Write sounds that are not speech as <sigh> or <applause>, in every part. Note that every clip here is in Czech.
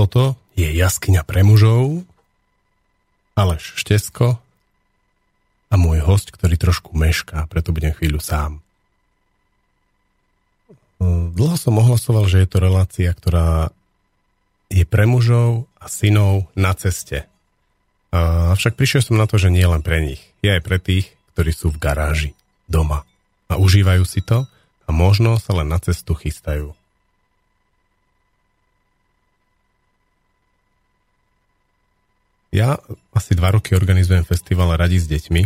Toto je jaskyňa pre mužov, Aleš Štesko a môj host, ktorý trošku mešká, preto budem chvíľu sám. Dlho som ohlasoval, že je to relácia, ktorá je pre mužov a synov na ceste. Avšak prišiel som na to, že nie len pre nich. Je aj pre tých, ktorí sú v garáži, doma a užívajú si to a možno sa len na cestu chystajú. Ja asi dva roky organizujem festival Radi s deťmi,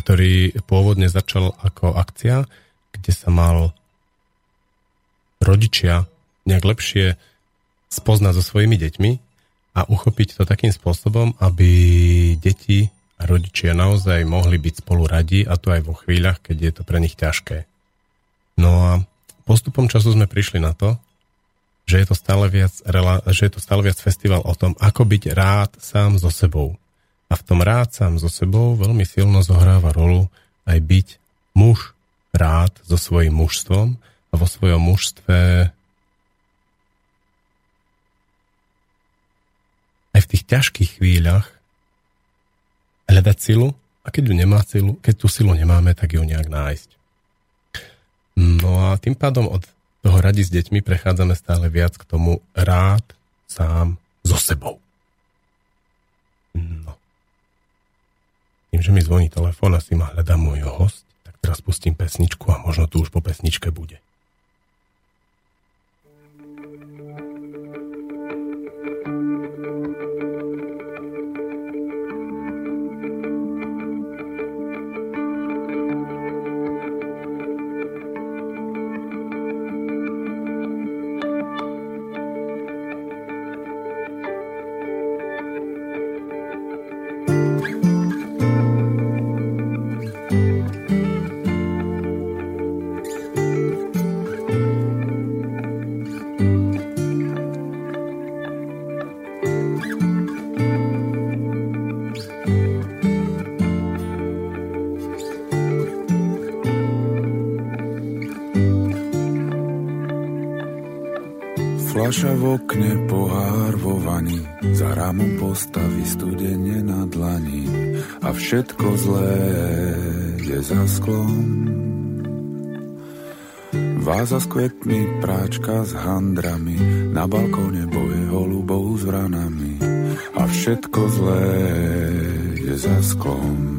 ktorý pôvodne začal ako akcia, kde sa mal rodičia nejak lepšie spoznať so svojimi deťmi a uchopiť to takým spôsobom, aby deti a rodičia naozaj mohli byť spolu radi a to aj vo chvíľach, keď je to pre nich ťažké. No a postupom času sme prišli na to, že je to stále viac, že je to stále viac festival o tom, ako byť rád sám so sebou. A v tom rád sám so sebou veľmi silno zohráva rolu aj byť muž rád so svojím mužstvom a vo svojom mužstve aj v tých ťažkých chvíľach hľadať silu a keď ju nemá silu, keď tú silu nemáme, tak ju nejak nájsť. No a tým pádom od toho radi s deťmi prechádzame stále viac k tomu rád sám so sebou. No. Tým, že mi zvoní telefón a si ma hľadá môj host, tak teraz pustím pesničku a možno tu už po pesničke bude. Všetko zlé je za sklom. Váza s kvetmi, práčka s handrami, na balkóne boje holubou s vranami a všetko zlé je za sklom.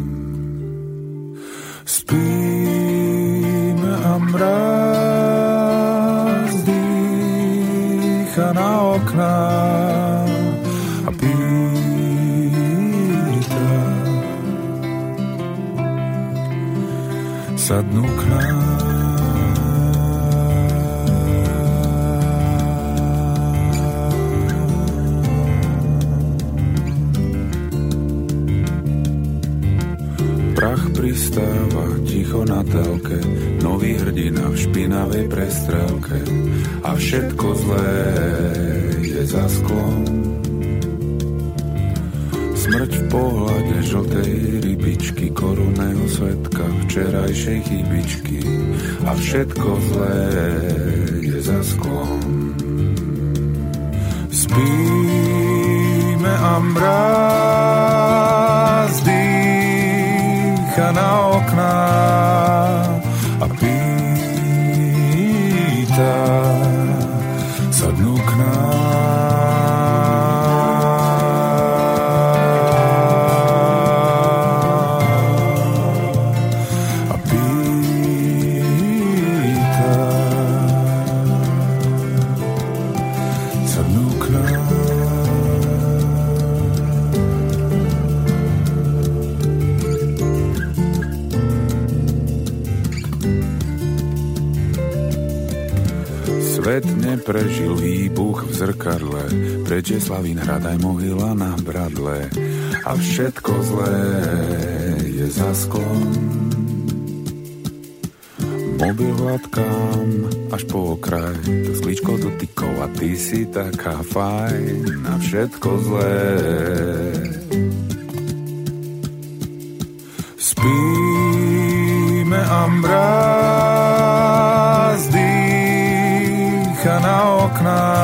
Svet neprežil výbuch v zrkadle, preč je Slavín hrad aj mohyla na bradle a všetko zlé je za sklom. Mobil hladkám až po okraj, to sklíčko dotykov a ty si taká fajn a všetko zlé. knap.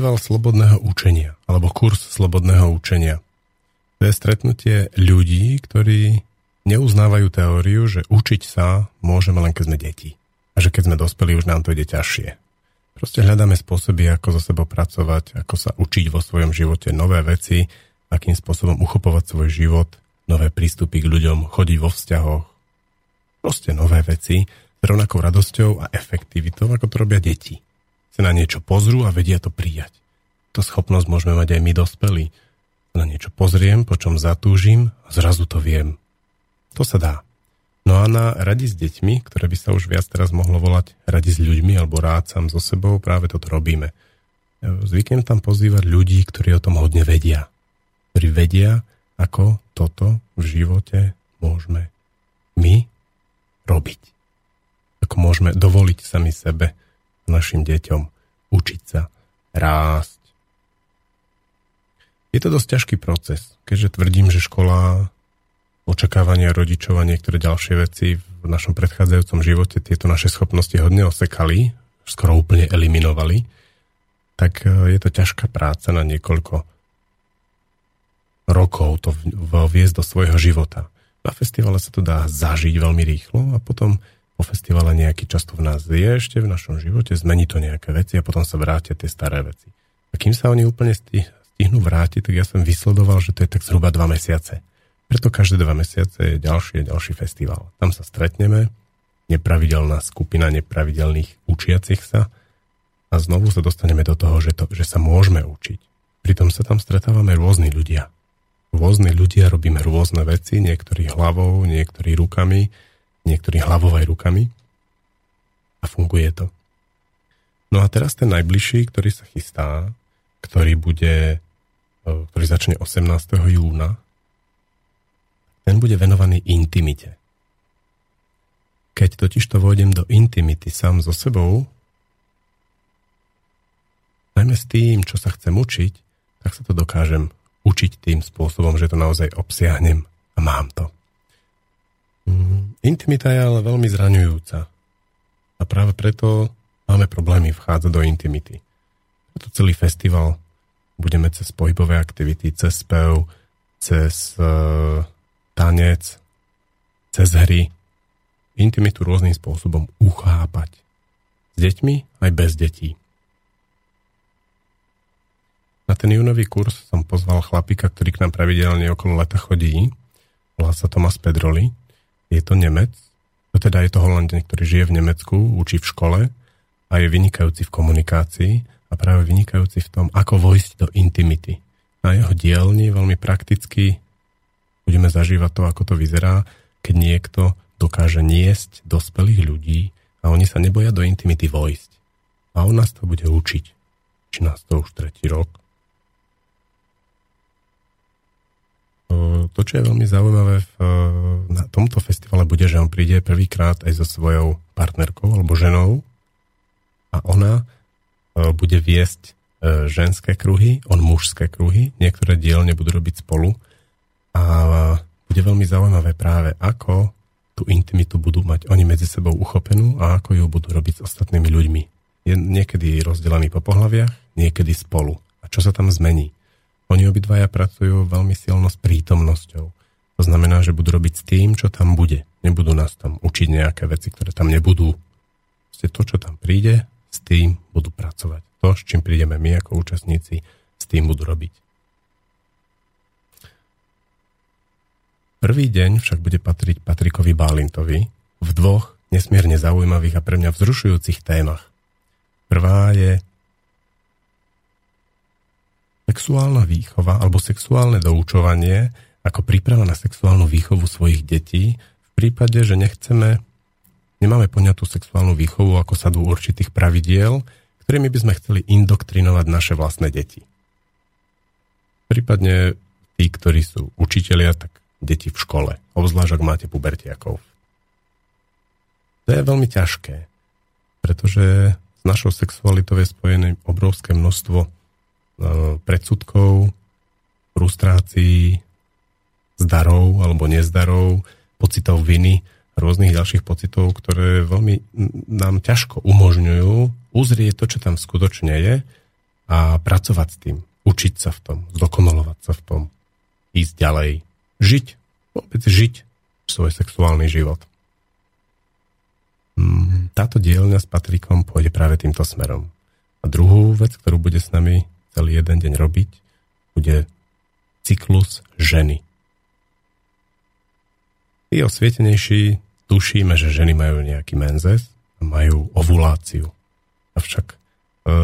Festival slobodného učenia, alebo kurz slobodného učenia. To je stretnutie ľudí, ktorí neuznávajú teóriu, že učiť sa môžeme len keď sme deti. A že keď sme dospeli, už nám to ide ťažšie. Proste hľadáme spôsoby, ako so sebou pracovať, ako sa učiť vo svojom živote nové veci, akým spôsobom uchopovať svoj život, nové prístupy k ľuďom, chodiť vo vzťahoch. Proste nové veci, rovnakou radosťou a efektivitou, ako to robia deti. Na niečo pozrú a vedia to prijať. To schopnosť môžeme mať aj my dospelí. Na niečo pozriem, po čom zatúžim a zrazu to viem. To sa dá. No a na radi s deťmi, ktoré by sa už viac teraz mohlo volať radi s ľuďmi alebo rád sám so sebou, práve toto robíme. Zvyknem tam pozývať ľudí, ktorí o tom hodne vedia. Ktorí vedia, ako toto v živote môžeme my robiť ako môžeme dovoliť sami sebe, našim deťom, učiť sa, rásť. Je to dosť ťažký proces, keďže tvrdím, že škola, očakávania rodičov a niektoré ďalšie veci v našom predchádzajúcom živote tieto naše schopnosti hodne osekali, skoro úplne eliminovali, tak e, je to ťažká práca na niekoľko rokov to viesť do svojho života. Na festivale sa to dá zažiť veľmi rýchlo a potom po festivale nejaký čas to v nás je ešte v našom živote, zmení to nejaké veci a potom sa vrátia tie staré veci. A kým sa oni úplne stihnú vrátiť, tak ja som vysledoval, že to je tak zhruba dva mesiace. Preto každé dva mesiace je ďalší a ďalší festival. Tam sa stretneme, nepravidelná skupina nepravidelných učiacich sa a znovu sa dostaneme do toho, že, to, že sa môžeme učiť. Pritom sa tam stretávame rôzni ľudia. Rôzni ľudia robíme rôzne veci, niektorí hlavou, niektorí rukami, niektorí hlavou aj rukami a funguje to. No a teraz ten najbližší, ktorý sa chystá, ktorý bude, e, ktorý začne 18. júna, ten bude venovaný intimite. Keď totiž to vôjdem do intimity sám so sebou, najmä s tým, čo sa chcem učiť, tak sa to dokážem učiť tým spôsobom, že to naozaj obsiahnem a mám to. Intimita je ale veľmi zraňujúca. A práve preto máme problémy vchádzať do intimity. Preto celý festival budeme cez pohybové aktivity, cez spev, cez uh, tanec, cez hry, intimitu rôznym spôsobom uchápať. S deťmi aj bez detí. Na ten júnový kurz som pozval chlapika, ktorý k nám pravidelne okolo leta chodí. Volá sa Tomas Pedroli je to Nemec, no teda je to Holandec, ktorý žije v Nemecku, učí v škole a je vynikajúci v komunikácii a práve vynikajúci v tom, ako vojsť do intimity. Na jeho dielni veľmi prakticky budeme zažívať to, ako to vyzerá, keď niekto dokáže niesť dospelých ľudí a oni sa neboja do intimity vojsť. A on nás to bude učiť. Či nás to už tretí rok. To, čo je veľmi zaujímavé v, na tomto festivale bude, že on príde prvýkrát aj so svojou partnerkou alebo ženou a ona e, bude viesť ženské kruhy, on mužské kruhy, niektoré dielne budú robiť spolu a bude veľmi zaujímavé práve, ako tú intimitu budú mať oni medzi sebou uchopenú a ako ju budú robiť s ostatnými ľuďmi. Je niekedy rozdelený po pohľaviach, niekedy spolu. A čo sa tam zmení? Oni obidvaja pracujú veľmi silno s prítomnosťou. To znamená, že budú robiť s tým, čo tam bude. Nebudú nás tam učiť nejaké veci, ktoré tam nebudú. Proste to, čo tam príde, s tým budú pracovať. To, s čím prídeme my ako účastníci, s tým budú robiť. Prvý deň však bude patriť Patrikovi Bálintovi v dvoch nesmierne zaujímavých a pre mňa vzrušujúcich témach. Prvá je sexuálna výchova alebo sexuálne doučovanie ako príprava na sexuálnu výchovu svojich detí v prípade, že nechceme, nemáme poňatú sexuálnu výchovu ako sadu určitých pravidiel, ktorými by sme chceli indoktrinovať naše vlastné deti. Prípadne tí, ktorí sú učitelia, tak deti v škole, obzvlášť ak máte pubertiakov. To je veľmi ťažké, pretože s našou sexualitou je spojené obrovské množstvo predsudkov, frustrácií, zdarov alebo nezdarov, pocitov viny, rôznych ďalších pocitov, ktoré veľmi nám ťažko umožňujú uzrieť to, čo tam skutočne je a pracovať s tým, učiť sa v tom, zdokonalovať sa v tom, ísť ďalej, žiť, vôbec žiť svoj sexuálny život. Mm, táto dielňa s Patrikom pôjde práve týmto smerom. A druhú vec, ktorú bude s nami celý jeden deň robiť, bude cyklus ženy. Tí osvietenejší tušíme, že ženy majú nejaký menzes a majú ovuláciu. Avšak e,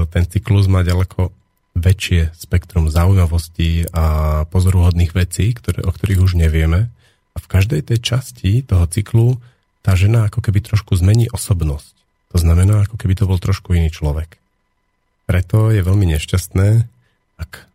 ten cyklus má ďaleko väčšie spektrum zaujímavostí a pozoruhodných vecí, ktoré, o ktorých už nevieme. A v každej tej časti toho cyklu tá žena ako keby trošku zmení osobnosť. To znamená, ako keby to bol trošku iný človek. Preto je veľmi nešťastné, ak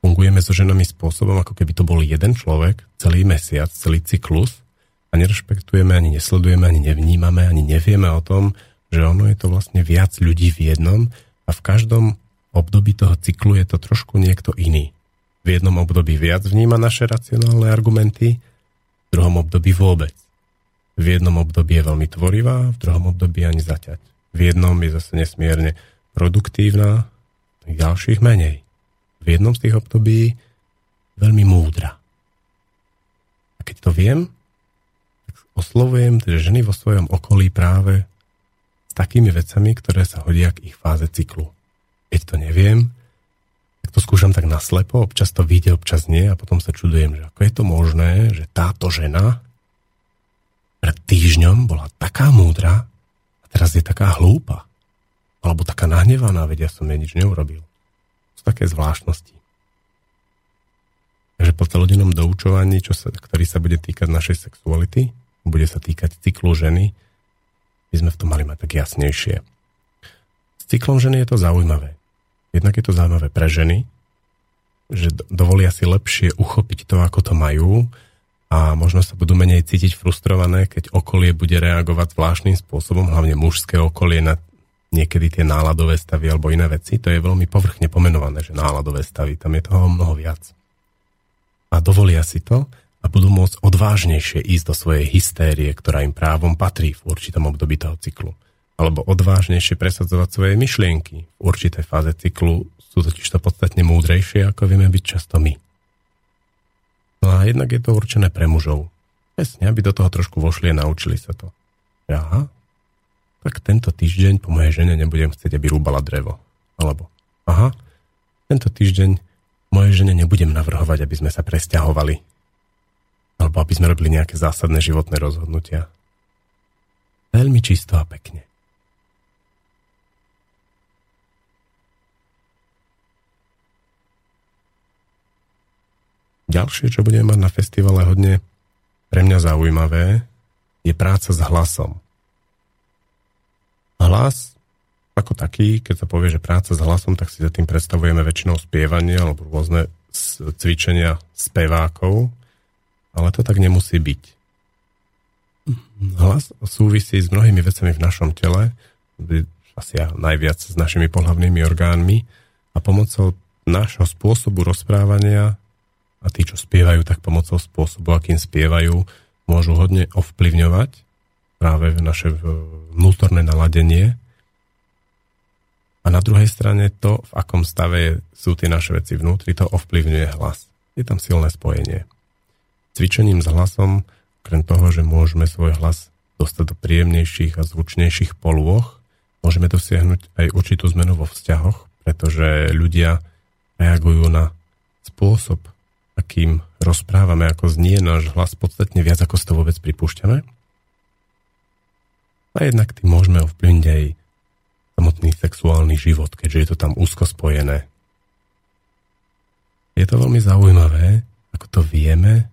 fungujeme so ženami spôsobom, ako keby to bol jeden človek, celý mesiac, celý cyklus a nerešpektujeme, ani nesledujeme, ani nevnímame, ani nevieme o tom, že ono je to vlastne viac ľudí v jednom a v každom období toho cyklu je to trošku niekto iný. V jednom období viac vníma naše racionálne argumenty, v druhom období vôbec. V jednom období je veľmi tvorivá, v druhom období ani zaťať. V jednom je zase nesmierne produktívna, tak ďalších menej. V jednom z tých období veľmi múdra. A keď to viem, tak oslovujem tie ženy vo svojom okolí práve s takými vecami, ktoré sa hodia k ich fáze cyklu. Keď to neviem, tak to skúšam tak naslepo, občas to vyjde, občas nie a potom sa čudujem, že ako je to možné, že táto žena pred týždňom bola taká múdra a teraz je taká hlúpa alebo taká nahnevaná, vedia som ja nič neurobil. Sú také zvláštnosti. Takže po celodennom doučovaní, čo sa, ktorý sa bude týkať našej sexuality, bude sa týkať cyklu ženy, by sme v tom mali mať tak jasnejšie. S cyklom ženy je to zaujímavé. Jednak je to zaujímavé pre ženy, že dovolia si lepšie uchopiť to, ako to majú a možno sa budú menej cítiť frustrované, keď okolie bude reagovať zvláštnym spôsobom, hlavne mužské okolie na niekedy tie náladové stavy alebo iné veci, to je veľmi povrchne pomenované, že náladové stavy, tam je toho mnoho viac. A dovolia si to a budú môcť odvážnejšie ísť do svojej hystérie, ktorá im právom patrí v určitom období toho cyklu. Alebo odvážnejšie presadzovať svoje myšlienky. V určitej fáze cyklu sú totiž to podstatne múdrejšie, ako vieme byť často my. No a jednak je to určené pre mužov. Presne, aby do toho trošku vošli a naučili sa to. Aha, tak tento týždeň po mojej žene nebudem chcieť, aby rúbala drevo. Alebo, aha, tento týždeň mojej žene nebudem navrhovať, aby sme sa presťahovali. Alebo aby sme robili nejaké zásadné životné rozhodnutia. Veľmi čisto a pekne. Ďalšie, čo budeme mať na festivale hodne pre mňa zaujímavé, je práca s hlasom. Hlas? Ako taký, keď sa povie, že práca s hlasom, tak si za tým predstavujeme väčšinou spievanie alebo rôzne cvičenia spevákov, ale to tak nemusí byť. Hlas súvisí s mnohými vecami v našom tele, asi najviac s našimi pohľavnými orgánmi. A pomocou nášho spôsobu rozprávania a tí, čo spievajú, tak pomocou spôsobu, akým spievajú, môžu hodne ovplyvňovať práve naše vnútorné naladenie. A na druhej strane to, v akom stave sú tie naše veci vnútri, to ovplyvňuje hlas. Je tam silné spojenie. Cvičením s hlasom, krem toho, že môžeme svoj hlas dostať do príjemnejších a zvučnejších polôch, môžeme dosiahnuť aj určitú zmenu vo vzťahoch, pretože ľudia reagujú na spôsob, akým rozprávame, ako znie náš hlas podstatne viac, ako si to vôbec pripúšťame. A jednak tým môžeme ovplyvniť aj samotný sexuálny život, keďže je to tam úzko spojené. Je to veľmi zaujímavé, ako to vieme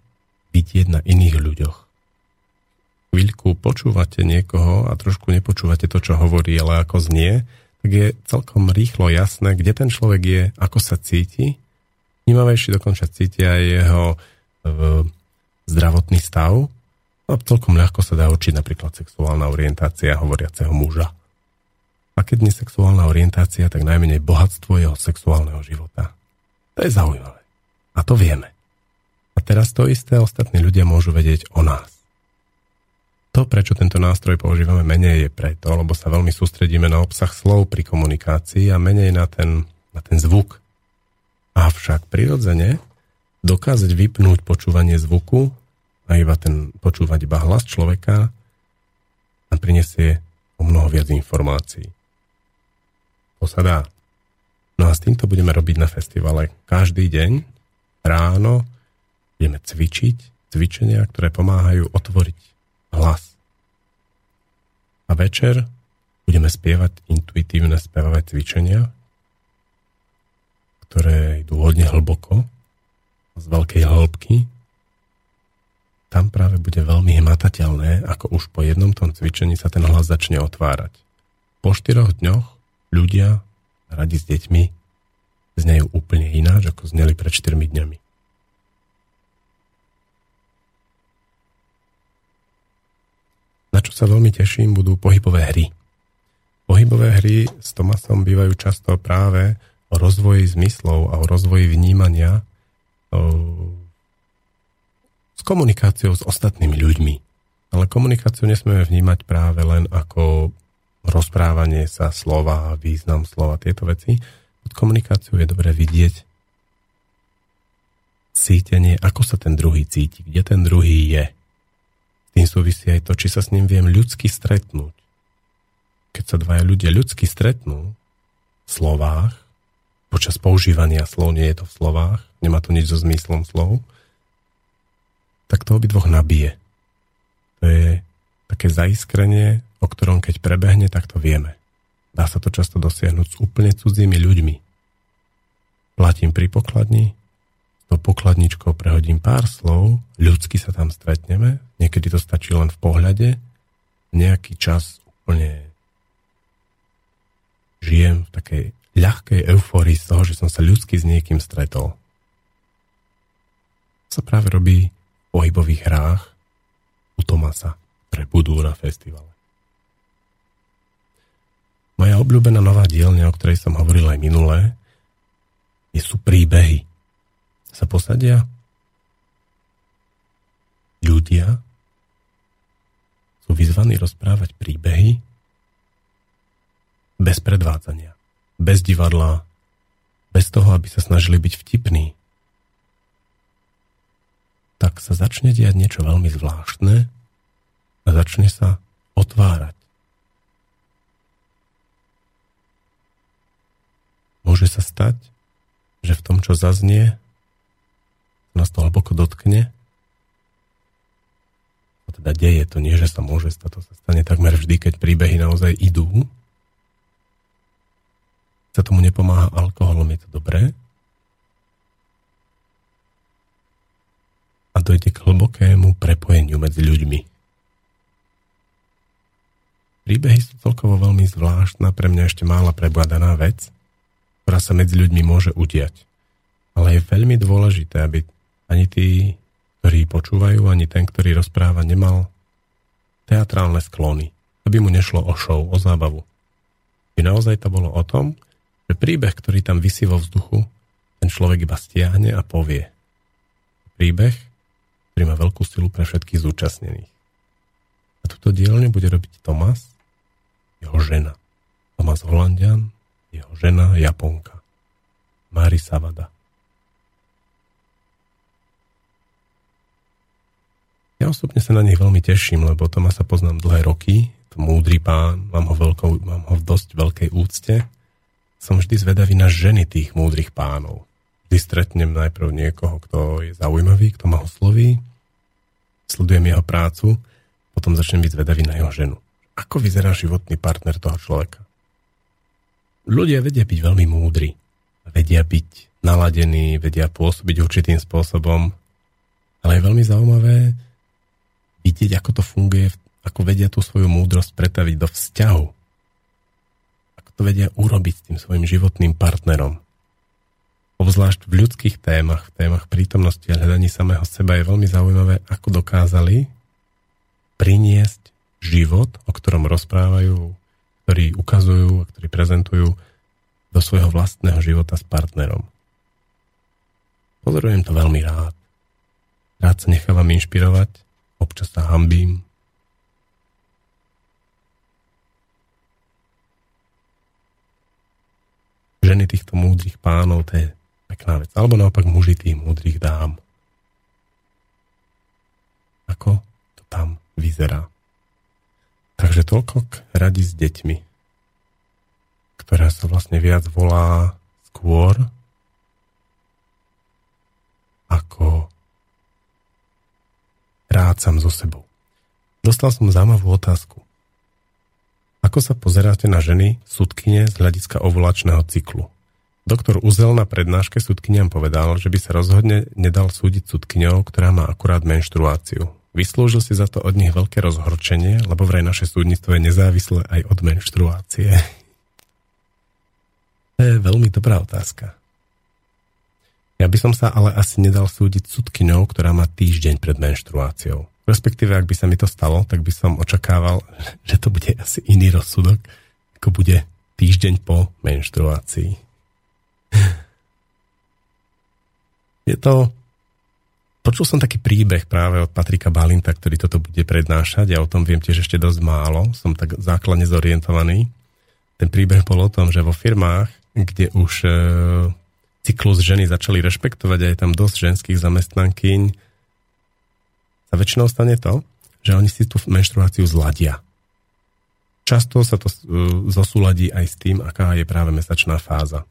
vidieť na iných ľuďoch. Chvíľku počúvate niekoho a trošku nepočúvate to, čo hovorí, ale ako znie, tak je celkom rýchlo jasné, kde ten človek je, ako sa cíti. Vnímavejší dokonca cíti aj jeho e, zdravotný stav. A celkom ľahko sa dá určiť napríklad sexuálna orientácia hovoriaceho muža. A keď nie sexuálna orientácia, tak najmenej bohatstvo jeho sexuálneho života. To je zaujímavé. A to vieme. A teraz to isté ostatní ľudia môžu vedieť o nás. To, prečo tento nástroj používame menej, je preto, lebo sa veľmi sústredíme na obsah slov pri komunikácii a menej na ten, na ten zvuk. Avšak prirodzene dokázať vypnúť počúvanie zvuku a iba ten počúvať iba hlas človeka nám prinesie o mnoho viac informácií. To sa dá. No a s týmto budeme robiť na festivale každý deň, ráno, budeme cvičiť, cvičenia, ktoré pomáhajú otvoriť hlas. A večer budeme spievať intuitívne spevavé cvičenia, ktoré idú hodne hlboko, z veľkej hĺbky. Tam práve bude veľmi hmatateľné, ako už po jednom tom cvičení sa ten hlas začne otvárať. Po štyroch dňoch ľudia radi s deťmi znejú úplne ináč, ako zneli pred 4 dňami. Na čo sa veľmi teším, budú pohybové hry. Pohybové hry s Tomasom bývajú často práve o rozvoji zmyslov a o rozvoji vnímania s komunikáciou s ostatnými ľuďmi. Ale komunikáciu nesmieme vnímať práve len ako rozprávanie sa slova, význam slova, tieto veci. Pod komunikáciou je dobré vidieť cítenie, ako sa ten druhý cíti, kde ten druhý je tým súvisí aj to, či sa s ním viem ľudsky stretnúť. Keď sa dvaja ľudia ľudsky stretnú v slovách, počas používania slov, nie je to v slovách, nemá to nič so zmyslom slov, tak to obidvoch nabije. To je také zaiskrenie, o ktorom keď prebehne, tak to vieme. Dá sa to často dosiahnuť s úplne cudzími ľuďmi. Platím pri pokladni, tou pokladničkou prehodím pár slov, ľudsky sa tam stretneme, niekedy to stačí len v pohľade, nejaký čas úplne žijem v takej ľahkej eufórii z toho, že som sa ľudsky s niekým stretol. To sa práve robí pohybových hrách u Tomasa, ktoré budú na festivale. Moja obľúbená nová dielňa, o ktorej som hovoril aj minulé, sú príbehy sa posadia ľudia, sú vyzvaní rozprávať príbehy bez predvádzania, bez divadla, bez toho, aby sa snažili byť vtipní. Sa začne diať niečo veľmi zvláštne a začne sa otvárať. Môže sa stať, že v tom, čo zaznie, nás to hlboko dotkne. To teda deje, to nie, že sa môže stať, to sa stane takmer vždy, keď príbehy naozaj idú. Sa tomu nepomáha alkoholom, je to dobré. A dojde k hlbokému prepojeniu medzi ľuďmi. Príbehy sú celkovo veľmi zvláštna, pre mňa ešte mála prebadaná vec, ktorá sa medzi ľuďmi môže udiať. Ale je veľmi dôležité, aby ani tí, ktorí počúvajú, ani ten, ktorý rozpráva, nemal teatrálne sklony, aby mu nešlo o show, o zábavu. By naozaj to bolo o tom, že príbeh, ktorý tam vysí vo vzduchu, ten človek iba stiahne a povie. Príbeh, ktorý má veľkú silu pre všetkých zúčastnených. A túto dielňu bude robiť Tomas, jeho žena. Tomas Holandian, jeho žena Japonka. Mari Savada. Ja osobne sa na nich veľmi teším, lebo Tomasa poznám dlhé roky, to múdry pán, mám ho, veľkou, mám ho v dosť veľkej úcte. Som vždy zvedavý na ženy tých múdrych pánov. Vždy stretnem najprv niekoho, kto je zaujímavý, kto ma osloví, sledujem jeho prácu, potom začnem byť zvedavý na jeho ženu. Ako vyzerá životný partner toho človeka? Ľudia vedia byť veľmi múdri, vedia byť naladení, vedia pôsobiť určitým spôsobom, ale je veľmi zaujímavé vidieť, ako to funguje, ako vedia tú svoju múdrosť pretaviť do vzťahu. Ako to vedia urobiť s tým svojim životným partnerom obzvlášť v ľudských témach, v témach prítomnosti a hľadaní samého seba je veľmi zaujímavé, ako dokázali priniesť život, o ktorom rozprávajú, ktorý ukazujú, ktorý prezentujú do svojho vlastného života s partnerom. Pozorujem to veľmi rád. Rád sa nechávam inšpirovať, občas sa hambím. Ženy týchto múdrych pánov, to je pekná vec. Alebo naopak muži tých múdrych dám. Ako to tam vyzerá. Takže toľko k radi s deťmi, ktorá sa vlastne viac volá skôr ako rácam so sebou. Dostal som zaujímavú otázku. Ako sa pozeráte na ženy, sudkyne z hľadiska ovulačného cyklu? Doktor Uzel na prednáške sudkyniam povedal, že by sa rozhodne nedal súdiť sudkyňou, ktorá má akurát menštruáciu. Vyslúžil si za to od nich veľké rozhorčenie, lebo vraj naše súdnictvo je nezávislé aj od menštruácie. To je veľmi dobrá otázka. Ja by som sa ale asi nedal súdiť sudkyňou, ktorá má týždeň pred menštruáciou. Respektíve, ak by sa mi to stalo, tak by som očakával, že to bude asi iný rozsudok, ako bude týždeň po menštruácii. <laughs> Je to... Počul som taký príbeh práve od Patrika Balinta, ktorý toto bude prednášať. Ja o tom viem tiež ešte dosť málo. Som tak základne zorientovaný. Ten príbeh bol o tom, že vo firmách, kde už e, cyklus ženy začali rešpektovať a je tam dosť ženských zamestnankyň, sa väčšinou stane to, že oni si tú menštruáciu zladia. Často sa to e, zosúladí aj s tým, aká je práve mesačná fáza.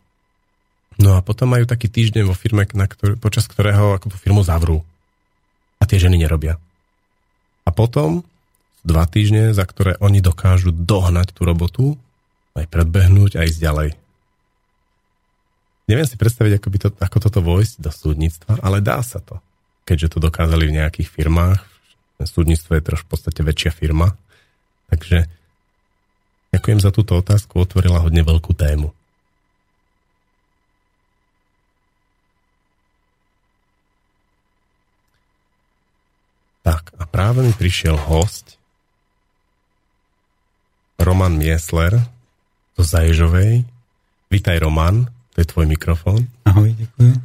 No a potom majú taký týždeň vo firme, na ktorý, počas ktorého ako tú firmu zavrú. A tie ženy nerobia. A potom dva týždne, za ktoré oni dokážu dohnať tú robotu, aj predbehnúť, aj ísť ďalej. Neviem si predstaviť, ako, by to, ako toto vojsť do súdnictva, ale dá sa to. Keďže to dokázali v nejakých firmách. Súdnictvo je trošku v podstate väčšia firma. Takže ďakujem za túto otázku, otvorila hodne veľkú tému. Tak a práve mi prišiel host Roman Miesler zo Zaježovej. Vítaj Roman, to je tvoj mikrofón. Ahoj, ďakujem.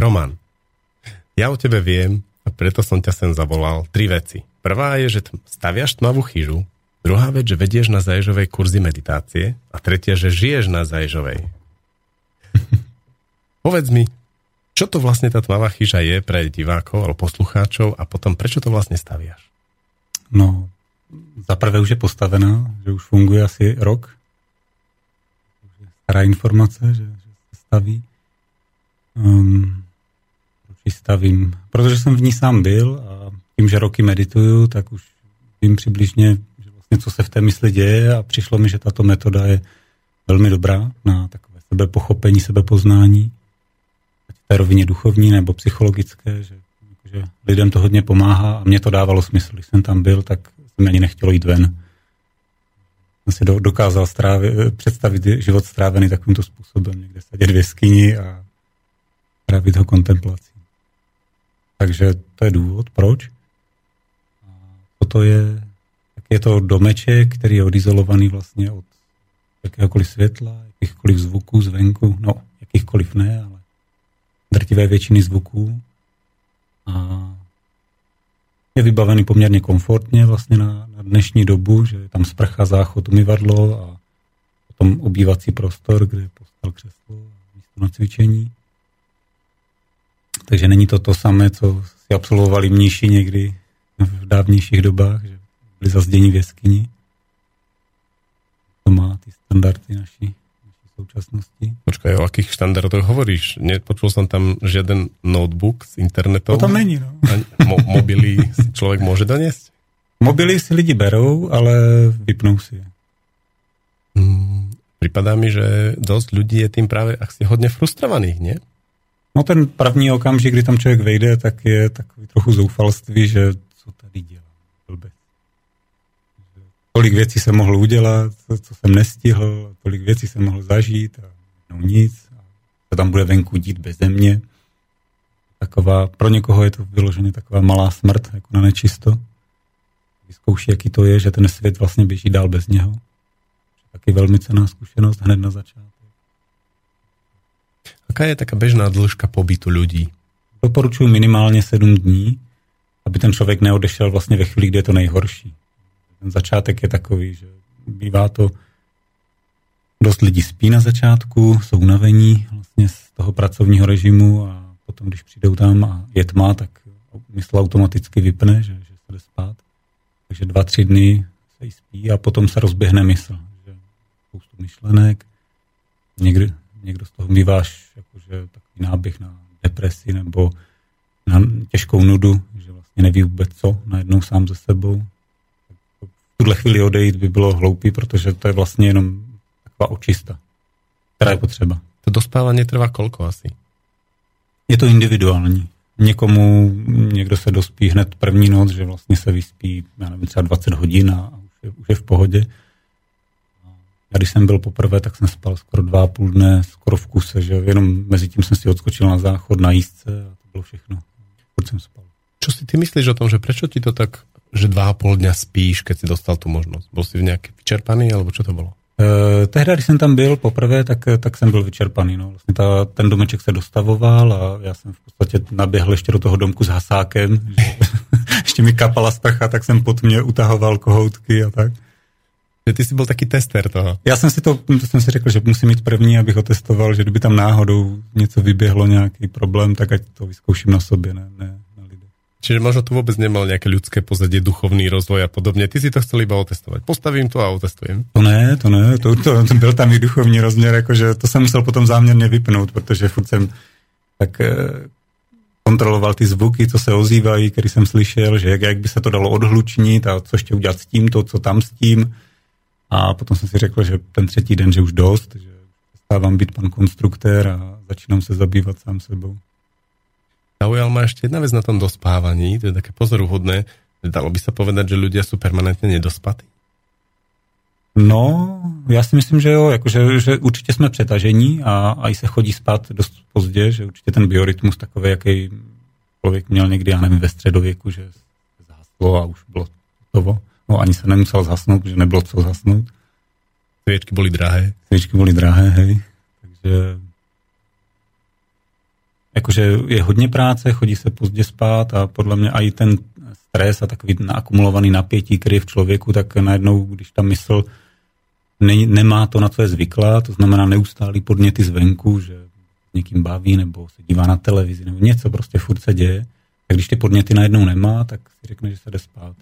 Roman, ja o tebe viem a preto som ťa sem zavolal tri veci. Prvá je, že staviaš tmavú chyžu, druhá vec, že vedieš na Zaježovej kurzy meditácie a tretia, že žiješ na Zaježovej. <laughs> Povedz mi, čo to vlastne tá tmavá chyža je pre divákov alebo poslucháčov a potom prečo to vlastne staviaš? No, za prvé už je postavená, že už funguje asi rok. Stará informace, že, že se staví. Um, proč ji stavím? Protože jsem v ní sám byl a tím, že roky medituju, tak už vím přibližně, že vlastně co se v té mysli děje a přišlo mi, že tato metoda je velmi dobrá na takové sebepochopení, sebepoznání té rovině duchovní nebo psychologické, že, že lidem to hodně pomáhá a mě to dávalo smysl. Když jsem tam byl, tak jsem ani nechtěl jít ven. Jsem si do, dokázal strávit, představit život strávený takovýmto způsobem, někde sedět v jeskyni a trávit ho kontemplací. Takže to je důvod, proč. A toto je, tak je to domeček, který je odizolovaný vlastně od jakéhokoliv světla, jakýchkoliv zvuků zvenku, no, jakýchkoliv ne, ale drtivé většiny zvuků a je vybavený poměrně komfortně vlastně na, na dnešní dobu, že je tam sprcha, záchod, umyvadlo a potom obývací prostor, kde je postal křeslo a místo na cvičení. Takže není to to samé, co si absolvovali mniši někdy v dávnějších dobách, že byli zazděni v jeskyni. To má ty standardy naší, současnosti. Počkaj, o akých štandardoch hovoríš? Nepočul som tam žiaden notebook s internetom? To tam není, no. mo- mobily si človek môže doniesť? Mobily si lidi berou, ale vypnou si je. Hmm, pripadá mi, že dosť ľudí je tým práve asi hodne frustrovaných, nie? No ten první okamžik, kdy tam člověk vejde, tak je takový trochu zoufalství, že co tady dělá. Tolik věcí jsem mohl udělat, co jsem nestihl, tolik věcí jsem mohl zažít a no nic. A to tam bude venku dít bez mě. Taková, pro někoho je to vyloženě taková malá smrt, jako na nečisto. Vyzkouší, jaký to je, že ten svět vlastně běží dál bez něho. Taky velmi cená zkušenost hned na začátku. Aká je taká bežná dĺžka pobytu ľudí? Doporučuji minimálně 7 dní, aby ten člověk neodešel vlastně ve chvíli, kdy je to nejhorší. Ten začátek je takový, že bývá to dost lidí spí na začátku, jsou unavení vlastně z toho pracovního režimu a potom, když přijdou tam a je tma, tak mysl automaticky vypne, že, že se jde spát. Takže dva, tři dny se jí spí a potom se rozběhne mysl. Že spoustu myšlenek, někdy, někdo z toho mýváš jakože takový náběh na depresi nebo na těžkou nudu, že vlastně neví vůbec co, najednou sám ze sebou. Tuhle chvíli odejít by bylo hloupý, protože to je vlastně jenom taková očista, která je potřeba. To dospávání trvá kolko asi? Je to individuální. Někomu, někdo se dospí hned první noc, že vlastně se vyspí, já nevím, třeba 20 hodin a už je, už je v pohodě. Já když jsem byl poprvé, tak jsem spal skoro dva a půl dne, skoro v kuse, že jenom mezi tím jsem si odskočil na záchod, na jízdce a to bylo všechno. Proč jsem spal. Čo si ty myslíš o tom, že prečo ti to tak, že dva a půl dňa spíš, keď si dostal tu možnost? Byl si v nějaký vyčerpaný, alebo čo to bylo? E, tehdy, když jsem tam byl poprvé, tak, tak jsem byl vyčerpaný. No. Vlastně ta, ten domeček se dostavoval a já jsem v podstatě naběhl ještě do toho domku s hasákem. Že, <laughs> ještě mi kapala sprcha, tak jsem pod mě utahoval kohoutky a tak. Že ty jsi byl taky tester toho. Já jsem si to, to jsem si řekl, že musím mít první, abych ho testoval, že kdyby tam náhodou něco vyběhlo, nějaký problém, tak ať to vyzkouším na sobě, ne, ne. Čiže možno to vůbec nemal nějaké ľudské pozadí, duchovný rozvoj a podobně. Ty si to chcel iba otestovat. Postavím to a otestujem. To ne, to ne, to, to, to byl tam i duchovní rozměr, jakože to jsem musel potom záměrně vypnout, protože furt jsem tak eh, kontroloval ty zvuky, co se ozývají, který jsem slyšel, že jak, jak by se to dalo odhlučnit a co ještě udělat s tímto, co tam s tím a potom jsem si řekl, že ten třetí den, že už dost, že stávám být pan konstruktér a začínám se zabývat sám sebou. Zaujal ma ešte jedna vec na tom dospávaní, to je také pozoruhodné. Dalo by sa povedať, že ľudia sú permanentne nedospatí? No, já si myslím, že jo, jakože, že určitě jsme přetažení a, a i se chodí spát dost pozdě, že určitě ten biorytmus takový, jaký člověk měl někdy, já nevím, ve středověku, že zhaslo a už bylo toho. No ani se nemusel zasnout, protože nebylo co zasnout. Svěčky byly drahé. Svěčky byly drahé, hej. Takže jakože je hodně práce, chodí se pozdě spát a podle mě i ten stres a takový naakumulovaný napětí, který je v člověku, tak najednou, když ta mysl ne, nemá to, na co je zvyklá, to znamená neustálý podněty zvenku, že někým baví nebo se dívá na televizi nebo něco prostě furt se děje, tak když ty podněty najednou nemá, tak si řekne, že se jde spát.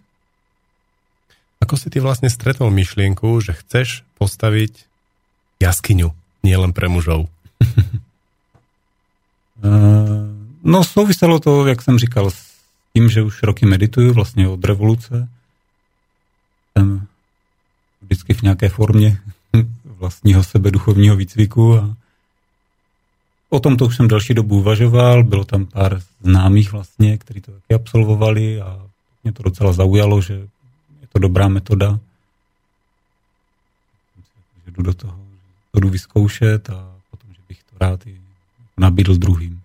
Ako si ty vlastne stretol myšlienku, že chceš postaviť jaskyňu, nielen pre mužov? Eh, no souviselo to, jak jsem říkal, s tím, že už roky medituju vlastně od revoluce. Jsem vždycky v nějaké formě <laughs> vlastního sebe duchovního výcviku a o tom to už jsem další dobu uvažoval, bylo tam pár známých vlastně, kteří to taky absolvovali a mě to docela zaujalo, že to dobrá metoda. Jdu do toho, to jdu vyzkoušet a potom, že bych to rád i nabídl druhým.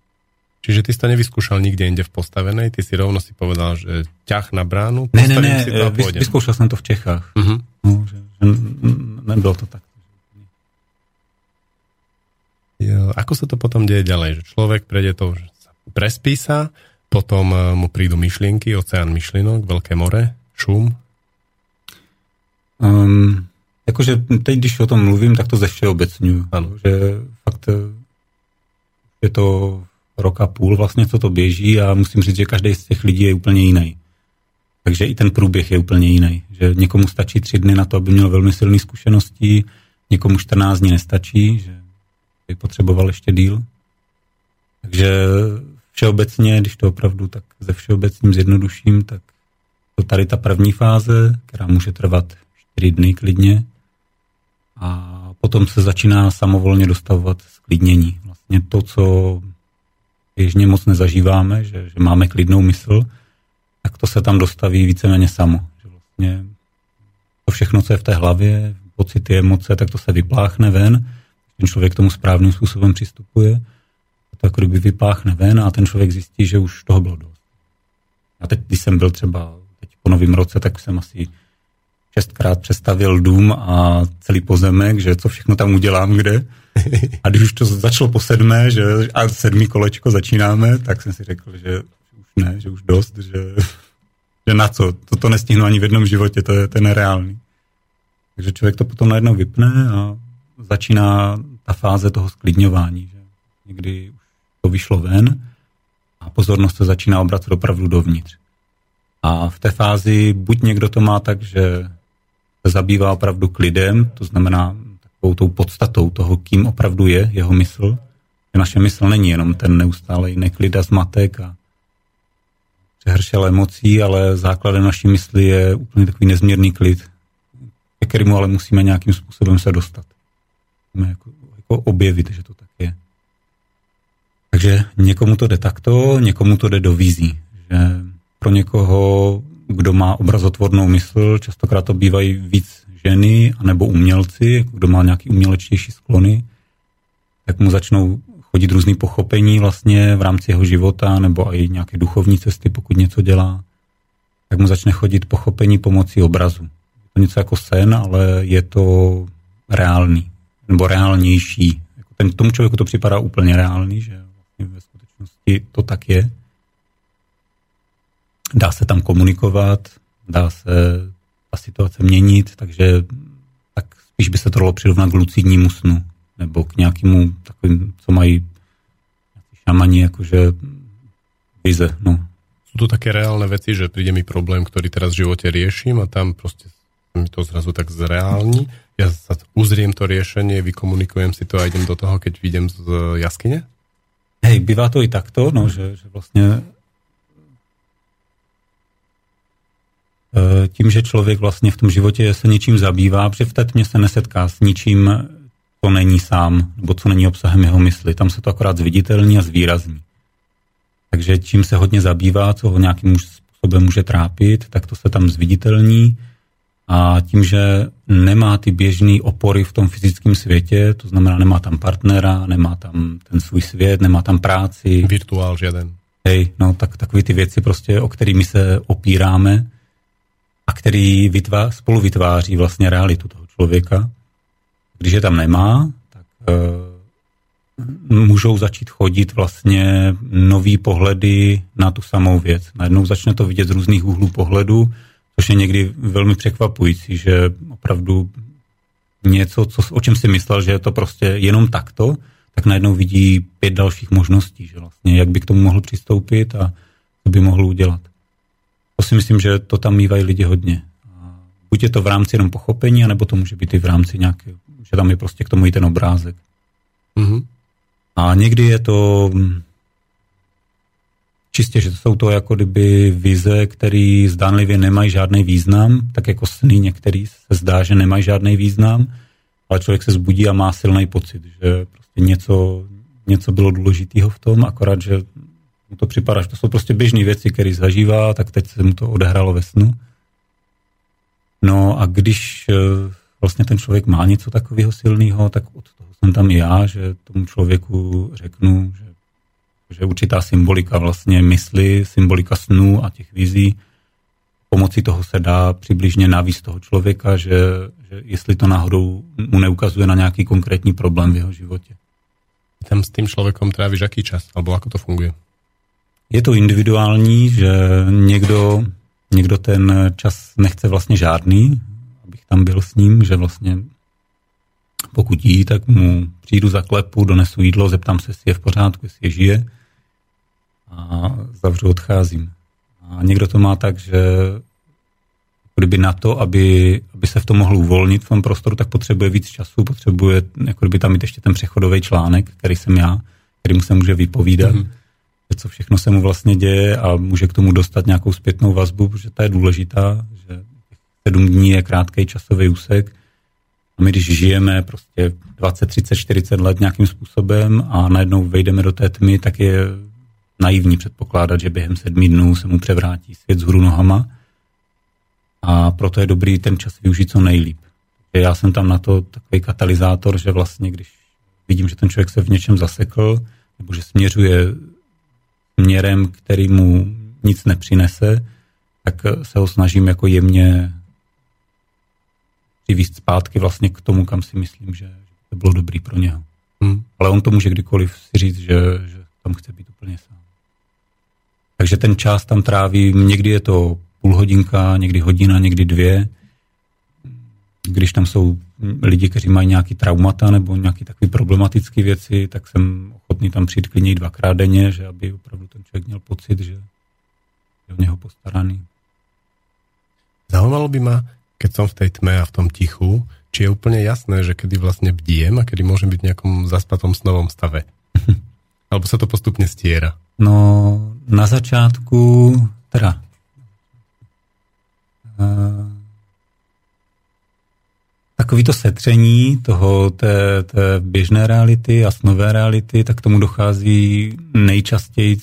Čiže ty jsi to nevyskúšal nikde inde v postavenej, ty si rovno si povedal, že ťah na bránu, ne, ne, ne, si to a vys, vyskoušel jsem to v Čechách. Uh-huh. No, že, že nebylo to tak. Jo, ako sa to potom deje ďalej? Že človek prejde to, že prespí sa, potom eh, mu prídu myšlienky, oceán myšlienok, veľké more, šum, Um, jakože teď, když o tom mluvím, tak to ze všeobecňuju. Ano. Že fakt eh, je to rok a půl vlastně, co to běží a musím říct, že každý z těch lidí je úplně jiný. Takže i ten průběh je úplně jiný. Že někomu stačí tři dny na to, aby měl velmi silné zkušenosti, někomu 14 dní nestačí, že by potřeboval ještě díl. Takže všeobecně, když to opravdu tak ze všeobecním zjednoduším, tak to tady ta první fáze, která může trvat 4 dny klidně a potom se začíná samovolně dostavovat sklidnění. Vlastně to, co běžně moc nezažíváme, že, že máme klidnou mysl, tak to se tam dostaví víceméně samo. Že vlastně to všechno, co je v té hlavě, pocity, emoce, tak to se vypláchne ven. Ten člověk tomu správným způsobem přistupuje. To jako kdyby vypláchne ven a ten člověk zjistí, že už toho bylo dost. A teď, když jsem byl třeba teď po novém roce, tak jsem asi šestkrát přestavil dům a celý pozemek, že co všechno tam udělám, kde. A když už to začalo po sedmé, že a sedmý kolečko začínáme, tak jsem si řekl, že už ne, že už dost, že, že na co, toto nestihnu ani v jednom životě, to je, to je nereálný. Takže člověk to potom najednou vypne a začíná ta fáze toho sklidňování, že někdy už to vyšlo ven a pozornost se začíná obracet opravdu dovnitř. A v té fázi buď někdo to má tak, že se zabývá opravdu klidem, to znamená takovou tou podstatou toho, kým opravdu je jeho mysl. Že naše mysl není jenom ten neustálej neklid a zmatek a přehršel emocí, ale základem naší mysli je úplně takový nezměrný klid, ke kterému ale musíme nějakým způsobem se dostat. Musíme jako, jako objevit, že to tak je. Takže někomu to jde takto, někomu to jde do vizí. Že pro někoho, kdo má obrazotvornou mysl, častokrát to bývají víc ženy anebo umělci, kdo má nějaký umělečtější sklony, tak mu začnou chodit různý pochopení vlastně v rámci jeho života nebo i nějaké duchovní cesty, pokud něco dělá, tak mu začne chodit pochopení pomocí obrazu. Je to něco jako sen, ale je to reálný, nebo reálnější. Jako ten, tomu člověku to připadá úplně reálný, že vlastně ve skutečnosti to tak je. Dá se tam komunikovat, dá se ta situace měnit, takže tak spíš by se to dalo přirovnat k lucidnímu snu, nebo k nějakému takovým, co mají šamani, jakože vize, no. Sú tu také reálne veci, že príde mi problém, ktorý teraz v živote riešim a tam proste mi to zrazu tak zreálni. Ja sa uzriem to riešenie, vykomunikujem si to a idem do toho, keď vidím z jaskyne? Hej, bývá to i takto, no, že, že vlastně tím, že člověk vlastně v tom životě se něčím zabývá, protože v té tmě se nesetká s ničím, co není sám, nebo co není obsahem jeho mysli. Tam se to akorát zviditelní a zvýrazní. Takže tím se hodně zabývá, co ho nějakým způsobem může trápit, tak to se tam zviditelní. A tím, že nemá ty běžné opory v tom fyzickém světě, to znamená, nemá tam partnera, nemá tam ten svůj svět, nemá tam práci. Virtuál žiaden. Hej, no tak takové ty věci prostě, o kterými se opíráme, a který vytvá, spolu vytváří vlastně realitu toho člověka. Když je tam nemá, tak e, můžou začít chodit vlastně nový pohledy na tu samou věc. Najednou začne to vidět z různých úhlů pohledu, což je někdy velmi překvapující, že opravdu něco, co, o čem si myslel, že je to prostě jenom takto, tak najednou vidí pět dalších možností, že vlastně jak by k tomu mohl přistoupit a co by mohl udělat. Si myslím, že to tam mývají lidi hodně. Buď je to v rámci jenom pochopení, anebo to může být i v rámci nějaké, že tam je prostě k tomu i ten obrázek. Mm-hmm. A někdy je to hm, čistě, že to jsou to jako kdyby vize, které zdánlivě nemají žádný význam, tak jako sny některý se zdá, že nemají žádný význam, ale člověk se zbudí a má silný pocit, že prostě něco, něco bylo důležitého v tom, akorát, že mu to připadá, že to jsou prostě běžné věci, které zažívá, tak teď se mu to odehrálo ve snu. No a když eh, vlastně ten člověk má něco takového silného, tak od toho jsem tam i já, že tomu člověku řeknu, že, že určitá symbolika vlastně mysli, symbolika snů a těch vizí, pomocí toho se dá přibližně navíc toho člověka, že, že jestli to náhodou mu neukazuje na nějaký konkrétní problém v jeho životě. Tam s tím člověkom trávíš jaký čas? Alebo ako to funguje? Je to individuální, že někdo, někdo ten čas nechce vlastně žádný, abych tam byl s ním, že vlastně pokud jí, tak mu přijdu za klepu, donesu jídlo, zeptám se, jestli je v pořádku, jestli je žije a zavřu, odcházím. A někdo to má tak, že kdyby na to, aby, aby se v tom mohl uvolnit v tom prostoru, tak potřebuje víc času, potřebuje jako kdyby tam mít ještě ten přechodový článek, který jsem já, který mu se může vypovídat, mm-hmm. Co všechno se mu vlastně děje a může k tomu dostat nějakou zpětnou vazbu, protože ta je důležitá, že sedm dní je krátký časový úsek a my když žijeme prostě 20, 30, 40 let nějakým způsobem a najednou vejdeme do té tmy, tak je naivní předpokládat, že během sedmi dnů se mu převrátí svět z hru nohama a proto je dobrý ten čas využít co nejlíp. Já jsem tam na to takový katalyzátor, že vlastně když vidím, že ten člověk se v něčem zasekl, nebo že směřuje směrem, který mu nic nepřinese, tak se ho snažím jako jemně přivést zpátky vlastně k tomu, kam si myslím, že to bylo dobrý pro něho. Hmm. Ale on to může kdykoliv si říct, že, že tam chce být úplně sám. Takže ten čas tam tráví, někdy je to půl hodinka, někdy hodina, někdy dvě. Když tam jsou lidi, kteří mají nějaký traumata nebo nějaké takové problematické věci, tak jsem ochotný tam přijít klidně dvakrát denně, že aby opravdu ten člověk měl pocit, že je o něho postaraný. Zaujímalo by ma, keď som v tej tme a v tom tichu, či je úplne jasné, že kedy vlastne bdiem a kedy môžem byť v nejakom zaspatom snovom stave. <laughs> Alebo sa to postupne stiera? No, na začátku, teda takový to setření toho, té, té běžné reality a snové reality, tak tomu dochází nejčastěji,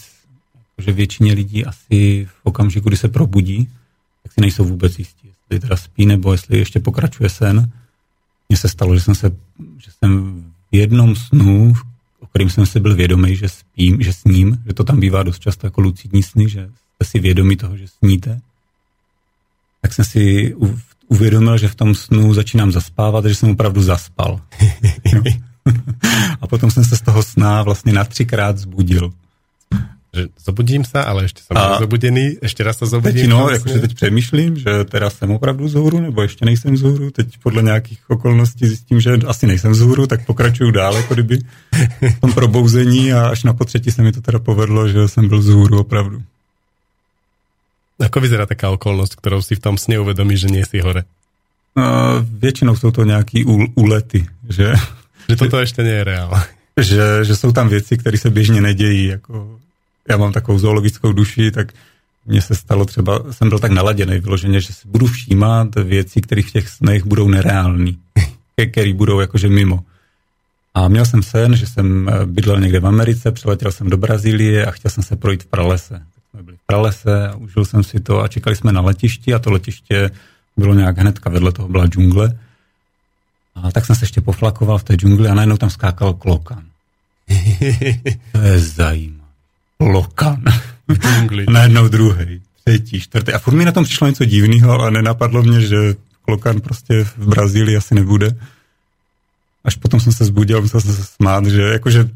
že většině lidí asi v okamžiku, kdy se probudí, tak si nejsou vůbec jistí, jestli teda spí nebo jestli ještě pokračuje sen. Mně se stalo, že jsem, se, že jsem v jednom snu, o kterým jsem si byl vědomý, že spím, že sním, že to tam bývá dost často jako lucidní sny, že jste si vědomí toho, že sníte, tak jsem si uvědomil, že v tom snu začínám zaspávat, že jsem opravdu zaspal. <laughs> a potom jsem se z toho sna vlastně na třikrát zbudil. Že zobudím se, ale ještě jsem a zobudený, ještě raz se zobudím. Teď, no, jakože teď přemýšlím, že teda jsem opravdu zhůru, nebo ještě nejsem vzhůru. Teď podle nějakých okolností zjistím, že asi nejsem vzhůru, tak pokračuju dál, jako kdyby v tom probouzení a až na potřetí se mi to teda povedlo, že jsem byl vzhůru opravdu. Ako vyzerá taká okolnosť, ktorou si v tom sne uvedomíš, že nie si hore? No, většinou jsou to nějaký úlety, že... Že toto ještě nie je reál. Že, že jsou tam věci, které se běžně nedějí. Jako, já mám takovou zoologickou duši, tak mně se stalo třeba, jsem byl tak naladěný vyloženě, že si budu všímat věci, které v těch snech budou nereální, které budou jakože mimo. A měl jsem sen, že jsem bydlel někde v Americe, přiletěl jsem do Brazílie a chtěl jsem se projít v pralese pralese a užil jsem si to a čekali jsme na letišti a to letiště bylo nějak hnedka vedle toho byla džungle. A tak jsem se ještě poflakoval v té džungli a najednou tam skákal klokan. <laughs> to je zajímavé. Klokan. <laughs> najednou druhý, třetí, čtvrtý. A furt mi na tom přišlo něco divného, ale nenapadlo mě, že klokan prostě v Brazílii asi nebude. Až potom jsem se zbudil, musel jsem se smát, že jakože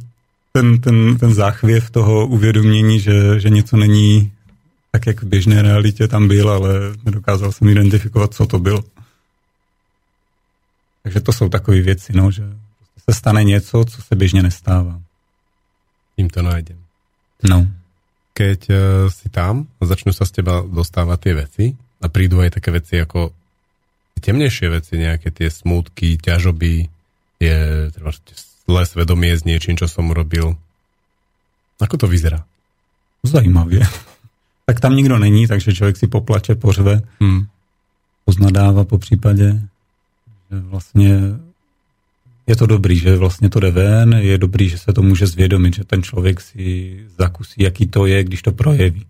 ten, ten, ten záchvěv toho uvědomění, že, že něco není tak, jak v běžné realitě tam byl, ale nedokázal jsem identifikovat, co to bylo. Takže to jsou takové věci, no, že se stane něco, co se běžně nestává. Tím to najdem. No. Keď uh, si tam a začnú sa z teba dostávať tie veci a prídu aj také veci ako temnejšie veci, nejaké tie smutky, ťažoby, je treba zlé svedomie s niečím, čo som urobil. Ako to vyzerá? Zajímavě. Tak tam nikdo není, takže člověk si poplače, pořve, hmm. poznadává po případě, že vlastně je to dobrý, že vlastně to jde ven, je dobrý, že se to může zvědomit, že ten člověk si zakusí, jaký to je, když to projeví.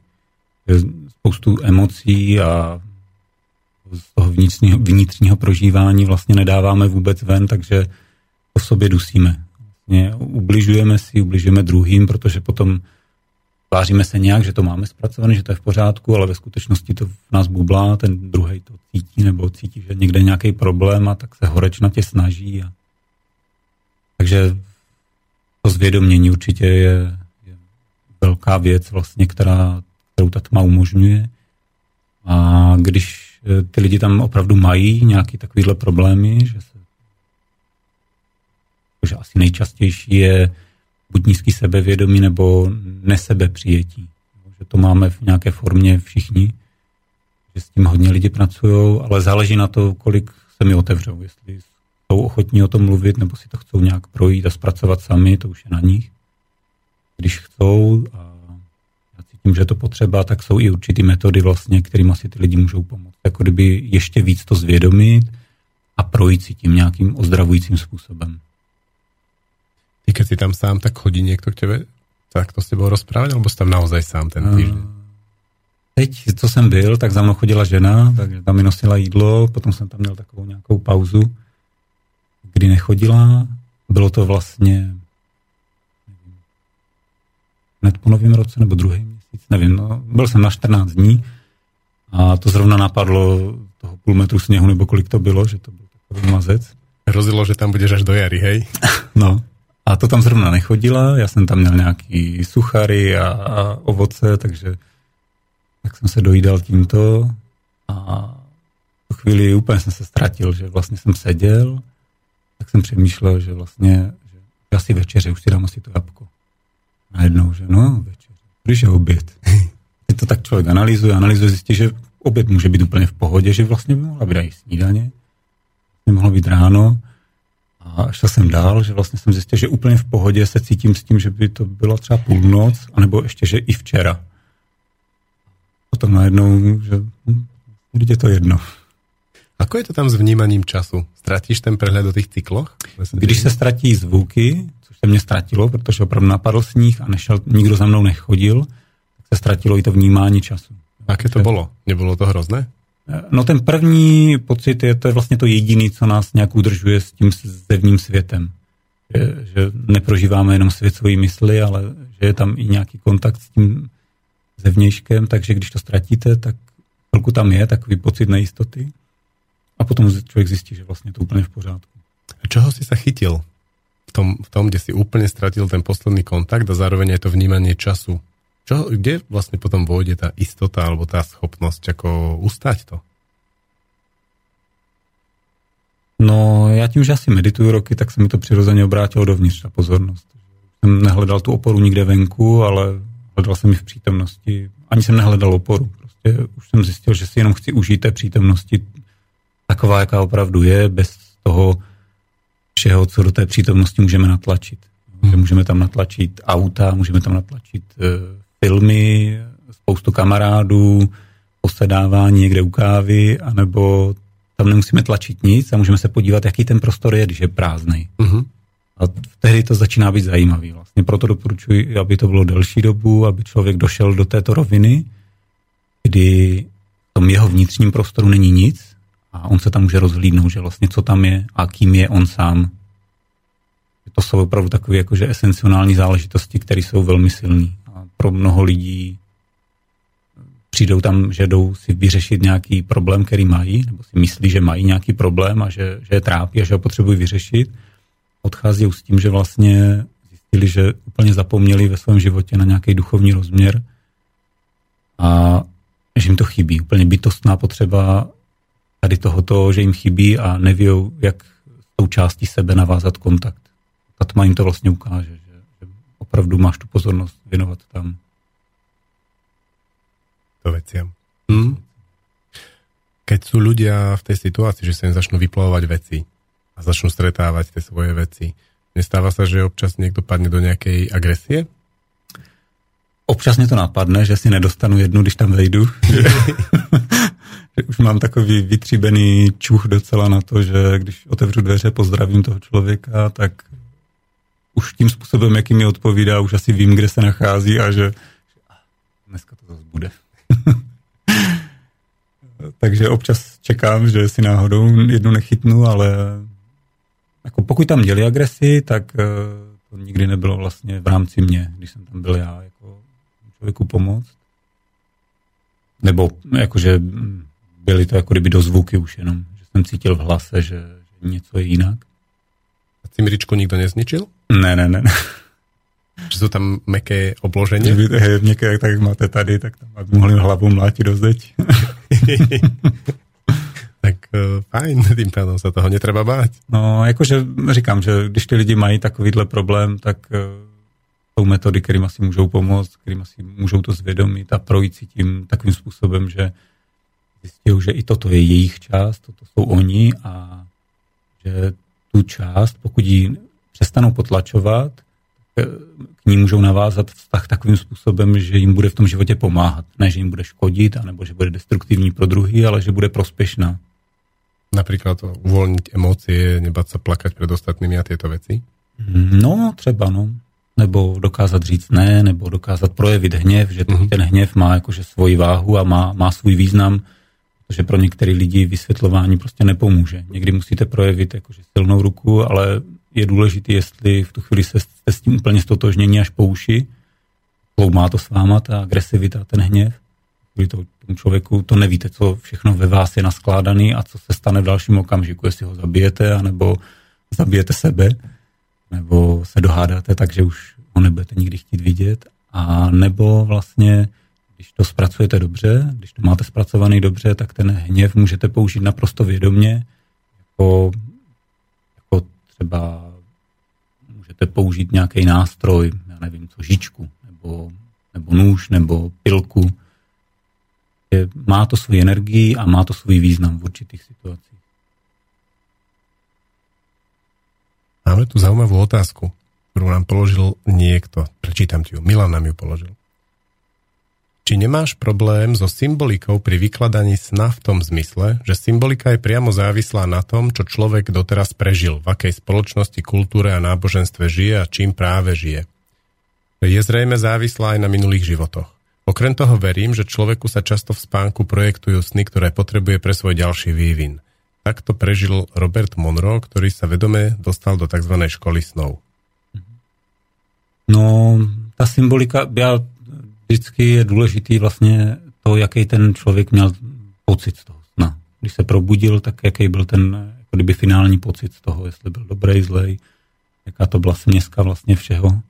Že spoustu emocí a z toho vnitřního, vnitřního prožívání vlastně nedáváme vůbec ven, takže v sobě dusíme vlastně ubližujeme si, ubližujeme druhým, protože potom tváříme se nějak, že to máme zpracované, že to je v pořádku, ale ve skutečnosti to v nás bublá, ten druhý to cítí nebo cítí, že někde je nějaký problém a tak se horečnatě snaží. A... Takže to zvědomění určitě je, je velká věc, vlastně, která, kterou ta tma umožňuje. A když eh, ty lidi tam opravdu mají nějaké takovéhle problémy, že se že asi nejčastější je buď nízký sebevědomí nebo nesebepřijetí. Že to máme v nějaké formě všichni. že s tím hodně lidi pracují, ale záleží na to, kolik se mi otevřou. Jestli jsou ochotní o tom mluvit, nebo si to chcou nějak projít a zpracovat sami, to už je na nich. Když chcou a já cítím, že je to potřeba, tak jsou i určitý metody vlastně, kterými si ty lidi můžou pomoct. Jako kdyby ještě víc to zvědomit a projít si tím nějakým ozdravujícím způsobem. Ty, keď si tam sám, tak chodí někdo k tebe tak to s tebou rozprávať, alebo tam naozaj sám ten týždeň? Teď, co jsem byl, tak za mnou chodila žena, takže tam mi nosila jídlo, potom jsem tam měl takovou nějakou pauzu, kdy nechodila. Bylo to vlastně hned po novém roce, nebo druhý měsíc, nevím. No, byl jsem na 14 dní a to zrovna napadlo toho půl metru sněhu, nebo kolik to bylo, že to byl takový mazec. Hrozilo, že tam budeš až do jary, hej? no. A to tam zrovna nechodila, já jsem tam měl nějaký suchary a, a ovoce, takže tak jsem se dojídal tímto. A po chvíli úplně jsem se ztratil, že vlastně jsem seděl, tak jsem přemýšlel, že vlastně, že asi večeře, už si dám asi to jabko. Najednou, že no, večeře, když je oběd. <laughs> Teď to tak člověk analyzuje, analyzuje, zjistí, že oběd může být úplně v pohodě, že vlastně mohla být i snídaně, mohlo být ráno, a šel jsem dál, že vlastně jsem zjistil, že úplně v pohodě se cítím s tím, že by to byla třeba půlnoc, anebo ještě, že i včera. Potom najednou, že hm, je to jedno. Ako je to tam s vnímaním času? Ztratíš ten přehled do těch cykloch? Když se ztratí zvuky, což se mě ztratilo, protože opravdu napadl sníh a nešel, nikdo za mnou nechodil, tak se ztratilo i to vnímání času. Aké to bylo? Nebylo to hrozné? No ten první pocit je, to je vlastně to jediný, co nás nějak udržuje s tím zevním světem. Že, že neprožíváme jenom svět svojí mysli, ale že je tam i nějaký kontakt s tím zevnějškem, takže když to ztratíte, tak chvilku tam je takový pocit nejistoty a potom člověk zjistí, že vlastně to úplně v pořádku. A čeho si se chytil v tom, v tom, kde si úplně ztratil ten posledný kontakt a zároveň je to vnímanie času? Čo, kde vlastne potom vôjde tá istota alebo tá schopnosť ako ustať to? No, já tím, že asi medituju roky, tak se mi to přirozeně obrátilo dovnitř, ta pozornost. Jsem nehledal tu oporu nikde venku, ale hledal jsem ji v přítomnosti. Ani jsem nehledal oporu. Prostě už jsem zjistil, že si jenom chci užít té přítomnosti taková, jaká opravdu je, bez toho všeho, co do té přítomnosti můžeme natlačit. Hmm. Že můžeme tam natlačit auta, můžeme tam natlačit eh, filmy, spoustu kamarádů, posedávání někde u kávy, anebo tam nemusíme tlačit nic a můžeme se podívat, jaký ten prostor je, když je prázdný. Uh-huh. A tehdy to začíná být zajímavý. Vlastně proto doporučuji, aby to bylo delší dobu, aby člověk došel do této roviny, kdy v tom jeho vnitřním prostoru není nic a on se tam může rozhlídnout, že vlastně co tam je a kým je on sám. To jsou opravdu takové jakože esenciální záležitosti, které jsou velmi silné pro mnoho lidí přijdou tam, že jdou si vyřešit nějaký problém, který mají, nebo si myslí, že mají nějaký problém a že, že je trápí a že ho potřebují vyřešit. Odchází s tím, že vlastně zjistili, že úplně zapomněli ve svém životě na nějaký duchovní rozměr a že jim to chybí. Úplně bytostná potřeba tady tohoto, že jim chybí a neví, jak s tou částí sebe navázat kontakt. Ta tma jim to vlastně ukáže opravdu máš tu pozornost věnovat tam. To veciam. Hmm. Keď sú ľudia v tej situácii, že sa im začnú vyplavovať veci a začnú stretávať tie svoje veci, nestáva sa, že občas niekto padne do nejakej agresie? Občas mě to napadne, že si nedostanu jednu, když tam vejdu. <laughs> že už mám takový vytříbený čuch docela na to, že když otevřu dveře, pozdravím toho člověka, tak už tím způsobem, jaký mi odpovídá, už asi vím, kde se nachází a že dneska to zase bude. <laughs> Takže občas čekám, že si náhodou jednu nechytnu, ale jako pokud tam děli agresi, tak eh, to nikdy nebylo vlastně v rámci mě, když jsem tam byl já jako člověku pomoct. Nebo jakože byly to jako kdyby do zvuky už jenom, že jsem cítil v hlase, že, že něco je jinak. A cimričku nikdo nezničil? Ne, ne, ne. Že jsou tam meké obložení? Měkké, tak jak máte tady, tak tam mohli hlavu mlátit do zeď. <laughs> tak uh, fajn, <laughs> tím pádem se toho netreba bát. No, jakože říkám, že když ty lidi mají takovýhle problém, tak uh, jsou metody, kterým si můžou pomoct, kterým si můžou to zvědomit a projít si tím takovým způsobem, že zjistil, že i toto je jejich část, toto jsou oni a že tu část, pokud ji přestanou potlačovat, k ní můžou navázat vztah takovým způsobem, že jim bude v tom životě pomáhat. Ne, že jim bude škodit, anebo že bude destruktivní pro druhý, ale že bude prospěšná. Například uvolnit emoce, nebát se plakat před ostatními a tyto věci? No, třeba, no. Nebo dokázat říct ne, nebo dokázat projevit hněv, že mm-hmm. ten hněv má jakože svoji váhu a má, má svůj význam, protože pro některé lidi vysvětlování prostě nepomůže. Někdy musíte projevit jakože silnou ruku, ale je důležité, jestli v tu chvíli se, jste s tím úplně stotožnění až po uši, má to s váma, ta agresivita, ten hněv, kvůli to, tomu člověku to nevíte, co všechno ve vás je naskládaný a co se stane v dalším okamžiku, jestli ho zabijete, anebo zabijete sebe, nebo se dohádáte, takže už ho nebudete nikdy chtít vidět, a nebo vlastně, když to zpracujete dobře, když to máte zpracovaný dobře, tak ten hněv můžete použít naprosto vědomě, jako třeba můžete použít nějaký nástroj, já nevím co, žičku, nebo, nebo nůž, nebo pilku. Má to svou energii a má to svůj význam v určitých situacích. Máme tu zaujímavú otázku, kterou nám položil někdo. Prečítam ti ju. Milan nám ju položil. Či nemáš problém so symbolikou pri vykladaní sna v tom zmysle, že symbolika je priamo závislá na tom, čo človek doteraz prežil, v akej spoločnosti, kultúre a náboženstve žije a čím práve žije. Je zrejme závislá aj na minulých životoch. Okrem toho verím, že človeku sa často v spánku projektujú sny, ktoré potrebuje pre svoj ďalší vývin. Takto prežil Robert Monroe, ktorý sa vedome dostal do tzv. školy snov. No, ta symbolika, já vždycky je důležitý vlastně to, jaký ten člověk měl pocit z toho sna. Když se probudil, tak jaký byl ten jako kdyby finální pocit z toho, jestli byl dobrý, zlej, jaká to byla směska vlastně všeho.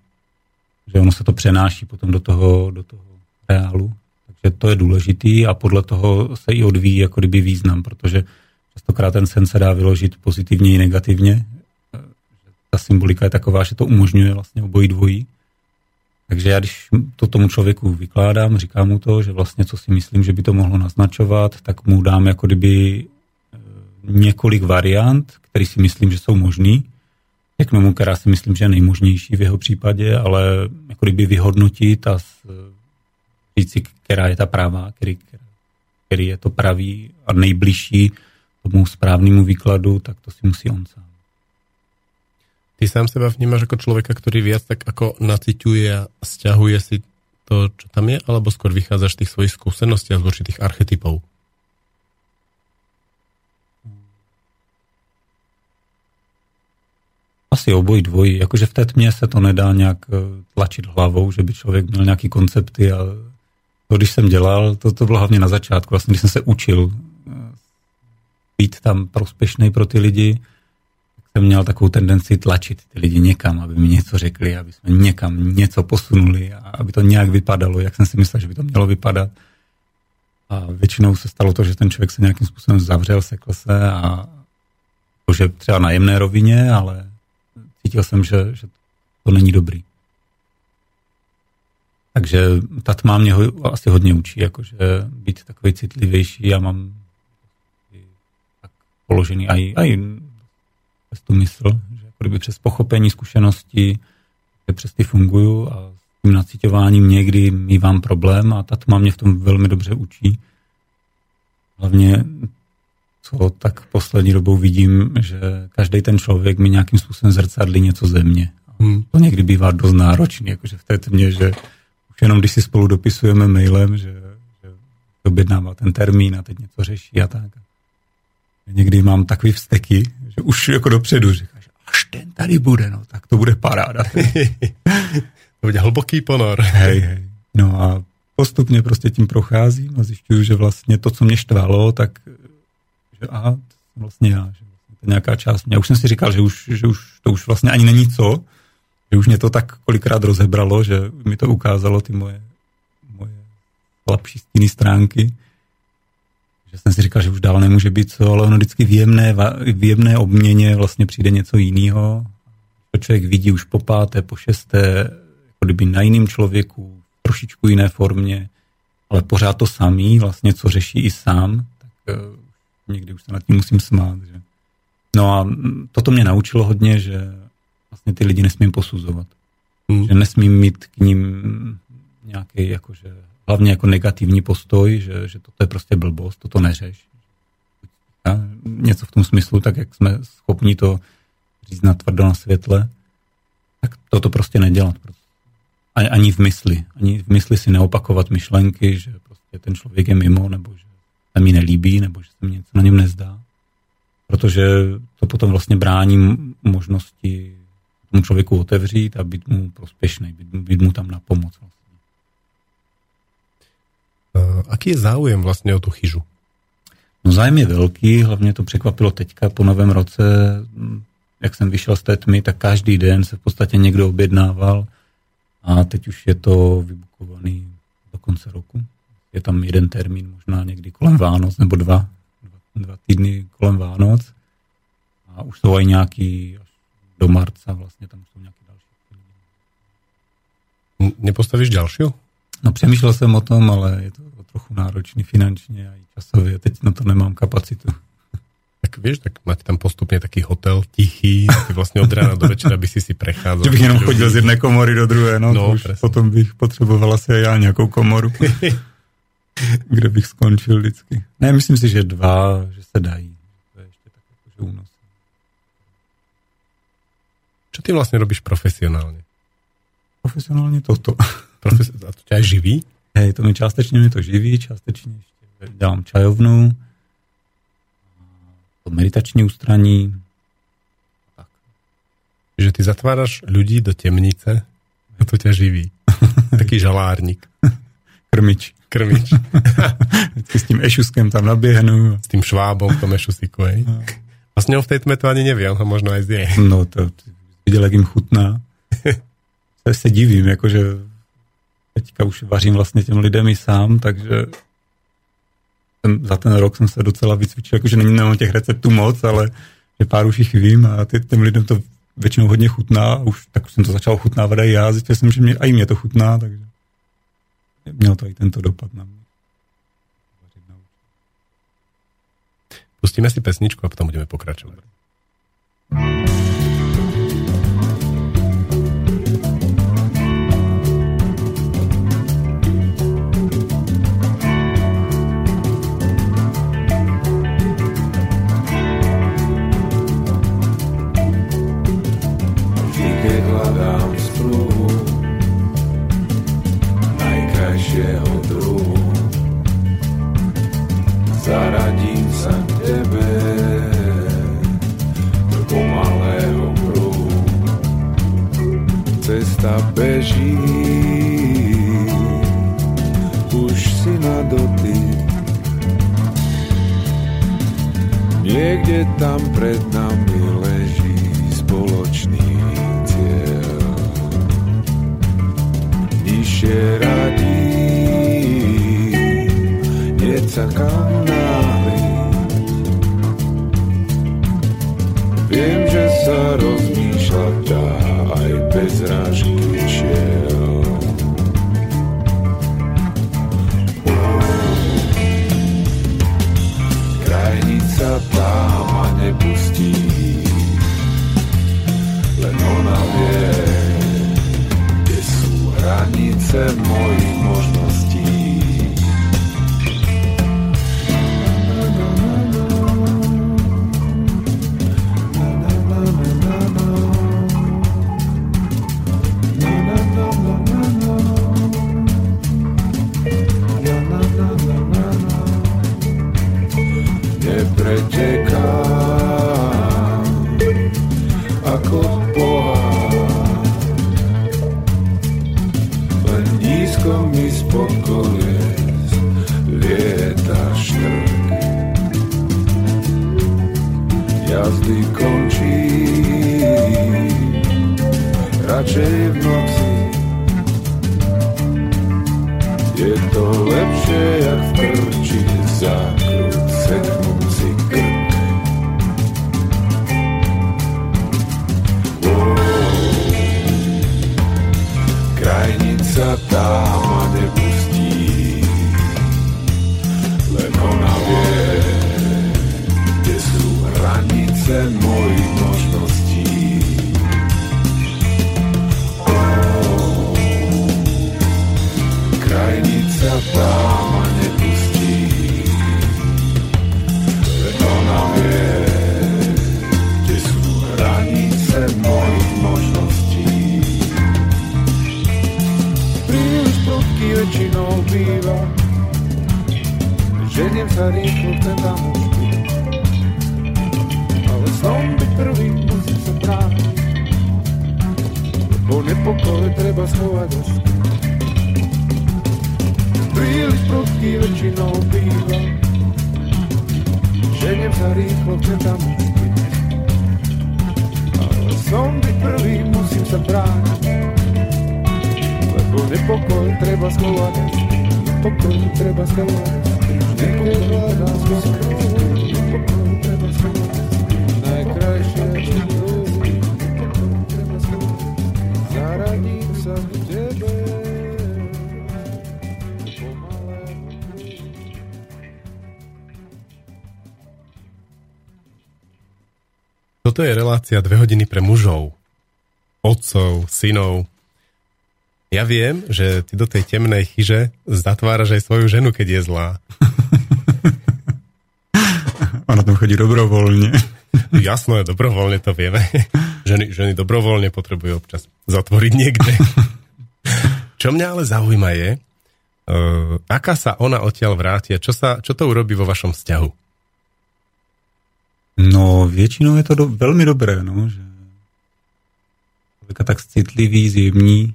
Že ono se to přenáší potom do toho, do toho reálu. Takže to je důležitý a podle toho se i odvíjí jako kdyby význam, protože častokrát ten sen se dá vyložit pozitivně i negativně. Ta symbolika je taková, že to umožňuje vlastně obojí dvojí. Takže já, když to tomu člověku vykládám, říkám mu to, že vlastně co si myslím, že by to mohlo naznačovat, tak mu dám jako kdyby e, několik variant, které si myslím, že jsou možný. Řeknu mu, která si myslím, že je nejmožnější v jeho případě, ale jako kdyby vyhodnotit a říct si, která je ta pravá, který, který je to pravý a nejbližší tomu správnému výkladu, tak to si musí on sám. Ty sám seba vnímaš jako člověka, který viac tak jako naciťuje a stěhuje si to, čo tam je, alebo skôr vychádzaš z tých svojich skúseností a z určitých archetypov? Asi obojí dvojí. Jakože v té tmě se to nedá nějak eh, tlačit hlavou, že by člověk měl nějaký koncepty a to, když jsem dělal, to, to bylo hlavně na začátku, vlastně, když jsem se učil eh, být tam prospěšný pro ty lidi, jsem měl takovou tendenci tlačit ty lidi někam, aby mi něco řekli, aby jsme někam něco posunuli a aby to nějak vypadalo, jak jsem si myslel, že by to mělo vypadat. A většinou se stalo to, že ten člověk se nějakým způsobem zavřel, sekl se a že třeba na jemné rovině, ale cítil jsem, že, že to není dobrý. Takže ta tma mě ho, asi hodně učí, jakože být takový citlivější a mám tak položený aj, aj přes tu mysl, že jako kdyby přes pochopení zkušeností, že přes ty funguju a s tím nacitováním někdy mývám problém a ta tma mě v tom velmi dobře učí. Hlavně co tak poslední dobou vidím, že každý ten člověk mi nějakým způsobem zrcadlí něco ze mě. Hmm. To někdy bývá dost náročný, jakože v té tmě, že už jenom když si spolu dopisujeme mailem, že, že objednává ten termín a teď něco řeší a tak. Někdy mám takový vzteky, že už jako dopředu říkáš, až ten tady bude, no, tak to bude paráda. <laughs> to bude hlboký ponor. hej, hej. No a postupně prostě tím procházím a zjišťuju, že vlastně to, co mě štvalo, tak že aha, to vlastně já, že vlastně to nějaká část mě. Já už jsem si říkal, že už, že už to už vlastně ani není co, že už mě to tak kolikrát rozebralo, že mi to ukázalo ty moje, moje slabší stíny stránky že jsem si říkal, že už dál nemůže být co, ale ono vždycky v jemné, v jemné obměně vlastně přijde něco jiného. To člověk vidí už po páté, po šesté, jako kdyby na jiném člověku, v trošičku jiné formě, ale pořád to samý, vlastně co řeší i sám, tak někdy už se nad tím musím smát. Že? No a toto mě naučilo hodně, že vlastně ty lidi nesmím posuzovat. Hmm. Že nesmím mít k ním nějaký jakože, hlavně jako negativní postoj, že, že toto je prostě blbost, toto neřeš. A něco v tom smyslu, tak jak jsme schopni to říct na tvrdo na světle, tak toto prostě nedělat. Ani, ani v mysli. Ani v mysli si neopakovat myšlenky, že prostě ten člověk je mimo, nebo že se mi nelíbí, nebo že se mi něco na něm nezdá. Protože to potom vlastně brání možnosti tomu člověku otevřít a být mu prospěšný, být, být mu tam na pomoc. Vlastně. Uh, aký je záujem vlastně o tu chyžu? No zájem je velký, hlavně to překvapilo teďka po novém roce, jak jsem vyšel z té tmy, tak každý den se v podstatě někdo objednával a teď už je to vybukovaný do konce roku. Je tam jeden termín, možná někdy kolem Vánoc, nebo dva, dva, dva týdny kolem Vánoc. A už jsou i nějaký až do marca vlastně, tam jsou nějaký další. Nepostavíš další? No přemýšlel jsem o tom, ale je to trochu náročný finančně a i časově. Teď na to nemám kapacitu. Tak vieš, tak máte tam postupně taký hotel tichý, ty vlastně od rána do večera by si si precházel. <laughs> Že bych jenom chodil z jedné komory do druhé, no, no už potom bych potřebovala se já nějakou komoru, <laughs> kde bych skončil vždycky. Ne, myslím si, že dva, že se dají. To je ještě tak že únos. Co ty vlastně robíš profesionálně? Profesionálně toto. Profes- a to tě aj živí? Hej, to mi částečně mi to živí, částečně ještě dělám čajovnu, to meditační ústraní. Tak. Že ty zatváraš ľudí do temnice a to tě živí. Taký žalárník. Krmič. Krmič. s tím ešuskem tam naběhnu. S tím švábom v tom ešusiku, hej. A s ňou v té tme to ani neví, on ho možno aj zje. No to viděl, jak jim chutná. Se, se divím, jakože teďka už vařím vlastně těm lidem i sám, takže jsem, za ten rok jsem se docela vycvičil, jakože není nemám těch receptů moc, ale že pár už jich vím a ty, těm lidem to většinou hodně chutná. Už, tak už jsem to začal chutnávat i já, zjistil jsem, že mě, i mě to chutná, takže mělo to i tento dopad na mě. Pustíme si pesničku a potom budeme pokračovat. cesta tam pred nami relácia dve hodiny pre mužov, otcov, synov. Ja viem, že ty do tej temnej chyže zatváraš aj svoju ženu, keď je zlá. <laughs> Ona tam chodí dobrovoľne. <laughs> Jasno, dobrovoľne to vieme. Ženy, ženy dobrovoľne potrebujú občas zatvoriť niekde. <laughs> Čo mňa ale zaujíma je, uh, aká sa ona odtiaľ vráti a čo, sa, čo to urobí vo vašom vzťahu? No, většinou je to do, velmi dobré, no, že člověka tak citlivý, zjemní.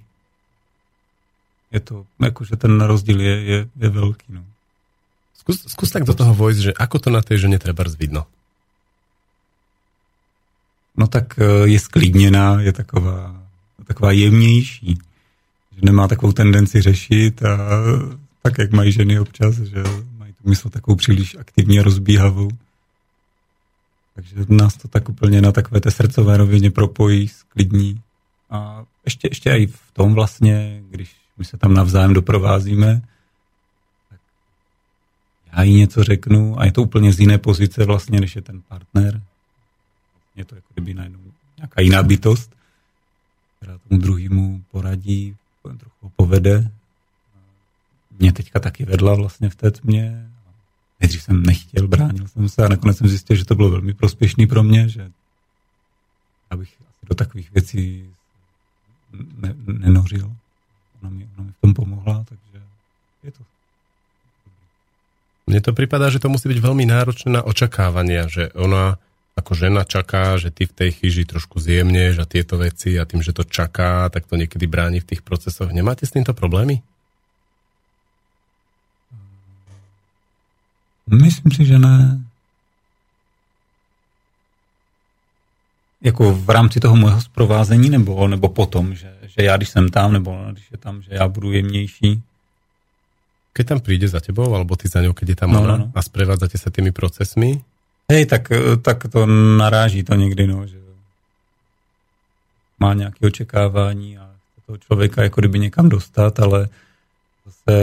Je to, jakože ten rozdíl je, je, je velký, no. Skús, skús tak do toho vojsť, že ako to na tej žene treba vidno? No tak e, je sklidněná, je taková, taková jemnější, že nemá takovou tendenci řešit a tak, jak mají ženy občas, že mají tu mysl takovou příliš aktivně rozbíhavou. Takže nás to tak úplně na takové té srdcové rovině propojí, sklidní. A ještě, ještě i v tom vlastně, když my se tam navzájem doprovázíme, tak já jí něco řeknu a je to úplně z jiné pozice vlastně, než je ten partner. Je to jako kdyby najednou nějaká jiná bytost, která tomu druhému poradí, trochu povede. Mě teďka taky vedla vlastně v té tmě nejdřív jsem nechtěl, bránil jsem se a nakonec jsem zjistil, že to bylo velmi prospěšný pro mě, že abych do takových věcí ne, nenořil. Ona mi, ona mi v tom pomohla, takže je to. Mne to pripadá, že to musí byť veľmi náročné na očakávania, že ona ako žena čaká, že ty v tej chyži trošku zjemneš a tieto veci a tým, že to čaká, tak to niekedy bráni v tých procesoch. Nemáte s týmto problémy? Myslím si, že ne. Jako v rámci toho mojeho zprovázení nebo, nebo potom, že, že já když jsem tam, nebo když je tam, že já budu jemnější. Keď tam príde za tebou, alebo ty za ňou, keď je tam no, ona no, no. a sprevádzate sa tými procesmi? Hej, tak, tak to naráží to někdy, no, že má nějaké očekávání a toho člověka jako kdyby někam dostat, ale zase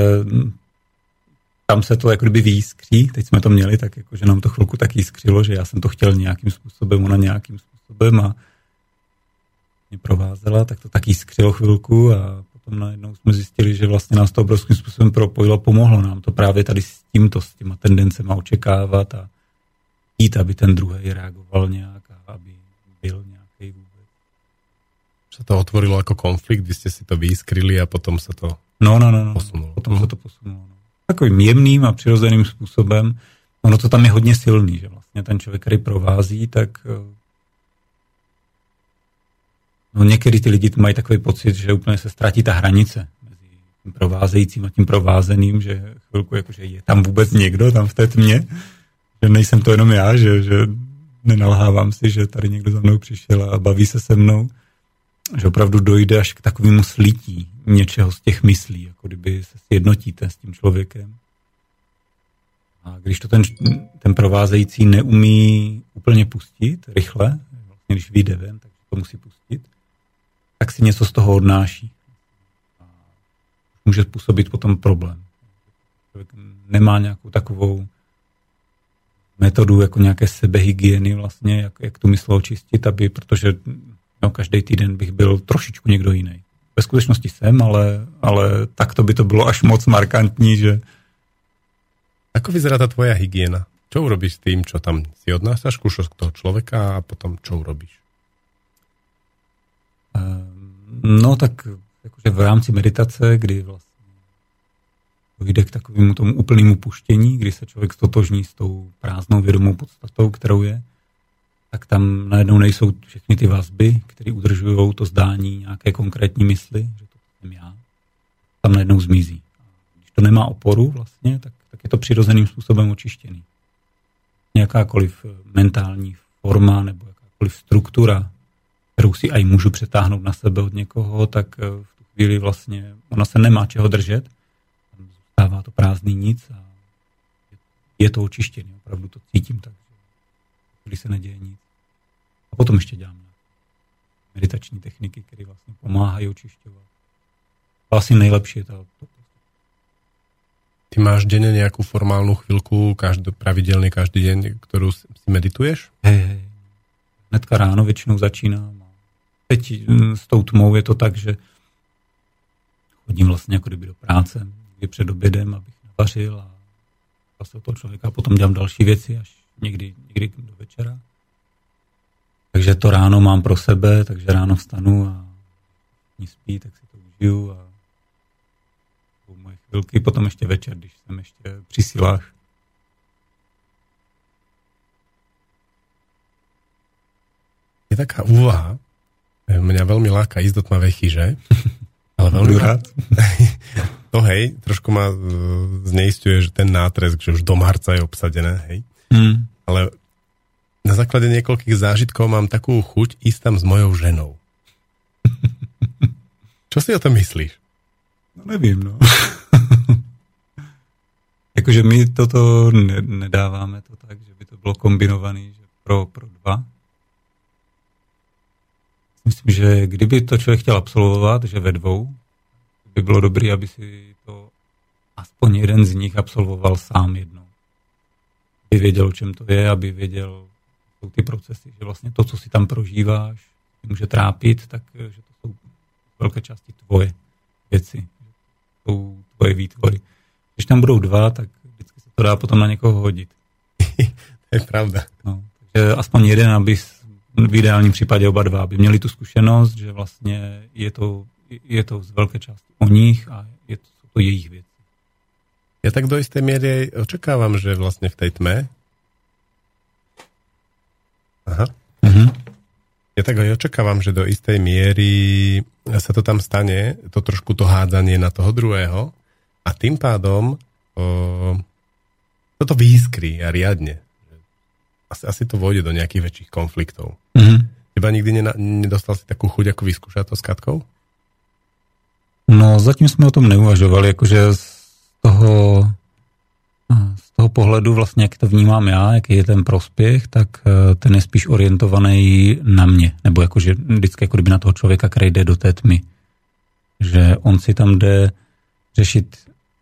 tam se to jako kdyby výskří, teď jsme to měli, tak jako, že nám to chvilku tak jiskřilo, že já jsem to chtěl nějakým způsobem, ona nějakým způsobem a mě provázela, tak to tak jiskřilo chvilku a potom najednou jsme zjistili, že vlastně nás to obrovským způsobem propojilo, pomohlo nám to právě tady s tímto, s těma tendencema očekávat a jít, aby ten druhý reagoval nějak a aby byl nějaký vůbec. Se to otvorilo jako konflikt, vy jste si to vyskryli a potom se to no, no, no, no. posunulo. Potom se to posunulo. Takovým jemným a přirozeným způsobem. Ono to tam je hodně silný, že vlastně ten člověk, který provází, tak eh, no někdy ty lidi mají takový pocit, že úplně se ztratí ta hranice mezi tím provázejícím a tím provázeným, že chvilku jakože je tam vůbec někdo tam v té tmě, že nejsem to jenom já, že, že nenalhávám si, že tady někdo za mnou přišel a baví se se mnou, že opravdu dojde až k takovému slití něčeho z těch myslí, jako kdyby se sjednotíte s tím člověkem. A když to ten, ten provázející neumí úplně pustit rychle, vlastně když vyjde ven, tak to musí pustit, tak si něco z toho odnáší. A může způsobit potom problém. Člověk nemá nějakou takovou metodu jako nějaké sebehygieny vlastně, jak, jak tu mysl očistit, aby, protože no, každý týden bych byl trošičku někdo jiný. ve skutečnosti jsem, ale, ale takto by to bylo až moc markantní, že... Ako vyzerá ta tvoja hygiena? Čo urobíš s tým, čo tam si odnášaš, kúšaš toho človeka a potom čo urobíš? Ehm, no tak jakože v rámci meditace, kdy vlastně dojde k takovému tomu úplnému puštění, kdy se člověk stotožní s tou prázdnou vědomou podstatou, kterou je, tak tam najednou nejsou všechny ty vazby, které udržují to zdání nějaké konkrétní mysli, že to jsem já, tam najednou zmizí. Když to nemá oporu vlastně, tak, tak je to přirozeným způsobem očištěný. Nějakákoliv mentální forma nebo jakákoliv struktura, kterou si aj můžu přetáhnout na sebe od někoho, tak eh, v tu chvíli vlastně ona se nemá čeho držet, zůstává to prázdný nic a je to očištěný. Opravdu to cítím tak, když se neděje nic. A potom ještě dělám meditační techniky, které vlastně pomáhají očišťovat. Asi nejlepší je to. Ty máš denně nějakou formálnou chvilku, každý, pravidelně každý den, kterou si medituješ? Hej, hej. Hnedka ráno většinou začínám. Teď mm, s tou tmou je to tak, že chodím vlastně jako kdyby do práce, někdy před obědem, abych navařil a vlastně toho člověka a potom dělám další věci až někdy, někdy do večera. Takže to ráno mám pro sebe, takže ráno vstanu a ní spí, tak si to užiju a moje chvilky, potom ještě večer, když jsem ještě při silách. Je taká úvaha, mňa veľmi láka ísť do tmavej chyže, <laughs> ale veľmi rád. <laughs> to hej, trošku ma e, zneistuje, že ten nátresk, že už do marca je obsadené, hej. Mm. Ale na základe niekoľkých zážitkov mám takú chuť ísť tam s mojou ženou. <laughs> Čo si o tom myslíš? No nevím, no. <laughs> Jakože my toto ne, nedáváme to tak, že by to bylo kombinovaný že pro, pro dva. Myslím, že kdyby to člověk chtěl absolvovat, že ve dvou, by bylo dobré, aby si to aspoň jeden z nich absolvoval sám jednou. Aby věděl, o čem to je, aby věděl, jsou ty procesy, že vlastně to, co si tam prožíváš, může trápit, tak že to jsou velké části tvoje věci, jsou tvoje výtvory. Když tam budou dva, tak vždycky se to dá potom na někoho hodit. <laughs> to je pravda. No, takže aspoň jeden, aby v ideálním případě oba dva, aby měli tu zkušenost, že vlastně je to, je to z velké části o nich a je to, jsou to jejich věci. Já tak do jisté míry očekávám, že vlastně v té tme Aha. Uh-huh. Ja tak aj očakávam, že do istej miery sa to tam stane, to trošku to hádzanie na toho druhého a tým pádom o, toto výskry a riadne. Asi, asi to vôjde do nejakých väčších konfliktov. Uh-huh. Teba nikdy nena, nedostal si takú chuť, ako vyskúšať to s Katkou? No, zatím jsme o tom neuvažovali, jakože z toho z toho pohledu vlastně, jak to vnímám já, jaký je ten prospěch, tak eh, ten je spíš orientovaný na mě, nebo jakože vždycky jako kdyby na toho člověka, který jde do té tmy. Že on si tam jde řešit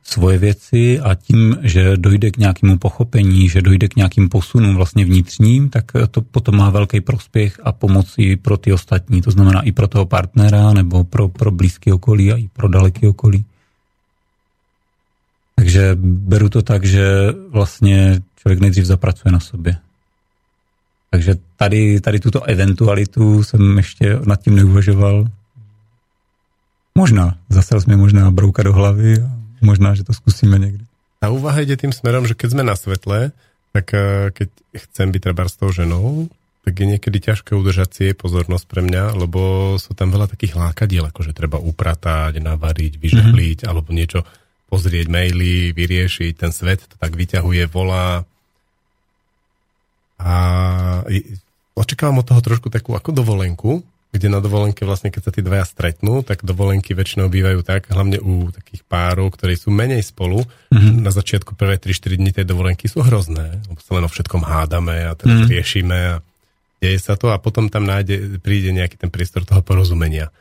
svoje věci a tím, že dojde k nějakému pochopení, že dojde k nějakým posunům vlastně vnitřním, tak to potom má velký prospěch a pomoc i pro ty ostatní, to znamená i pro toho partnera nebo pro, pro blízké okolí a i pro daleké okolí. Takže beru to tak, že vlastně člověk nejdřív zapracuje na sobě. Takže tady, tady tuto eventualitu jsem ještě nad tím neuvažoval. Možná, zase jsme možná brouka do hlavy a možná, že to zkusíme někdy. A úvaha jde tým smerom, že keď jsme na svetle, tak eh, keď chcem byť treba s tou ženou, tak je niekedy ťažké udržať si jej pozornosť pre mňa, lebo sú tam veľa takých lákadiel, ako že treba upratať, navariť, vyžehliť, mm-hmm. alebo niečo pozrieť maily, vyriešiť, ten svet to tak vyťahuje, volá. A očakávam od toho trošku takú ako dovolenku, kde na dovolenke vlastne, keď sa tí dvaja stretnú, tak dovolenky väčšinou bývajú tak, hlavne u takých párov, ktorí sú menej spolu. Mm-hmm. Na začiatku prvé 3-4 dní tej dovolenky sú hrozné, lebo sa len o všetkom hádame a teraz mm-hmm. riešime a deje sa to a potom tam nájde, príde nejaký ten priestor toho porozumenia.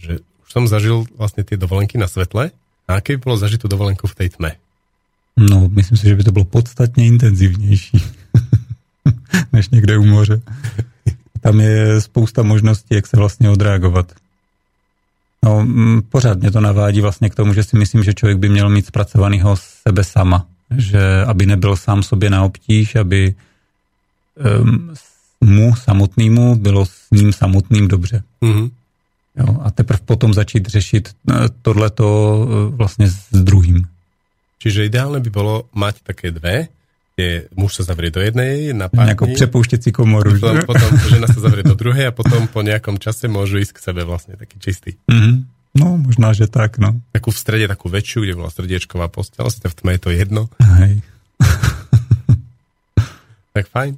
Že už som zažil vlastne tie dovolenky na svetle a aké by bylo tu dovolenku v té tme? No, myslím si, že by to bylo podstatně intenzivnější <laughs> než někde u moře. Tam je spousta možností, jak se vlastně odreagovat. No, pořád mě to navádí vlastně k tomu, že si myslím, že člověk by měl mít zpracovanýho sebe sama. Že aby nebyl sám sobě na obtíž, aby um, mu samotnému bylo s ním samotným dobře. Mm-hmm. Jo, a teprve potom začít řešit eh, tohleto eh, vlastně s druhým. Čiže ideálne by bolo mať také dve, kde muž sa zavrie do jednej, na pár Nejakou prepouštěcí komoru. Potom, potom žena sa zavrie do druhej a potom po nejakom čase môžu ísť k sebe vlastne taký čistý. Mm-hmm. No, možná, že tak, no. Takú v strede, takú väčšiu, kde bola srdiečková postel, si v tme je to jedno. Hej. <laughs> tak fajn.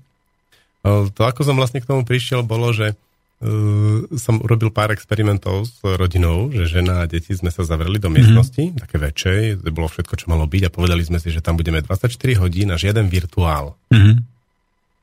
To, ako som vlastne k tomu prišiel, bolo, že uh, som urobil pár experimentov s rodinou, že žena a deti sme sa zavreli do miestnosti, mm-hmm. také väčšej, to bolo všetko, čo malo byť a povedali sme si, že tam budeme 24 hodín a žiaden virtuál. Mm-hmm.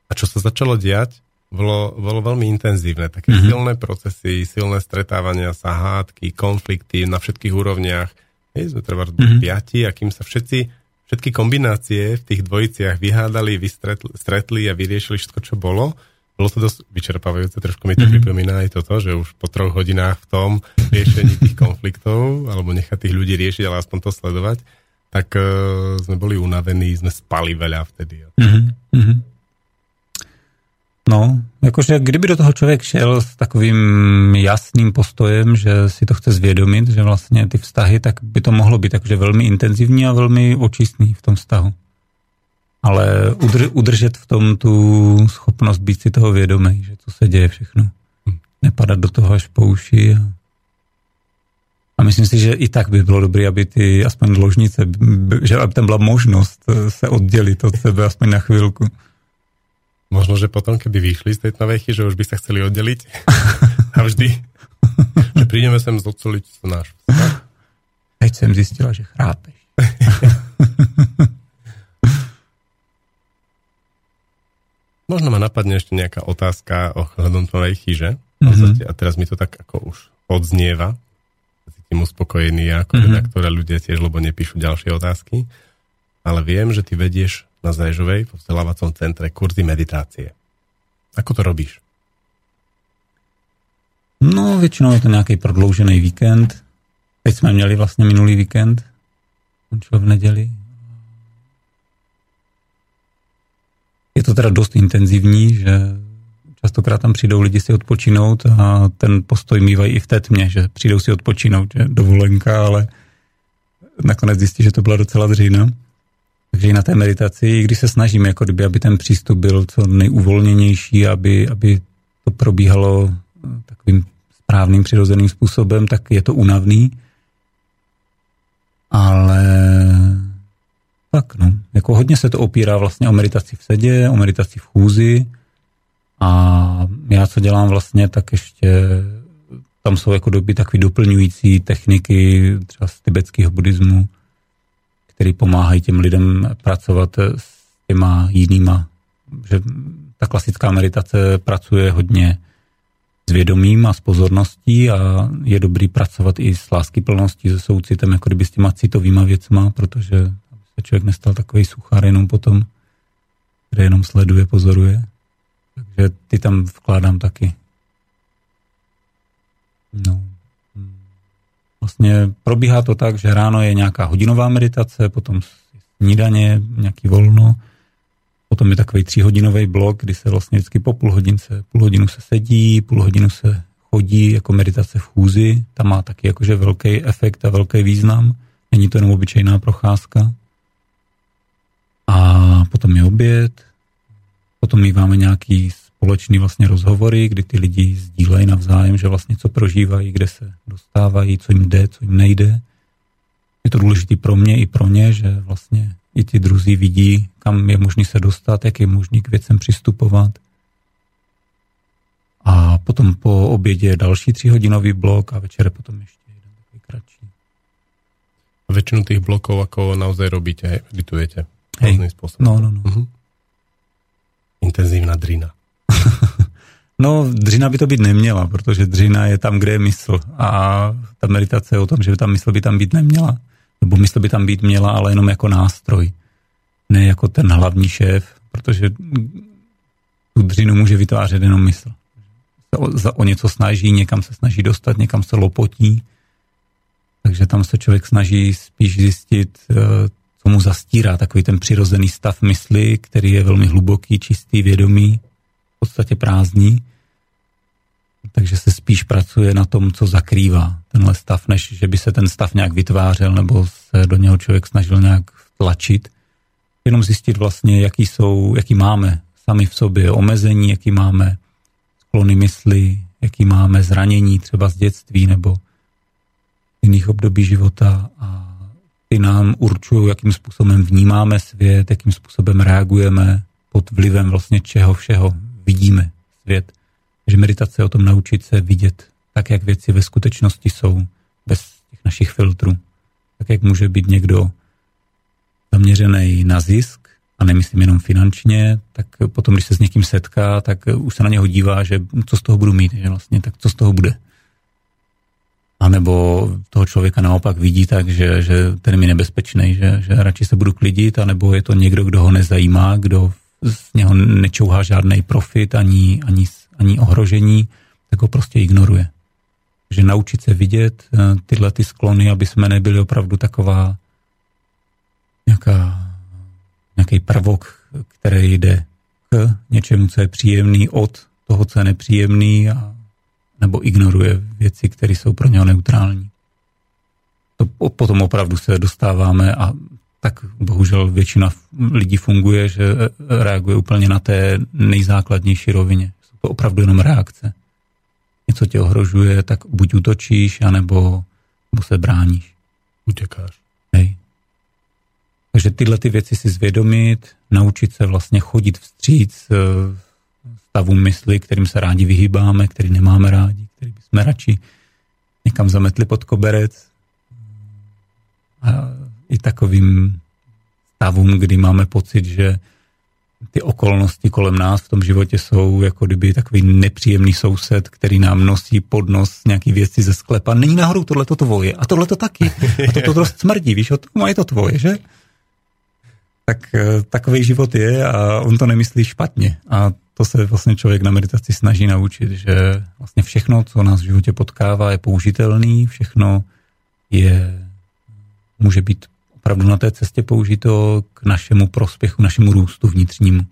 A čo sa začalo diať, bolo, bolo veľmi intenzívne. Také mm-hmm. silné procesy, silné stretávania sa, hádky, konflikty na všetkých úrovniach. Hej, sme treba mm-hmm. piati a kým sa všetci, všetky kombinácie v tých dvojiciach vyhádali, vystretli stretli a vyriešili všetko, čo bolo, bolo to dosť vyčerpávajúce, trošku mi to mm-hmm. pripomína aj toto, že už po troch hodinách v tom riešení tých konfliktov, alebo nechať tých ľudí riešiť, ale aspoň to sledovať, tak uh, sme boli unavení, sme spali veľa vtedy. Mm-hmm. No, jakože kdyby do toho člověk šel s takovým jasným postojem, že si to chce zvědomit, že vlastně ty vztahy, tak by to mohlo být takže velmi intenzivní a velmi očistný v tom vztahu ale udr- udržet v tom tu schopnost být si toho vědomý, že co se děje všechno. Hm. Nepadat do toho až po uši. A, a myslím si, že i tak by bylo dobré, aby ty aspoň ložnice, že aby tam byla možnost eh, se oddělit od sebe aspoň na chvilku. Možno, že potom, keby vyšli z tej tmavej že už by sa chceli oddeliť. <laughs> a vždy, že prídeme sem zoceliť náš vztah. Teď jsem zistila, že chrápeš. <laughs> Možno ma napadne ešte nejaká otázka ohľadom tvojej chyže. Mm-hmm. A teraz mi to tak ako už odznieva. Cítim uspokojený ja, ako mm-hmm. redaktor a ľudia tiež, lebo nepíšu ďalšie otázky. Ale viem, že ty vedieš na Zajžovej v vzdelávacom centre kurzy meditácie. Ako to robíš? No, většinou je to nějaký prodloužený víkend. Teď jsme měli vlastně minulý víkend. Končil v neděli. Je to teda dost intenzivní, že častokrát tam přijdou lidi si odpočinout a ten postoj mývají i v té tmě, že přijdou si odpočinout, že dovolenka, ale nakonec zjistí, že to byla docela dřína. Takže i na té meditaci, když se snažím, jako kdyby, aby ten přístup byl co nejuvolněnější, aby, aby to probíhalo takovým správným, přirozeným způsobem, tak je to unavný. Ale tak, no. Jako hodně se to opírá vlastně o meditaci v sedě, o meditaci v chůzi a já co dělám vlastně, tak ještě tam jsou jako doby takové doplňující techniky třeba z tibetského buddhismu, který pomáhají těm lidem pracovat s těma jinýma. Že ta klasická meditace pracuje hodně s vědomím a s pozorností a je dobrý pracovat i s láskyplností, se soucitem, jako kdyby s těma citovýma věcma, protože se člověk nestal takový suchár jenom potom, který jenom sleduje, pozoruje. Takže ty tam vkládám taky. No. Vlastně probíhá to tak, že ráno je nějaká hodinová meditace, potom snídaně, nějaký volno, potom je takový tříhodinový blok, kdy se vlastně vždycky po půl hodince, půl hodinu se sedí, půl hodinu se chodí jako meditace v chůzi, tam má taky jakože velký efekt a velký význam, není to jenom obyčejná procházka. A potom je oběd, potom míváme nějaký společný vlastně rozhovory, kdy ty lidi sdílejí navzájem, že vlastně co prožívají, kde se dostávají, co jim jde, co jim nejde. Je to důležité pro mě i pro ně, že vlastně i ti druzí vidí, kam je možný se dostat, jak je možný k věcem přistupovat. A potom po obědě další tříhodinový blok a večer potom ještě jeden kratší. A většinu těch bloků jako naozaj robíte, meditujete? Hej. spôsobom. No, no, no. Uh-huh. Intenzívna drina. <laughs> no, dřina by to být neměla, protože dřina je tam, kde je mysl. A ta meditace je o tom, že ta mysl by tam být neměla. Nebo mysl by tam být měla, ale jenom jako nástroj. Ne jako ten hlavní šéf, protože tu dřinu může vytvářet jenom mysl. Se o, za, o něco snaží, někam se snaží dostat, někam se lopotí, takže tam se člověk snaží spíš zjistit, eh, co mu zastírá takový ten přirozený stav mysli, který je velmi hluboký, čistý, vědomý, v podstatě prázdný. Takže se spíš pracuje na tom, co zakrývá tenhle stav, než že by se ten stav nějak vytvářel nebo se do něho člověk snažil nějak tlačit. Jenom zjistit vlastně, jaký jsou, jaký máme sami v sobě omezení, jaký máme sklony mysli, jaký máme zranění třeba z dětství nebo jiných období života a ty nám určují, jakým způsobem vnímáme svět, jakým způsobem reagujeme pod vlivem vlastně čeho všeho vidíme svět. Takže meditace je o tom naučit se vidět tak, jak věci ve skutečnosti jsou, bez těch našich filtrů. Tak, jak může být někdo zaměřený na zisk, a nemyslím jenom finančně, tak potom, když se s někým setká, tak už se na něho dívá, že co z toho budu mít, že vlastně, tak co z toho bude. A nebo toho člověka naopak vidí tak, že, že ten je nebezpečný, že, že radši se budu klidit, anebo je to někdo, kdo ho nezajímá, kdo z něho nečouhá žádný profit ani, ani, ani ohrožení, tak ho prostě ignoruje. Takže naučit se vidět eh, tyhle ty sklony, aby jsme nebyli opravdu taková nějaká, nějaký prvok, který jde k něčemu, co je příjemný, od toho, co je nepříjemný a nebo ignoruje věci, které jsou pro něho neutrální. To potom opravdu se dostáváme a tak bohužel většina lidí funguje, že reaguje úplně na té nejzákladnější rovině. Jsou to opravdu jenom reakce. Něco tě ohrožuje, tak buď utočíš, anebo, nebo se bráníš. Utěkáš. Hej. Takže tyhle ty věci si zvědomit, naučit se vlastně chodit vstříc stavům mysli, kterým se rádi vyhýbáme, který nemáme rádi, který bychom radši někam zametli pod koberec. A i takovým stavům, kdy máme pocit, že ty okolnosti kolem nás v tom životě jsou jako kdyby takový nepříjemný soused, který nám nosí pod nos nějaký věci ze sklepa. Není nahoru tohle to tvoje a tohle to taky. A to, to dost smrdí, víš, tom je to tvoje, že? Tak eh, takový život je a on to nemyslí špatně. A to se vlastně člověk na meditaci snaží naučit, že vlastně všechno, co nás v životě potkává, je použitelný, všechno je, může být opravdu na té cestě použito k našemu prospěchu, našemu růstu vnitřnímu.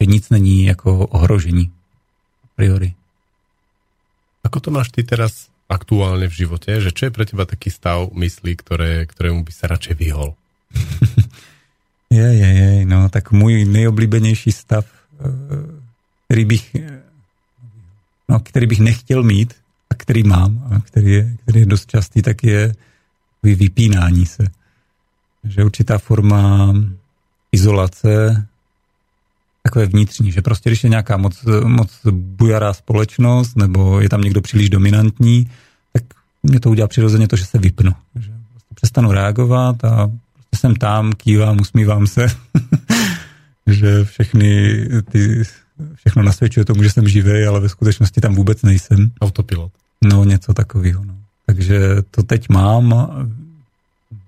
Že nic není jako ohrožení a priori. Ako to máš ty teraz aktuálne v živote? Že čo je pre teba taký stav myslí, ktoré, ktorému by sa radšej vyhol? <laughs> je, je, je, no tak můj nejoblíbenější stav eh, který bych, no, který bych nechtěl mít a který mám a který je, který je dost častý, tak je vypínání se. Že určitá forma izolace, takové vnitřní, že prostě když je nějaká moc, moc bujará společnost nebo je tam někdo příliš dominantní, tak mě to udělá přirozeně to, že se vypnu. Že prostě přestanu reagovat a prostě jsem tam, kývám, usmívám se. <laughs> že všechny ty všechno nasvědčuje tomu, že jsem živý, ale ve skutečnosti tam vůbec nejsem. Autopilot. No, něco takového. No. Takže to teď mám.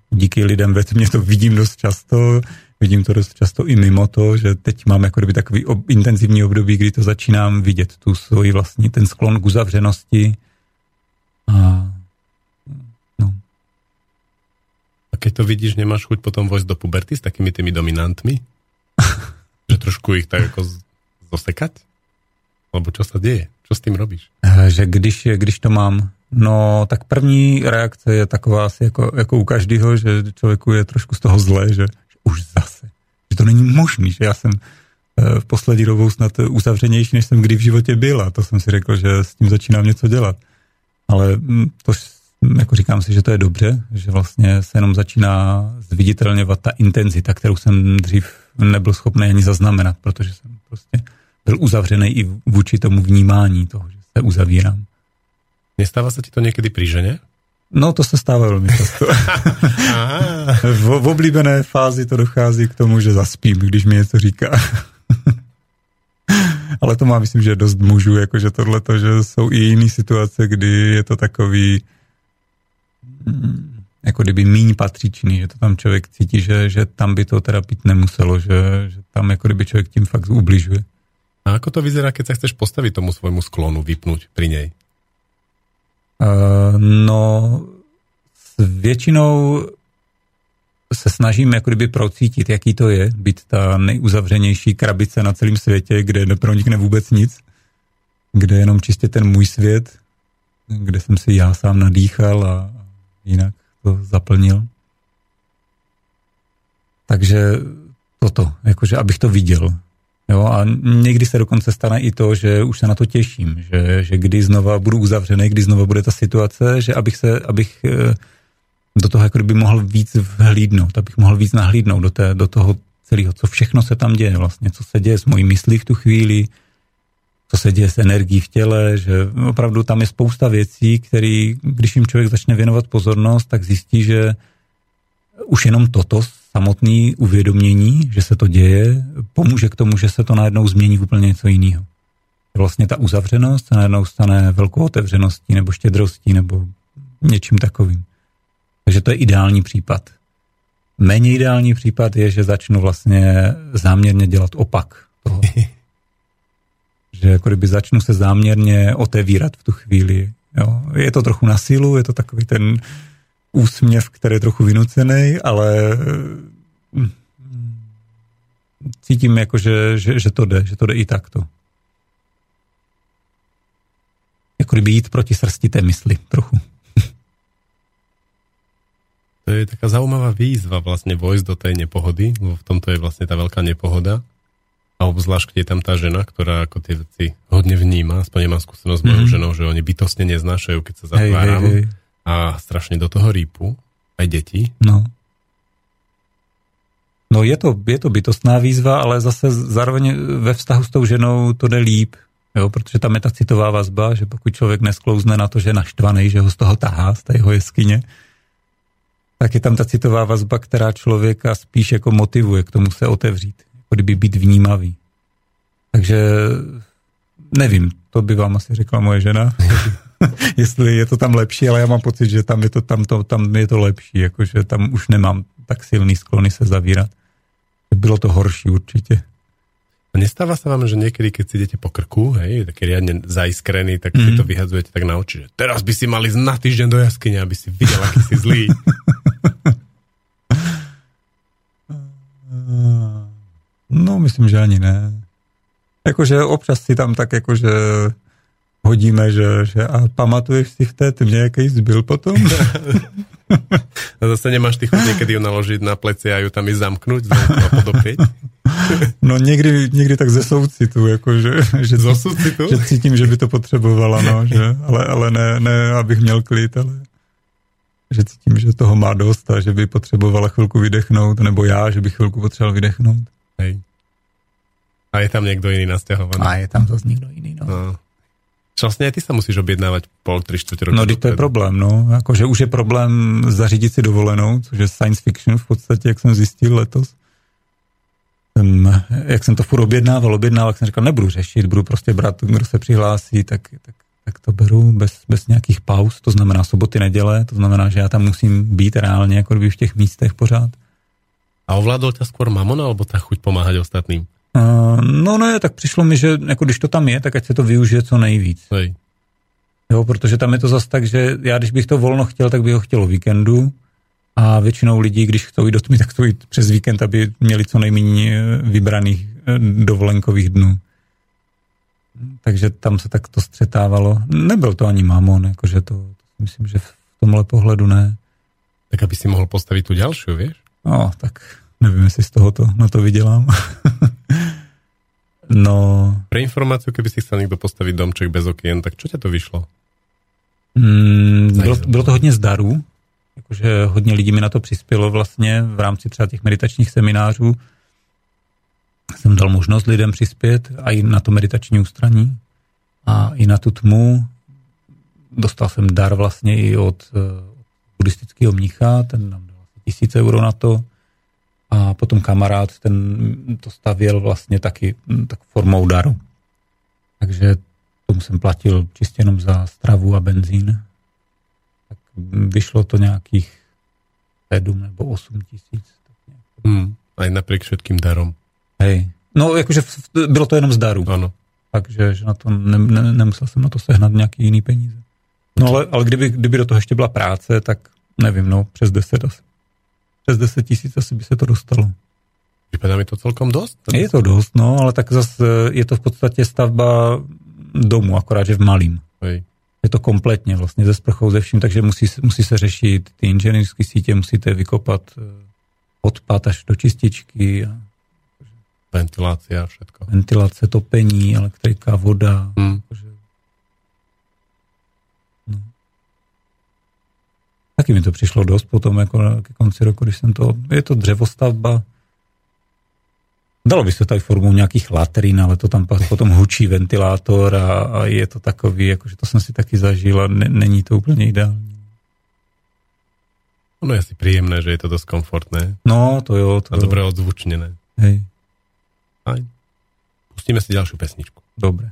Díky lidem ve tmě to vidím dost často. Vidím to dost často i mimo to, že teď mám jako kdyby takový ob, intenzivní období, kdy to začínám vidět, tu svoji vlastní, ten sklon k uzavřenosti. A, no. a keď to vidíš, nemáš chuť potom vojsť do puberty s takými tými dominantmi? <laughs> že trošku ich tak jako zosekať? Alebo čo sa deje? Čo s tím robíš? Eh, že když, když to mám, no tak první reakce je taková asi jako, jako u každého, že člověku je trošku z toho zlé, že, že už zase, že to není možný, že já jsem eh, v poslední dobou snad uzavřenější, než jsem kdy v životě byl a to jsem si řekl, že s tím začínám něco dělat. Ale hm, to jako říkám si, že to je dobře, že vlastně se jenom začíná zviditelňovat ta intenzita, kterou jsem dřív nebyl schopný ani zaznamenat, protože jsem prostě byl uzavřený i vůči tomu vnímání toho, že se uzavírám. Nestává se ti to někdy při ženě? No, to se stává velmi <laughs> často. v, v oblíbené fázi to dochází k tomu, že zaspím, když mi něco říká. <laughs> Ale to má, myslím, že dost mužů, jakože tohle, že jsou i jiné situace, kdy je to takový mm, jako kdyby míň patřičný, že to tam člověk cítí, že, že tam by to teda být nemuselo, že, že tam jako kdyby člověk tím fakt ubližuje. A ako to vyzerá, keď sa chceš postaviť tomu svojmu sklonu, vypnúť pri nej? Uh, no, většinou se snažím jako kdyby procítit, jaký to je, být ta nejuzavřenější krabice na celém světě, kde nepronikne vůbec nic, kde je jenom čistě ten můj svět, kde jsem si já sám nadýchal a jinak to zaplnil. Takže toto, jakože abych to viděl. Jo, a někdy se dokonce stane i to, že už se na to těším, že, že kdy znova budu uzavřený, kdy znova bude ta situace, že abych se, abych eh, do toho jako kdyby mohl víc vhlídnout, abych mohl víc nahlídnout do, té, do toho celého, co všechno se tam děje vlastně, co se děje s mojí myslí v tu chvíli, co se děje s energií v těle, že opravdu tam je spousta věcí, které, když jim člověk začne věnovat pozornost, tak zjistí, že už jenom toto samotné uvědomění, že se to děje, pomůže k tomu, že se to najednou změní v úplně něco jiného. Vlastně ta uzavřenost se najednou stane velkou otevřeností nebo štědrostí nebo něčím takovým. Takže to je ideální případ. Méně ideální případ je, že začnu vlastně záměrně dělat opak toho. <laughs> že jako kdyby začnu se záměrně otevírat v tu chvíli. Jo. Je to trochu na sílu, je to takový ten úsměv, který je trochu vynucený, ale mm, cítím jako, že, že, že to jde, že to jde i takto. Jako kdyby jít proti srsti té mysli trochu. <laughs> To je taká zaujímavá výzva vlastne vojsť do tej nepohody, lebo v tomto je vlastne tá veľká nepohoda. A obzvlášť, keď je tam tá žena, ktorá ako tie veci hodne vníma, aspoň nemám skúsenosť s mojou mm-hmm. ženou, že oni bytostne neznášajú, keď sa zatváram hej, hej, hej. A strašne do toho rýpu, aj deti. No. No je to, je to bytostná výzva, ale zase zároveň ve vztahu s tou ženou to jde líp, jo, protože tam je ta citová vazba, že pokud člověk nesklouzne na to, že je naštvaný, že ho z toho tahá, z té jeho jeskyně, tak je tam ta citová vazba, která člověka spíš jako motivuje k tomu se otevřít, jako kdyby být vnímavý. Takže nevím, to by vám asi řekla moje žena, <laughs> jestli je to tam lepší, ale já mám pocit, že tam je to, tam to, tam je to lepší, jakože tam už nemám tak silný sklony se zavírat. Bylo to horší určitě. A nestáva sa vám, že niekedy, keď si idete po krku, hej, taký riadne zaiskrený, tak mm. si to vyhadzujete tak na oči, že teraz by si mali na týždeň do jaskyne, aby si videl, aký si zlý. <laughs> No, myslím, že ani ne. Jakože občas si tam tak jakože hodíme, že, že a pamatuješ si v té tmě, jaký zbyl potom? a <laughs> zase nemáš ty chuť někdy ju naložit na pleci a ju tam i zamknout a podopět? <laughs> No někdy, někdy tak ze soucitu, jako že, že, soucitu? že cítím, že by to potřebovala, no, že, ale, ale ne, ne, abych měl klid, ale že cítím, že toho má dost a že by potřebovala chvilku vydechnout, nebo já, že bych chvilku potřeboval vydechnout. Hej. A je tam někdo jiný nastěhovaný. A je tam zase někdo jiný, no. no. Vlastně ty se musíš objednávat pol, tři čtvrtě roku. No, to je problém, no. Jakože už je problém zařídit si dovolenou, což je science fiction v podstatě, jak jsem zjistil letos. Jsem, jak jsem to furt objednával, objednával, jak jsem říkal, nebudu řešit, budu prostě brát, kdo se přihlásí, tak, tak tak to beru bez, bez nějakých pauz, to znamená soboty, neděle, to znamená, že já tam musím být reálně jako kdyby v těch místech pořád. A ovládl tě skôr mamon, alebo ta chuť pomáhat ostatním? Uh, no ne, tak přišlo mi, že jako když to tam je, tak ať se to využije co nejvíc. Hej. Jo, protože tam je to zase tak, že já když bych to volno chtěl, tak bych ho chtěl o víkendu a většinou lidí, když chcou jít do tmy, <laughs> tak chcou jít přes víkend, aby měli co nejméně vybraných eh, dovolenkových dnů takže tam se tak to střetávalo. Nebyl to ani mamon, jakože to, to myslím, že v tomhle pohledu ne. Tak aby si mohl postavit tu další, víš? No, tak nevím, jestli z toho to, na to vydělám. <laughs> no. Pre informaci, keby si chcel někdo postavit domček bez okien, tak čo tě to vyšlo? Mm, bylo, bylo to hodně zdarů, jakože hodně lidí mi na to přispělo vlastně v rámci třeba těch meditačních seminářů, jsem dal možnost lidem přispět a i na to meditační ústraní a i na tu tmu. Dostal jsem dar vlastně i od uh, buddhistického mnicha, ten nám dal tisíc euro na to a potom kamarád, ten to stavěl vlastně taky hm, tak formou daru. Takže tomu jsem platil čistě jenom za stravu a benzín. Tak vyšlo to nějakých 7 nebo 8 tisíc. Hmm, aj napriek všetkým darom. Hej. No, jakože bylo to jenom z daru. Ano. Takže že na to ne, ne, nemusel jsem na to sehnat nějaký jiný peníze. No ale, ale kdyby, kdyby do toho ještě byla práce, tak Nevím, no, přes 10 asi. Přes 10 tisíc asi by se to dostalo. Vypadá mi to celkom dost? Je to dost, no, ale tak zase je to v podstatě stavba domu, akorát, že v malým. Hej. Je to kompletně vlastně ze sprchou, ze vším, takže musí, musí se řešit ty inženýrské sítě, musíte vykopat eh, odpad až do čističky. A Ventilácia a všetko. ventilace, topení, elektrika, voda. Hmm. Takže, no. Taky mi to přišlo dost potom jako na, ke konci roku, když jsem to, je to dřevostavba, Dalo by se tady formou nějakých latrín, ale to tam pak potom hučí ventilátor a, a je to takový, jakože to jsem si taky zažil a ne, není to úplně ideální. Ono je asi príjemné, že je to dosť komfortné No, to jo, to a jo. dobre odzvučnené. Hej, Aj. Pustíme si ďalšiu pesničku. dobre.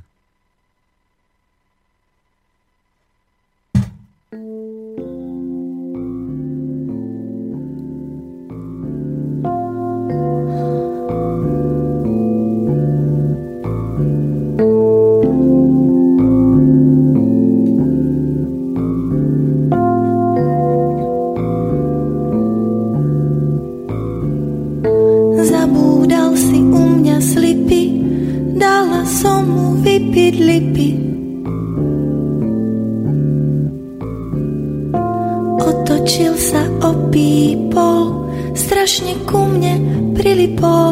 Opípol, strašne ku mne prilipol.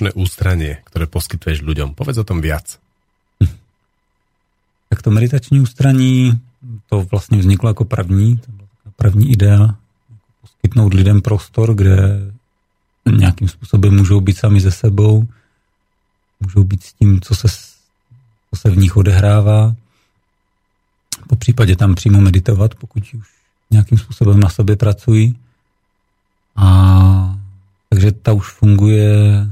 Meditačné ústranie, ktoré poskytuješ ľuďom. Povedz o tom viac. Tak to meditační ústraní, to vlastně vzniklo jako první, to byla první idea, poskytnout lidem prostor, kde nějakým způsobem můžou být sami ze sebou, můžou být s tím, co se, co se v nich odehrává. Po případě tam přímo meditovat, pokud už nějakým způsobem na sobě pracují. A takže ta už funguje,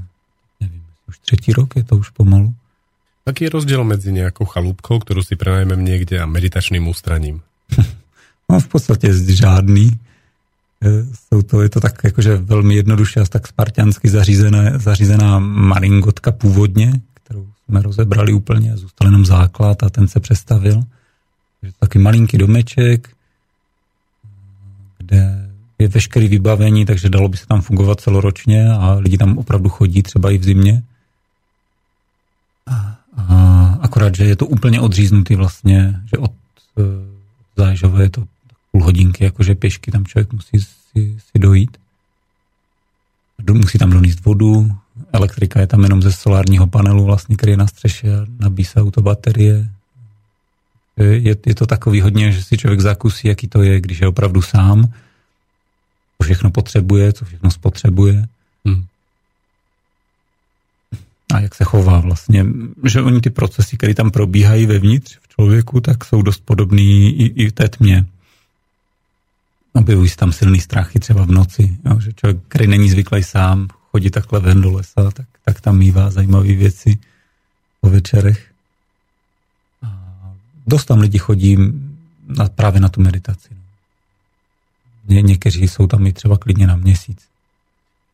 třetí rok je to už pomalu. Aký je rozdiel medzi nejakou chalúbkou, ktorú si prenajmem niekde a meditačným ústraním? <laughs> no v podstatě žádný. Jsou to, je to tak jakože velmi jednoduše a tak spartiansky zařízené, zařízená maringotka původně, kterou jsme rozebrali úplně a zůstal jenom základ a ten se přestavil. Takže taky malinký domeček, kde je veškerý vybavení, takže dalo by se tam fungovat celoročně a lidi tam opravdu chodí, třeba i v zimě. A, akorát, že je to úplně odříznutý vlastně, že od e, Záježové je to půl hodinky, jakože pěšky tam člověk musí si, si dojít. Musí tam donést vodu, elektrika je tam jenom ze solárního panelu, vlastně, který je na střeše nabíjí se autobaterie. Je, je to takový hodně, že si člověk zakusí, jaký to je, když je opravdu sám, co všechno potřebuje, co všechno spotřebuje. Hmm. A jak se chová vlastně. Že oni ty procesy, které tam probíhají vevnitř v člověku, tak jsou dost podobný i, i té tmě objevují se tam silný strachy třeba v noci, jo, že člověk, který není zvyklý sám, chodí takhle ven do lesa, tak, tak tam mývá zajímavé věci po večerech. A dost tam lidi chodí na, právě na tu meditaci. Ně, někteří jsou tam i třeba klidně na měsíc.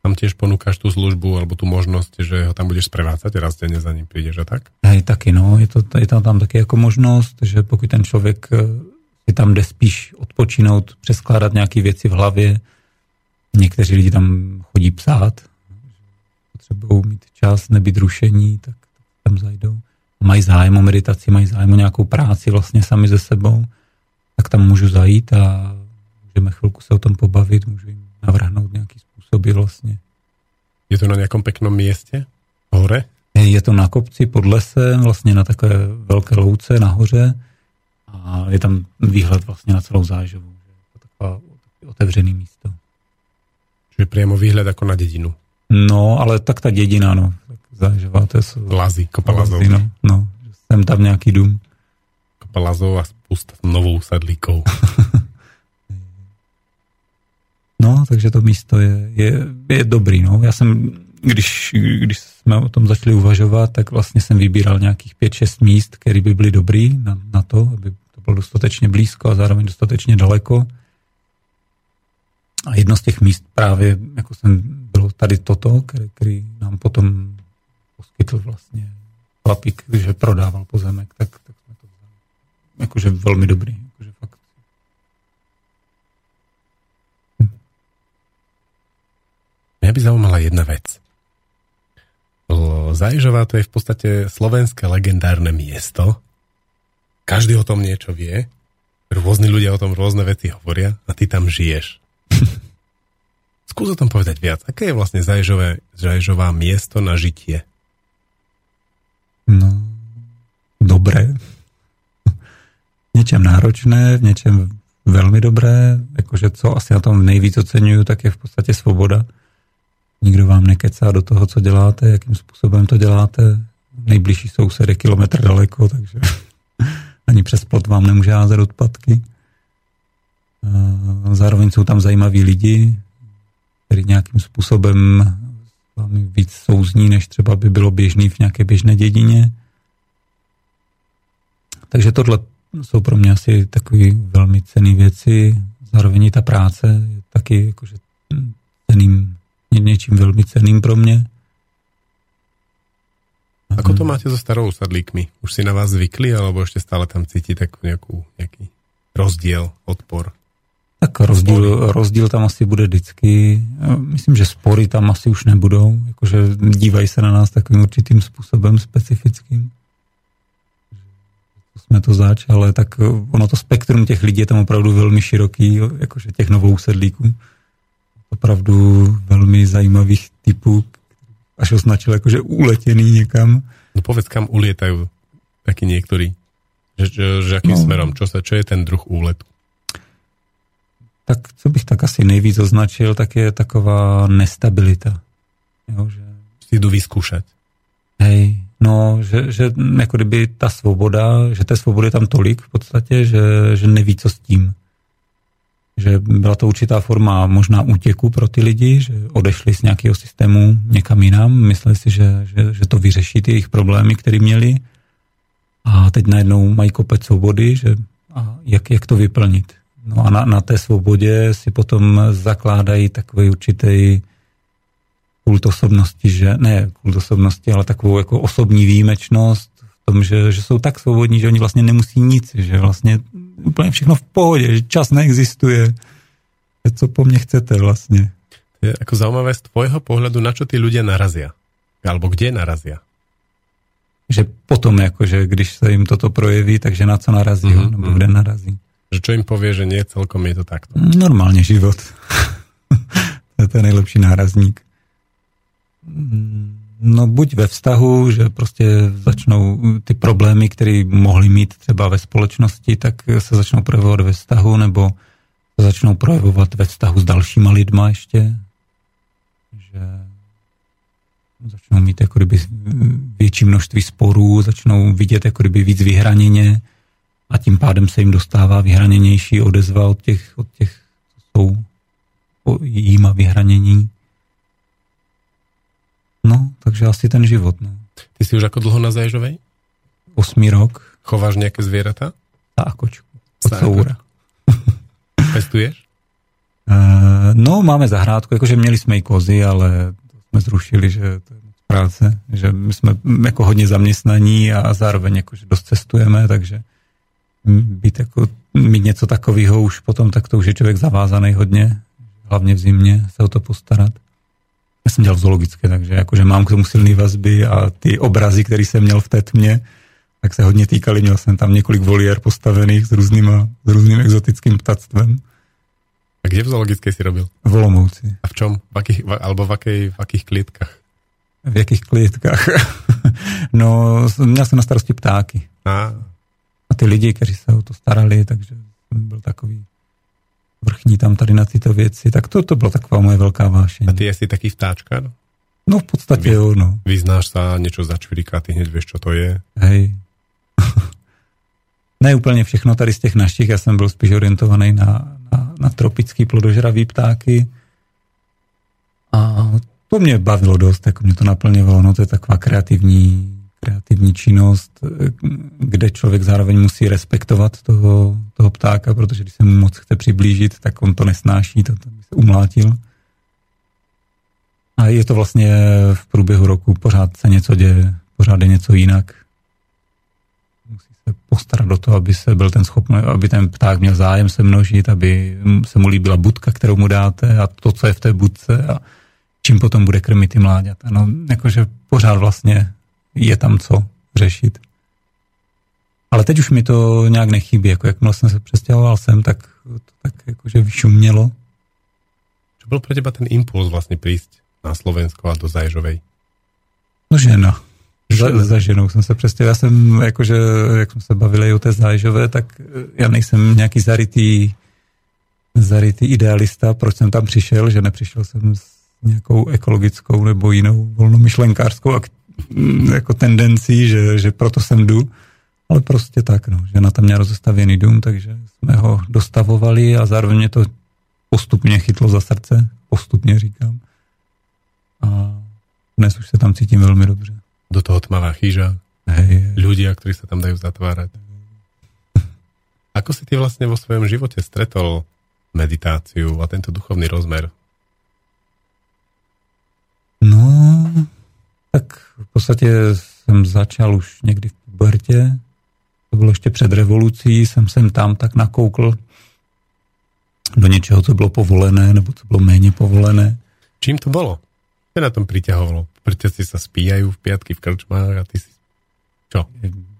Tam tiež ponúkaš tú službu alebo tú možnosť, že ho tam budeš sprevádzať, raz denne za ním prídeš a tak? Hej, taky no, je, to, je tam, tam taky jako možnost, že pokud ten člověk si tam jde spíš odpočinout, přeskládat nějaké věci v hlavě. Někteří lidi tam chodí psát, potřebují mít čas, nebýt rušení, tak, tam zajdou. Mají zájem o meditaci, mají zájem o nějakou práci vlastně sami ze sebou, tak tam můžu zajít a můžeme chvilku se o tom pobavit, můžu jim navrhnout nějaký způsoby vlastně. Je to na nějakom peknom místě? Hore? Je to na kopci pod lesem, vlastně na takové velké louce nahoře a je tam výhled vlastně na celou zážovu. Je to taková otevřený místo. Čiže přímo výhled jako na dědinu. No, ale tak ta dědina, no. Zážová, to jsou... Lazy, kopa. No, no, jsem tam nějaký dům. Kopa a spousta novou sadlíkou. <laughs> takže to místo je, je, je dobrý, no. Já jsem, když, když jsme o tom začali uvažovat, tak vlastně jsem vybíral nějakých 5-6 míst, které by byly dobrý na, na to, aby bylo dostatečně blízko a zároveň dostatečně daleko. A jedno z těch míst právě, jako jsem bylo tady toto, který, který nám potom poskytl vlastně chlapík, že prodával pozemek, tak, tak jsme to. Jakože velmi dobrý. Jakože fakt. Mňa by zaujímala jedna vec. Zaježová to je v podstate slovenské legendárne miesto, každý o tom niečo vie, rôzni ľudia o tom rôzne veci hovoria a ty tam žiješ. <laughs> Skús o tom povedať viac. Aké je vlastne Zaježové, Zaježová miesto na žitie? No, dobré. něčem náročné, v něčem velmi dobré. Jakože co asi na tom nejvíc oceňuju, tak je v podstatě svoboda. Nikdo vám nekecá do toho, co děláte, jakým způsobem to děláte. Nejbližší soused je kilometr daleko, takže <laughs> ani přes plot vám nemůže házet odpadky. Zároveň jsou tam zajímaví lidi, kteří nějakým způsobem vámi víc souzní, než třeba by bylo běžný v nějaké běžné dědině. Takže tohle jsou pro mě asi takové velmi cené věci. Zároveň ta práce je taky jakože ceným, něčím velmi ceným pro mě. Ako to máte so starou sadlíkmi? Už si na vás zvykli, alebo ešte stále tam cíti tak nejakú, nejaký rozdiel, odpor? Tak rozdíl, rozdíl tam asi bude vždycky. Myslím, že spory tam asi už nebudou. Jakože dívají se na nás takovým určitým způsobem specifickým. Jsme to zač, ale tak ono to spektrum těch lidí je tam opravdu velmi široký, jakože těch novou sedlíků. Opravdu velmi zajímavých typů, až označil jako, že uletěný někam. No povedz, kam ulietajú takí niektorí? Že, že, že akým no. smerom? Čo, sa, čo je ten druh úletu? Tak co bych tak asi nejvíc označil, tak je taková nestabilita. Jo, že... Si jdu vyskúšať. Hej, no, že, že jako kdyby ta svoboda, že té svobody je tam tolik v podstatě, že, že neví, co s tím. Že byla to určitá forma možná útěku pro ty lidi, že odešli z nějakého systému někam jinam, mysleli si, že, že, že to vyřeší ty jejich problémy, které měli a teď najednou mají kopec svobody, že a jak, jak to vyplnit. No a na, na té svobodě si potom zakládají takový určitý kult osobnosti, že ne kult osobnosti, ale takovou jako osobní výjimečnost tom, že, že jsou tak svobodní, že oni vlastně nemusí nic, že vlastně úplně všechno v pohodě, že čas neexistuje. Co po mně chcete vlastně? Je jako zaujímavé z tvojho pohledu, na čo ty ľudia narazia? Alebo kde narazia? Že potom, jakože když se jim toto projeví, takže na co narazí, mm-hmm. nebo kde narazí. Že čo im povie, že nie, celkom je to takto. Normálně život. <laughs> to je ten nejlepší nárazník. No buď ve vztahu, že prostě začnou ty problémy, které mohly mít třeba ve společnosti, tak se začnou projevovat ve vztahu, nebo se začnou projevovat ve vztahu s dalšíma lidma ještě. Že začnou mít jako kdyby větší množství sporů, začnou vidět jako kdyby víc vyhraněně a tím pádem se jim dostává vyhraněnější odezva od těch, od těch co jsou jíma vyhranění. No, takže asi ten život. No. Ty si už ako dlho na Zaježovej? Osmý rok. Chováš nejaké zvieratá? Sákočku. Od <laughs> Pestuješ? Uh, no, máme zahrádku, jakože měli jsme i kozy, ale to jsme zrušili, že to je moc práce, že my jsme jako hodně zaměstnaní a zároveň jakože dost cestujeme, takže být jako, mít něco takového už potom, tak to už je člověk zavázaný hodně, hlavně v zimě se o to postarat. Já jsem dělal v zoologické, takže jakože mám k tomu silné vazby a ty obrazy, které jsem měl v té tmě, tak se hodně týkali. Měl jsem tam několik voliér postavených s, různýma, s různým exotickým ptactvem. A kde v zoologické si robil? V Olomouci. A v čom? V akých, v, alebo v, akej, v akých klietkách? V jakých klietkách? <laughs> no, měl jsem na starosti ptáky. A. A ty lidi, kteří se o to starali, takže jsem byl takový vrchní tam tady na tyto věci, tak to, to byla taková moje velká vášeň. A ty jsi taký vtáčka? No, no v podstatě Vy, jo, no. Vyznáš sa, niečo začviriká, ty hneď vieš, čo to je? Hej. <laughs> ne úplně všechno tady z těch našich, já jsem byl spíš orientovaný na, na, na tropický plodožravý ptáky. A to mě bavilo dost, jako mě to naplňovalo, no to je taková kreativní kreativní činnost, kde člověk zároveň musí respektovat toho, toho ptáka, protože když se mu moc chce přiblížit, tak on to nesnáší, to, to by se umlátil. A je to vlastně v průběhu roku, pořád se něco děje, pořád je něco jinak. Musí se postarat do toho, aby se byl ten schopný, aby ten pták měl zájem se množit, aby se mu líbila budka, kterou mu dáte a to, co je v té budce a čím potom bude krmit ty mláďata. No, jakože pořád vlastně je tam co řešit. Ale teď už mi to nějak nechybí, jako jakmile jsem se přestěhoval sem, tak to tak jakože vyšumělo. Co byl pro těba ten impuls vlastně přijít na Slovensko a do Zaježovej? No žena. Za, za ženou jsem se přestěhoval. Já jsem, jakože, jak jsme se bavili o té Zaježové, tak já nejsem nějaký zarytý, zarytý idealista, proč jsem tam přišel, že nepřišel jsem s nějakou ekologickou nebo jinou volnomyšlenkářskou Mm, jako tendencí, že, že proto sem jdu, ale prostě tak, no, že na tam měl rozestavěný dům, takže jsme ho dostavovali a zároveň mě to postupně chytlo za srdce, postupně říkám. A dnes už se tam cítím velmi dobře. Do toho tmavá chýža, ľudia, ktorí sa tam dajú zatvárať. <laughs> Ako si ty vlastne vo svojom živote stretol meditáciu a tento duchovný rozmer? No, tak v podstatě jsem začal už někdy v pubertě, to bylo ještě před revolucí, jsem sem tam tak nakoukl do něčeho, co bylo povolené, nebo co bylo méně povolené. Čím to bylo? Co na tom přiťahovalo? Protože si se spíjají v pětky v krčmách a ty si... Čo?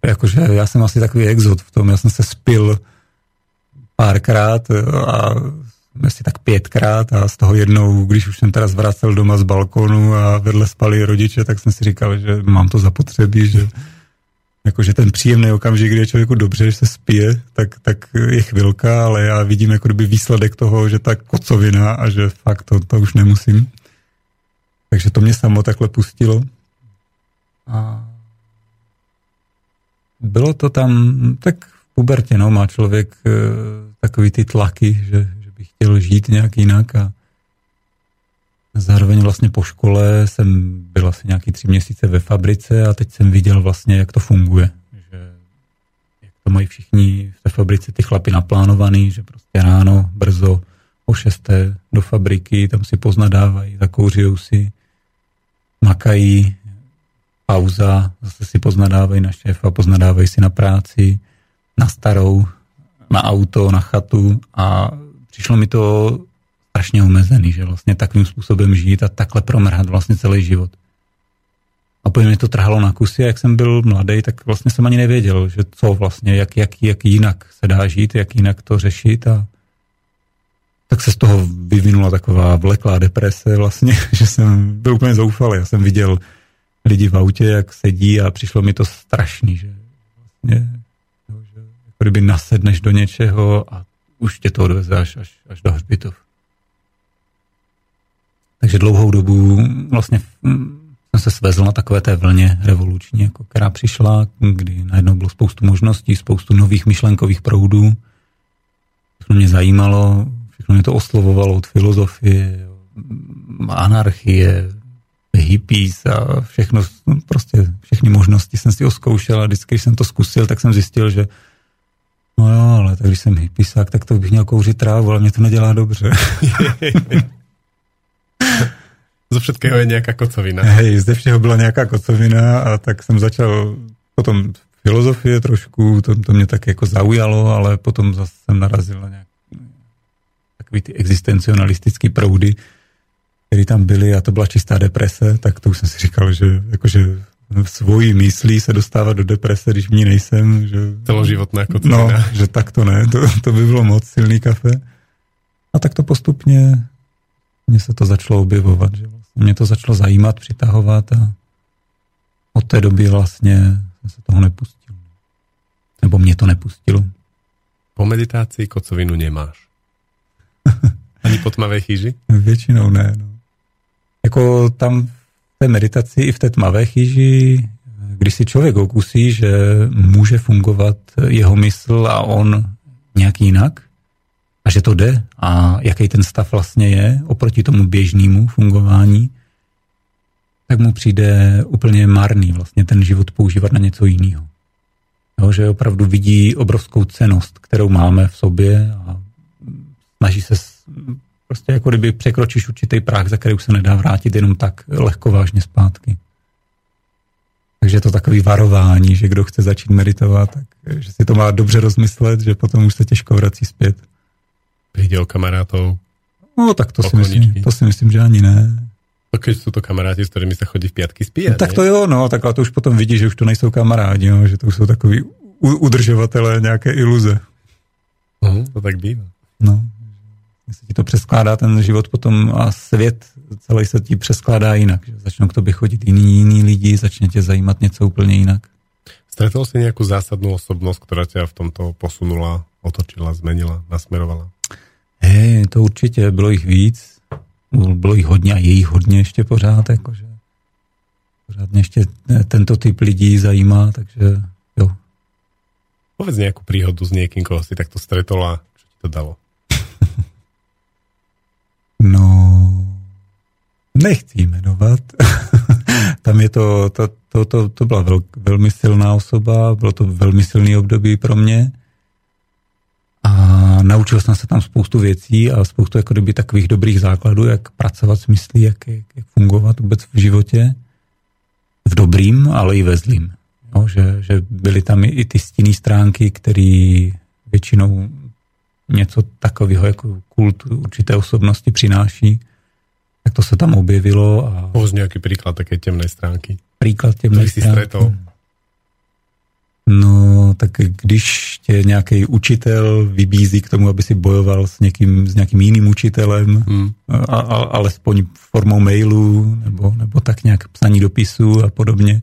Jakože já jsem asi takový exot v tom, já jsem se spil párkrát a asi tak pětkrát a z toho jednou, když už jsem teda zvracel doma z balkonu a vedle spali rodiče, tak jsem si říkal, že mám to zapotřebí, že jakože ten příjemný okamžik, kdy je člověku dobře, že se spije, tak, tak je chvilka, ale já vidím jako kdyby výsledek toho, že ta kocovina a že fakt to, to už nemusím. Takže to mě samo takhle pustilo. A bylo to tam, tak v pubertě, no, má člověk e, takový ty tlaky, že, že by chtěl žít nějak jinak a zároveň vlastně po škole jsem byl asi nějaký tři měsíce ve fabrice a teď jsem viděl vlastně, jak to funguje. Že jak to mají všichni v té fabrice ty chlapy naplánovaný, že prostě ráno, brzo, o šesté do fabriky, tam si poznadávají, zakouřijou si, makají, pauza, zase si poznadávají na šéfa, poznadávají si na práci, na starou, na auto, na chatu a přišlo mi to strašně omezený, že vlastně takovým způsobem žít a takhle promrhat vlastně celý život. A po mě to trhalo na kusy a jak jsem byl mladý, tak vlastně jsem ani nevěděl, že co vlastně, jak, jak, jak jinak se dá žít, jak jinak to řešit a tak se z toho vyvinula taková vleklá deprese vlastně, <laughs> že jsem byl úplně zoufalý. Já jsem viděl lidi v autě, jak sedí a přišlo mi to strašný, že vlastně, že jako kdyby nasedneš do něčeho a už tě to odveze až, až, až do hřbitov. Takže dlouhou dobu vlastně jsem se svezl na takové té vlně revoluční, jako která přišla, kdy najednou bylo spoustu možností, spoustu nových myšlenkových proudů. Všechno mě zajímalo, všechno mě to oslovovalo od filozofie, anarchie, hippies a všechno, prostě všechny možnosti jsem si oskoušel a vždycky, když jsem to zkusil, tak jsem zjistil, že no jo, ale tak když jsem hippisák, tak to bych měl kouřit trávu, ale mě to nedělá dobře. <laughs> Zo všetkého je nějaká kocovina. Hej, ze všeho byla nějaká kocovina a tak jsem začal potom filozofie trošku, to, to mě tak jako zaujalo, ale potom zase jsem narazil na nějak takový ty existencionalistický proudy, které tam byly a to byla čistá deprese, tak to už jsem si říkal, že jakože svojí myslí se dostávat do deprese, když v ní nejsem. Že, Celoživotná kocovina. No, že tak to ne, to, to by bylo moc silný kafe. A tak to postupně mně se to začalo objevovat, že vlastně mě to začalo zajímat, přitahovat a od té doby vlastně jsem se toho nepustil. Nebo mě to nepustilo. Po meditaci kocovinu nemáš? <laughs> Ani po tmavé chyži? Většinou ne. No. Jako tam té meditaci i v té tmavé chyži, když si člověk okusí, že může fungovat jeho mysl a on nějak jinak, a že to jde? A jaký ten stav vlastně je oproti tomu běžnému fungování, tak mu přijde úplně marný vlastně ten život používat na něco jiného. Jo, že opravdu vidí obrovskou cenost, kterou máme v sobě a snaží se prostě jako kdyby překročíš určitý práh, za který už se nedá vrátit jenom tak lehko vážně zpátky. Takže je to takový varování, že kdo chce začít meditovat, tak že si to má dobře rozmyslet, že potom už se těžko vrací zpět. Viděl kamarátov? No tak to si, myslím, to si myslím, že ani ne. To keď jsou to kamaráti, s kterými se chodí v pětky spíjet, no, Tak to jo, no, tak ale to už potom vidí, že už to nejsou kamarádi, no, že to už jsou takový udržovatelé nějaké iluze. Uh, to tak bývá. No, se ti to přeskládá ten život potom a svět celý se ti přeskládá jinak. Že začnou k tobě chodit jiní, jiní lidi, začne tě zajímat něco úplně jinak. Stretol si nějakou zásadnou osobnost, která tě v tomto posunula, otočila, zmenila, nasmerovala? Hej, to určitě, bylo jich víc, bylo jich hodně a je jich hodně ještě pořád, jakože pořád mě ještě tento typ lidí zajímá, takže jo. Povedz nějakou příhodu s někým, koho si takto stretol a co ti to dalo? Nechci jmenovat. <laughs> Tam je to, to, to, to, to byla vel, velmi silná osoba, bylo to velmi silný období pro mě. A naučil jsem se tam spoustu věcí a spoustu jako kdyby takových dobrých základů, jak pracovat s myslí, jak, jak, jak fungovat vůbec v životě. V dobrým, ale i ve zlým. No, že, že byly tam i, i ty stinné stránky, které většinou něco takového jako kult určité osobnosti přináší. Tak to se tam objevilo. A... Poz nějaký příklad také temné stránky. Příklad temné stránky. No, tak když tě nějaký učitel vybízí k tomu, aby si bojoval s někým, s nějakým jiným učitelem, hmm. a, a, alespoň formou mailu, nebo, nebo tak nějak psaní dopisů a podobně,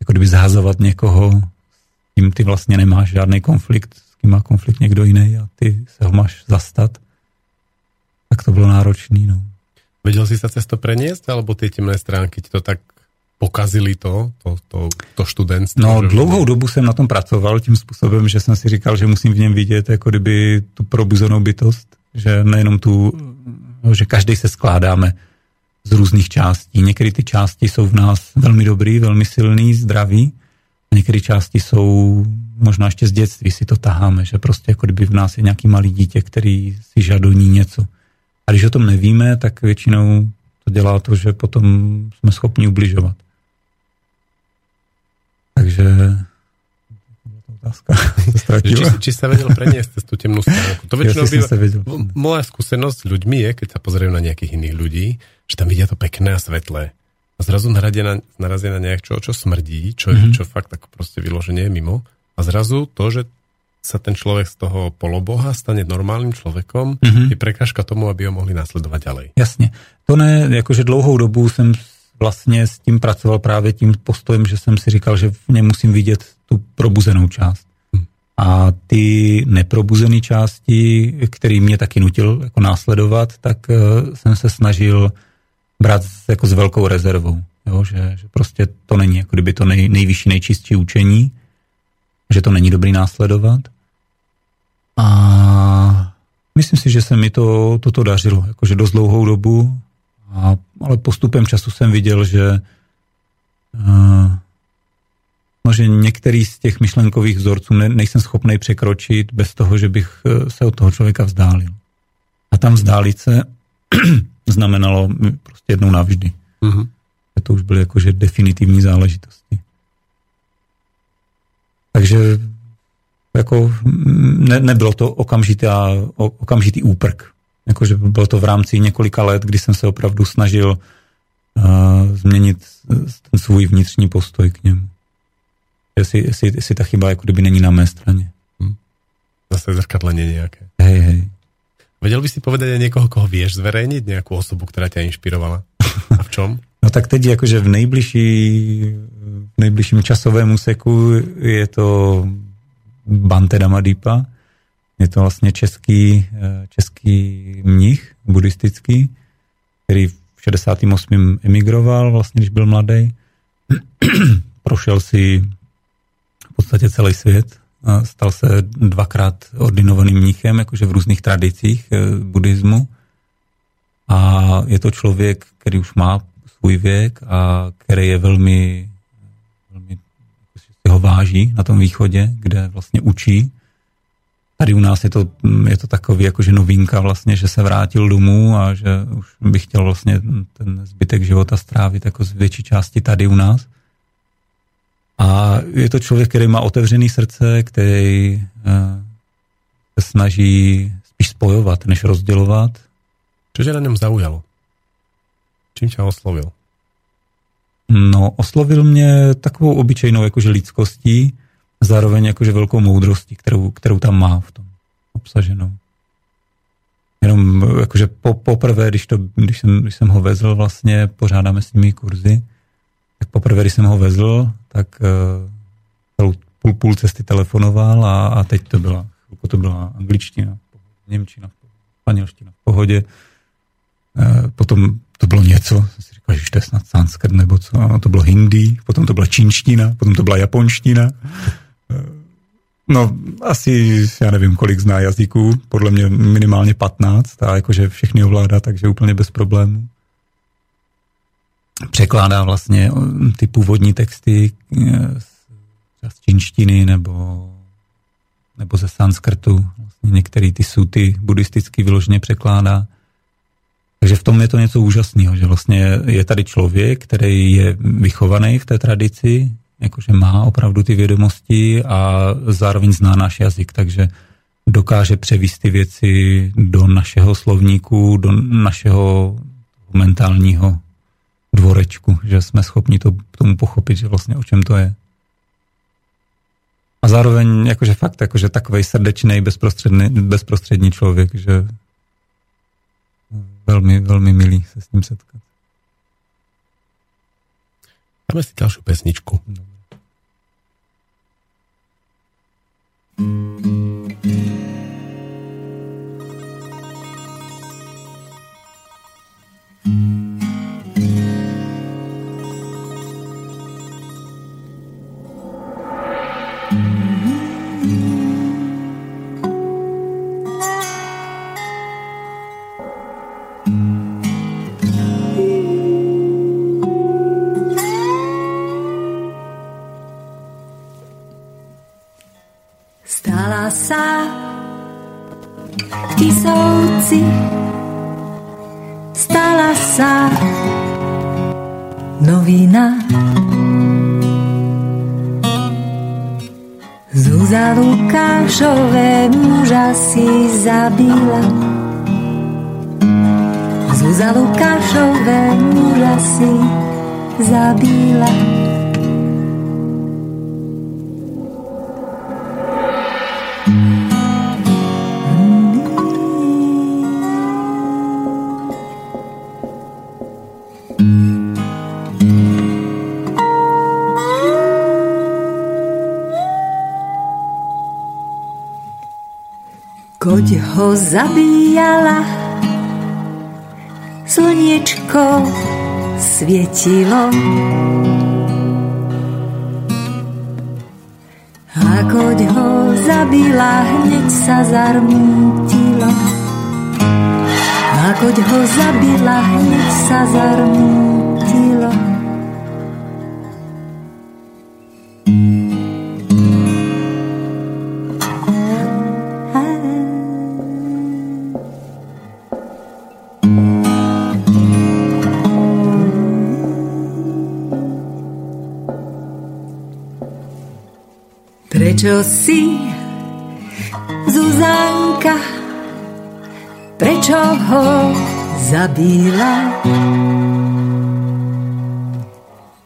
jako kdyby zhazovat někoho, s tím ty vlastně nemáš žádný konflikt, s kým má konflikt někdo jiný a ty se ho máš zastat, tak to bylo náročný, no. Vedel si sa cez to preniesť, alebo tie temné stránky ti to tak pokazili to, to, to, to študentstvo? No, dlouhou dobu jsem na tom pracoval tím způsobem, že jsem si říkal, že musím v něm vidět jako kdyby tu probuzenou bytost, že nejenom tu, že každý se skládáme z různých částí. Některé ty části jsou v nás velmi dobrý, velmi silný, zdraví, a některé části jsou možná ještě z dětství si to taháme, že prostě jako kdyby v nás je nějaký malý dítě, který si žadoní něco. A když o tom nevíme, tak většinou to dělá to, že potom jsme schopni ubližovat. Takže otázka. či, či sa vedel preniesť cez tú temnú stránku. To väčšinou býva, moja skúsenosť s ľuďmi je, keď sa pozerajú na nejakých iných ľudí, že tam vidia to pekné a svetlé. A zrazu narazia na, narazia na nejak čo, čo smrdí, čo, mm-hmm. čo fakt tak proste vyloženie je mimo. A zrazu to, že sa ten človek z toho poloboha stane normálnym človekom, mm-hmm. je prekážka tomu, aby ho mohli následovať ďalej. Jasně. To ne, jakože dlouhou dobu jsem vlastně s tím pracoval právě tím postojem, že jsem si říkal, že v něm musím vidět tu probuzenou část. Hm. A ty neprobuzené části, který mě taky nutil jako následovat, tak uh, jsem se snažil brát jako s velkou rezervou. Jo? Že, že prostě to není jako kdyby to nej, nejvyšší, nejčistší učení, že to není dobrý následovat. A myslím si, že se mi to, toto dařilo, jakože dost dlouhou dobu a, ale postupem času jsem viděl, že uh, no, že některý z těch myšlenkových vzorců ne, nejsem schopný překročit bez toho, že bych eh, se od toho člověka vzdálil. A tam vzdálit se <clears throat> znamenalo prostě jednou navždy. Uh-huh. To už byly jakože definitivní záležitosti. Takže jako ne, nebylo to okamžitá, okamžitý úprk. Jakože bylo to v rámci několika let, kdy jsem se opravdu snažil uh, změnit ten svůj vnitřní postoj k němu. Jestli, jestli, jestli ta chyba jako kdyby není na mé straně. Hm. Zase zrkadlenie nějaké. Hej, hej. Vedel by si povedať aj niekoho, koho vieš zverejniť, nejakú osobu, ktorá ťa inšpirovala? A v čom? <laughs> No tak teď jakože v nejbližší, v nejbližším časovém úseku je to Bante Damadipa, je to vlastně český, eh, český mnich buddhistický, který v 68. emigroval, vlastně, když byl mladý. <clears throat> Prošel si v podstatě celý svět. Stal se dvakrát ordinovaným mnichem, jakože v různých tradicích eh, buddhismu. A je to člověk, který už má svůj věk a který je velmi, ho váží na tom východě, kde vlastně učí Tady u nás je to, je to takový jakože novinka vlastně, že se vrátil domů a že už bych chtěl vlastně ten zbytek života strávit jako z větší části tady u nás. A je to člověk, který má otevřený srdce, který eh, se snaží spíš spojovat, než rozdělovat. Co tě na něm zaujalo? Čím tě oslovil? No, oslovil mě takovou obyčejnou jakože lidskostí, zároveň jakože velkou moudrostí, kterou, kterou tam má v tom obsaženou. Jenom jakože po, poprvé, když, to, když, jsem, když jsem ho vezl vlastně, pořádáme s nimi kurzy, tak poprvé, když jsem ho vezl, tak uh, půl, půl cesty telefonoval a, a teď to byla, to byla angličtina, němčina, španělština v pohodě. Uh, potom to bylo něco, jsem si říkal, že to je snad sanskrt nebo co, a to bylo hindi, potom to byla čínština, potom to byla japonština. No, asi, já nevím, kolik zná jazyků, podle mě minimálně 15, a jakože všechny ovládá, takže úplně bez problémů. Překládá vlastně eh, ty původní texty eh, z čínštiny nebo, nebo ze sanskrtu. Vlastně některé ty suty buddhisticky vyloženě překládá. Takže v tom je to něco úžasného, že vlastně je tady člověk, který je vychovaný v té tradici, jakože má opravdu ty vědomosti a zároveň zná náš jazyk, takže dokáže převíst ty věci do našeho slovníku, do našeho mentálního dvorečku, že jsme schopni to tomu pochopit, že vlastně o čem to je. a zároveň jakože fakt, jakože takovej srdečný, bezprostředný, bezprostřední člověk, že velmi, velmi milý se s ním setkat. Dáme si další pesničku. Lukášové ho zabíjala, slniečko svietilo. A koď ho zabila, hneď sa. A koď ho zabila, hneď sa zarmútilo. Prečo si, Zuzanka, prečo ho zabíla?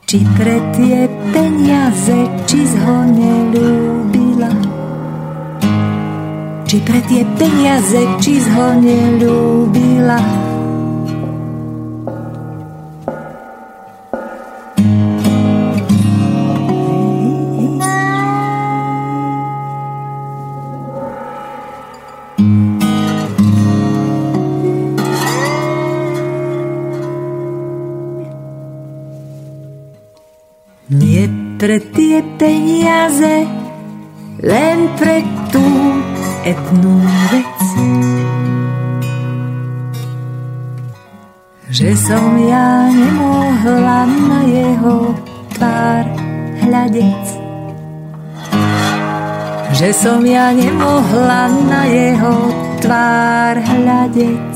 Či pre tie peniaze, či ho nelúbila? Či pre tie peniaze, či ho nelúbila? Som ja nemohla na jeho tvár hľadec. Že som ja nemohla na jeho tvár hľadec.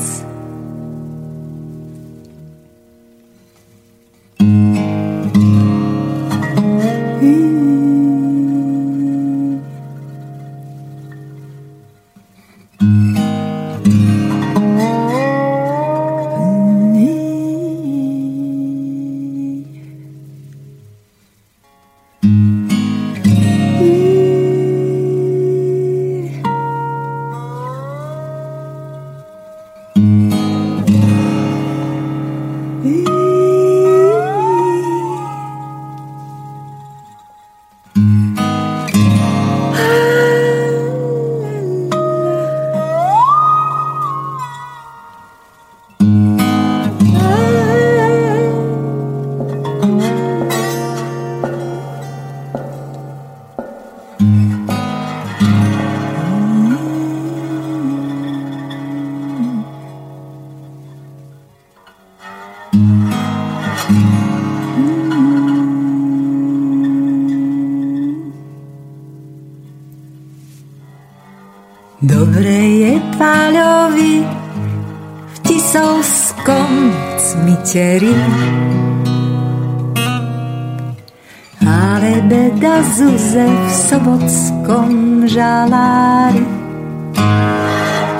Sobotskom žalári.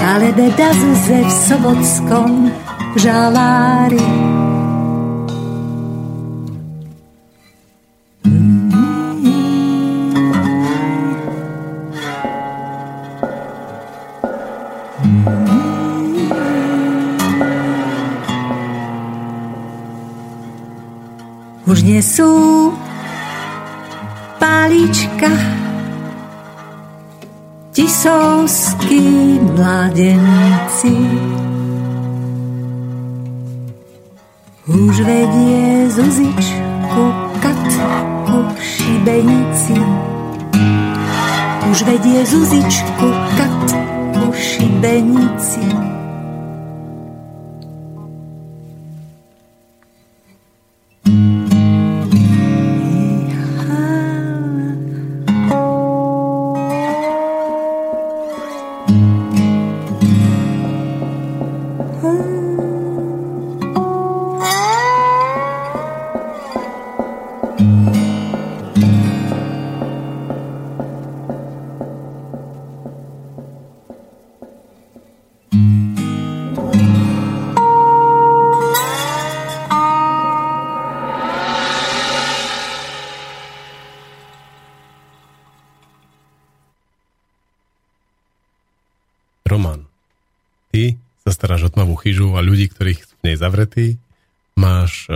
Ale beda Zuze v sobotskom žalári. Tisovskí mladenci. Už vedie Zuzičku Katku šibenici. Už vedie Zuzičku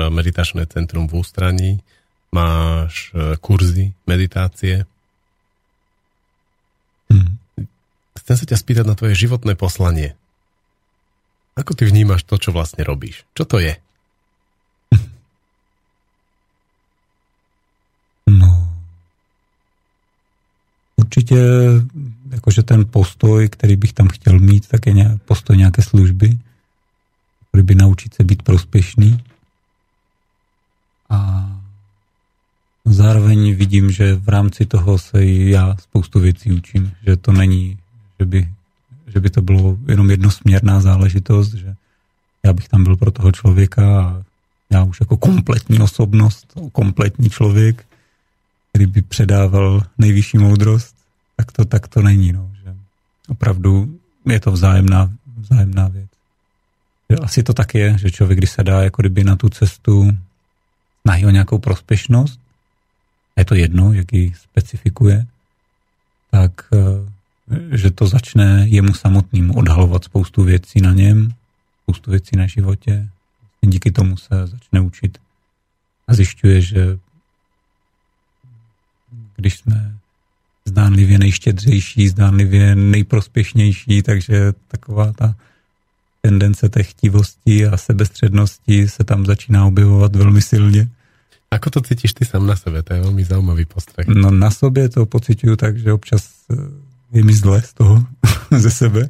meditačné centrum v ústraní, máš e, kurzy meditácie. Hmm. Chcem sa ťa spýtať na tvoje životné poslanie. Ako ty vnímaš to, čo vlastne robíš? Čo to je? <laughs> No, určitě jakože ten postoj, který bych tam chtěl mít, tak je postoj nějaké služby by naučit se být prospěšný. A zároveň vidím, že v rámci toho se i já spoustu věcí učím, že to není, že by, že by to bylo jenom jednosměrná záležitost, že já bych tam byl pro toho člověka a já už jako kompletní osobnost, kompletní člověk, který by předával nejvyšší moudrost, tak to, tak to není. No, že opravdu je to vzájemná, vzájemná věc. Asi to tak je, že člověk, když se dá jako kdyby na tu cestu snahy o nějakou prospěšnost, a je to jedno, jak ji specifikuje, tak eh, že to začne jemu samotným odhalovat spoustu věcí na něm, spoustu věcí na životě. Díky tomu se začne učit a zjišťuje, že když jsme zdánlivě nejštědřejší, zdánlivě nejprospěšnější, takže taková ta tendence té chtivosti a sebestřednosti se tam začíná objevovat velmi silně. Ako to cítíš ty sám na sebe? To je velmi zaujímavý postreh. No na sobě to pocituju tak, že občas eh, je mi zle z toho, <laughs> ze sebe,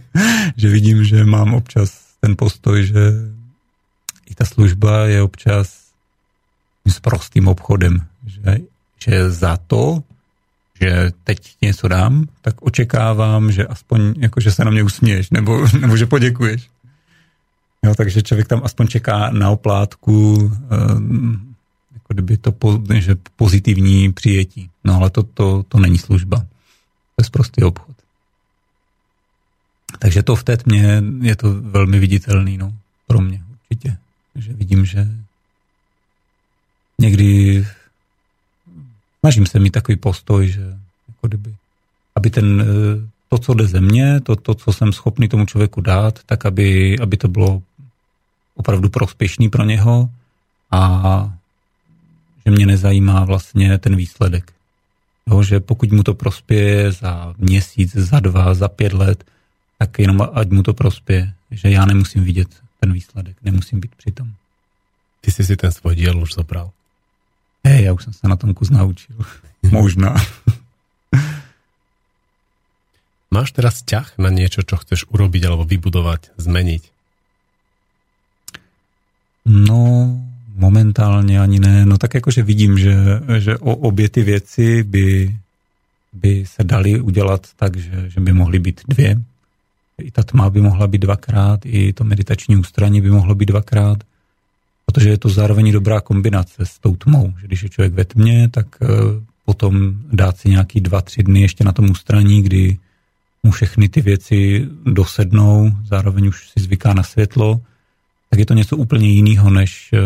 že vidím, že mám občas ten postoj, že i ta služba je občas s prostým obchodem, že, že za to, že teď něco dám, tak očekávám, že aspoň jako, že se na mě usměješ, nebo, <laughs> nebo že poděkuješ. Jo, takže člověk tam aspoň čeká na oplátku, um, jako kdyby to po, že pozitivní přijetí. No ale to, to, to není služba. To je prostý obchod. Takže to v té tmě je to velmi viditelný no, pro mě určitě. Že vidím, že někdy snažím se mít takový postoj, že jako kdyby, aby ten, eh, to, co jde ze mě, to, to, co jsem schopný tomu člověku dát, tak aby, aby to bylo opravdu prospěšný pro něho a že mě nezajímá vlastně ten výsledek. Jo, že pokud mu to prospěje za měsíc, za dva, za pět let, tak jenom ať mu to prospěje, že já nemusím vidět ten výsledek, nemusím být přitom. Ty jsi si ten svůj díl už zobral. Hej, já už jsem se na tom kus naučil. <laughs> Možná. Máš teraz ťah na niečo, čo chceš urobiť alebo vybudovať, zmeniť? No, momentálně ani ne. No tak jakože vidím, že, že o obě ty věci by, by se daly udělat tak, že, že by mohly být dvě. I ta tma by mohla být dvakrát, i to meditační ústraní by mohlo být dvakrát, protože je to zároveň dobrá kombinace s tou tmou, že když je člověk ve tmě, tak eh, potom dát si nějaký dva, tři dny ještě na tom ústraní, kdy mu všechny ty věci dosednou, zároveň už si zvyká na světlo, tak je to něco úplně jiného, než eh,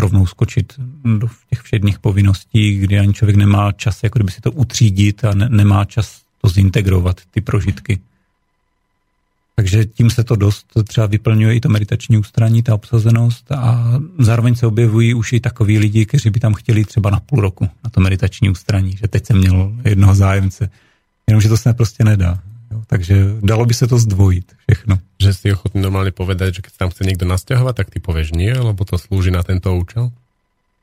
rovnou skočit do těch všedních povinností, kdy ani člověk nemá čas, jako kdyby si to utřídit a ne, nemá čas to zintegrovat, ty prožitky. Takže tím se to dost třeba vyplňuje i to meditační ústraní, ta obsazenost a zároveň se objevují už i takový lidi, kteří by tam chtěli třeba na půl roku na to meditační ústraní, že teď jsem měl jednoho zájemce, jenomže to se prostě nedá. Jo, takže dalo by se to zdvojit všechno. Že si ochotný normálně povedať, že když tam chce někdo nastěhovat, tak ty pověš nie, lebo to slouží na tento účel?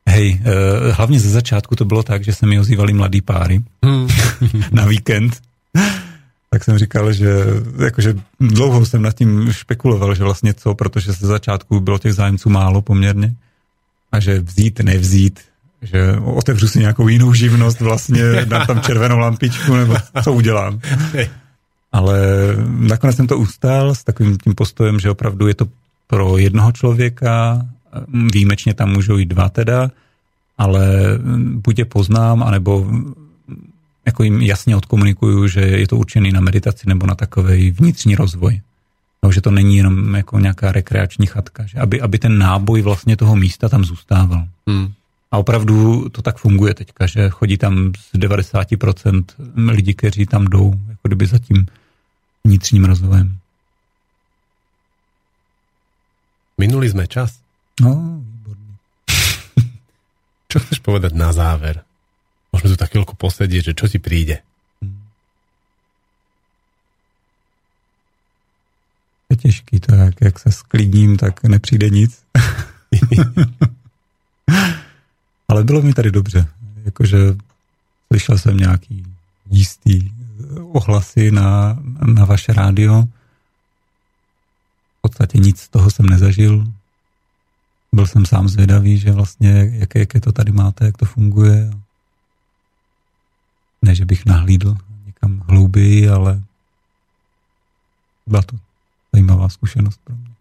Hej, uh, hlavně ze začátku to bylo tak, že se mi ozývali mladý páry hmm. <laughs> na víkend. tak jsem říkal, že jakože dlouho jsem nad tím špekuloval, že vlastně co, protože ze začátku bylo těch zájemců málo poměrně a že vzít, nevzít, že otevřu si nějakou jinou živnost, vlastně dám tam červenou lampičku, nebo co udělám. <laughs> Ale nakonec jsem to ustál s takovým tím postojem, že opravdu je to pro jednoho člověka, výjimečně tam můžou jít dva teda, ale buď je poznám, anebo jako jim jasně odkomunikuju, že je to určený na meditaci nebo na takový vnitřní rozvoj. No, že to není jenom jako nějaká rekreační chatka, že aby, aby ten náboj vlastně toho místa tam zůstával. Hmm. A opravdu to tak funguje teďka, že chodí tam z 90% lidí, kteří tam jdou, jako kdyby za tím vnitřním rozvojem. Minuli jsme čas. No, výborně. <laughs> Čo chceš povedať na záver? Môžeme tu tak chvíľku posedieť, že čo ti príde? Je těžký to, jak, jak se sklidním, tak nepřijde nic. <laughs> Ale bylo mi tady dobře. Jakože slyšel jsem nějaký jistý ohlasy na, na vaše rádio. V podstatě nic z toho jsem nezažil. Byl jsem sám zvědavý, že vlastně, jaké, jaké to tady máte, jak to funguje. Ne, že bych nahlídl někam hlouběji, ale byla to zajímavá zkušenost pro mě.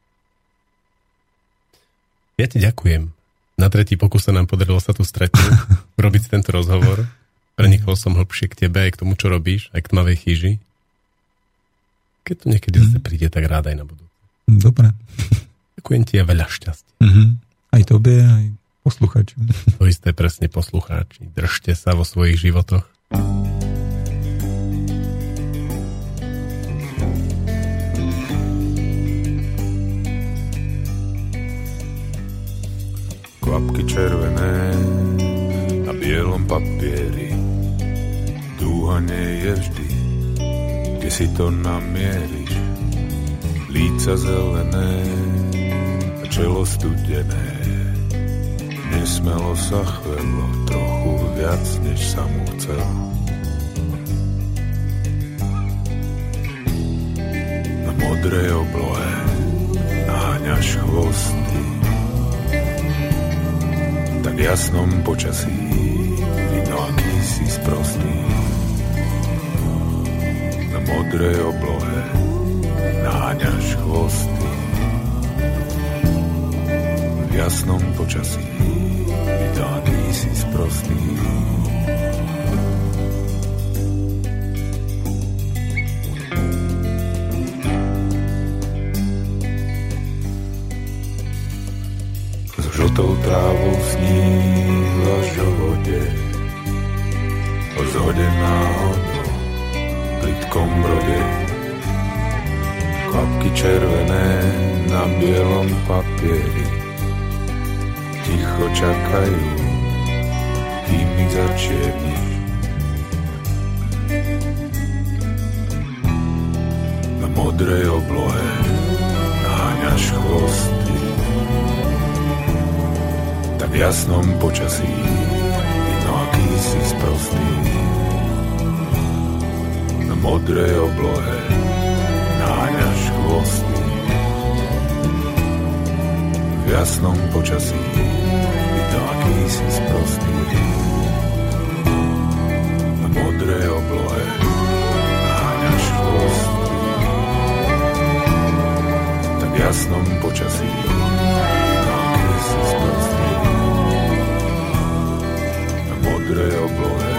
Ja ti ďakujem. Na tretí pokus sa nám podarilo sa tu stretnúť, <laughs> robiť tento rozhovor. Prenikol som hlbšie k tebe aj k tomu, čo robíš, aj k tmavej chýži. Keď to niekedy mm. zase príde, tak rád aj na budúce. Dobre. Ďakujem ti a veľa šťastia. Mm-hmm. Aj tobie, aj poslucháčom. To isté presne poslucháči. Držte sa vo svojich životoch. Kvapky červené na bielom papieri. Dúha nie je vždy, kde si to namieríš. Líca zelené a čelo studené. Nesmelo sa chvelo trochu viac, než sa mu chcel. Na modrej oblohe náňaš chvosty tak jasnom počasí vidno, aký si sprostý. Na modrej oblohe náňaš chvosty. V jasnom počasí vidno, aký si sprostý. žltou trávou sníh v životě. Zhodená hodno brodě. Kvapky červené na bielom papieri ticho čakajú, kým ich začierníš. Na modrej oblohe náňaš chvost v jasnom počasí vidno, aký si sprostý modré oblohe náňaš chvosty. V jasnom počasí je to akýsi sprostý. V modré oblohe náňaš chvosty. Tak v jasnom počasí je to akýsi sprostý. V modré oblohe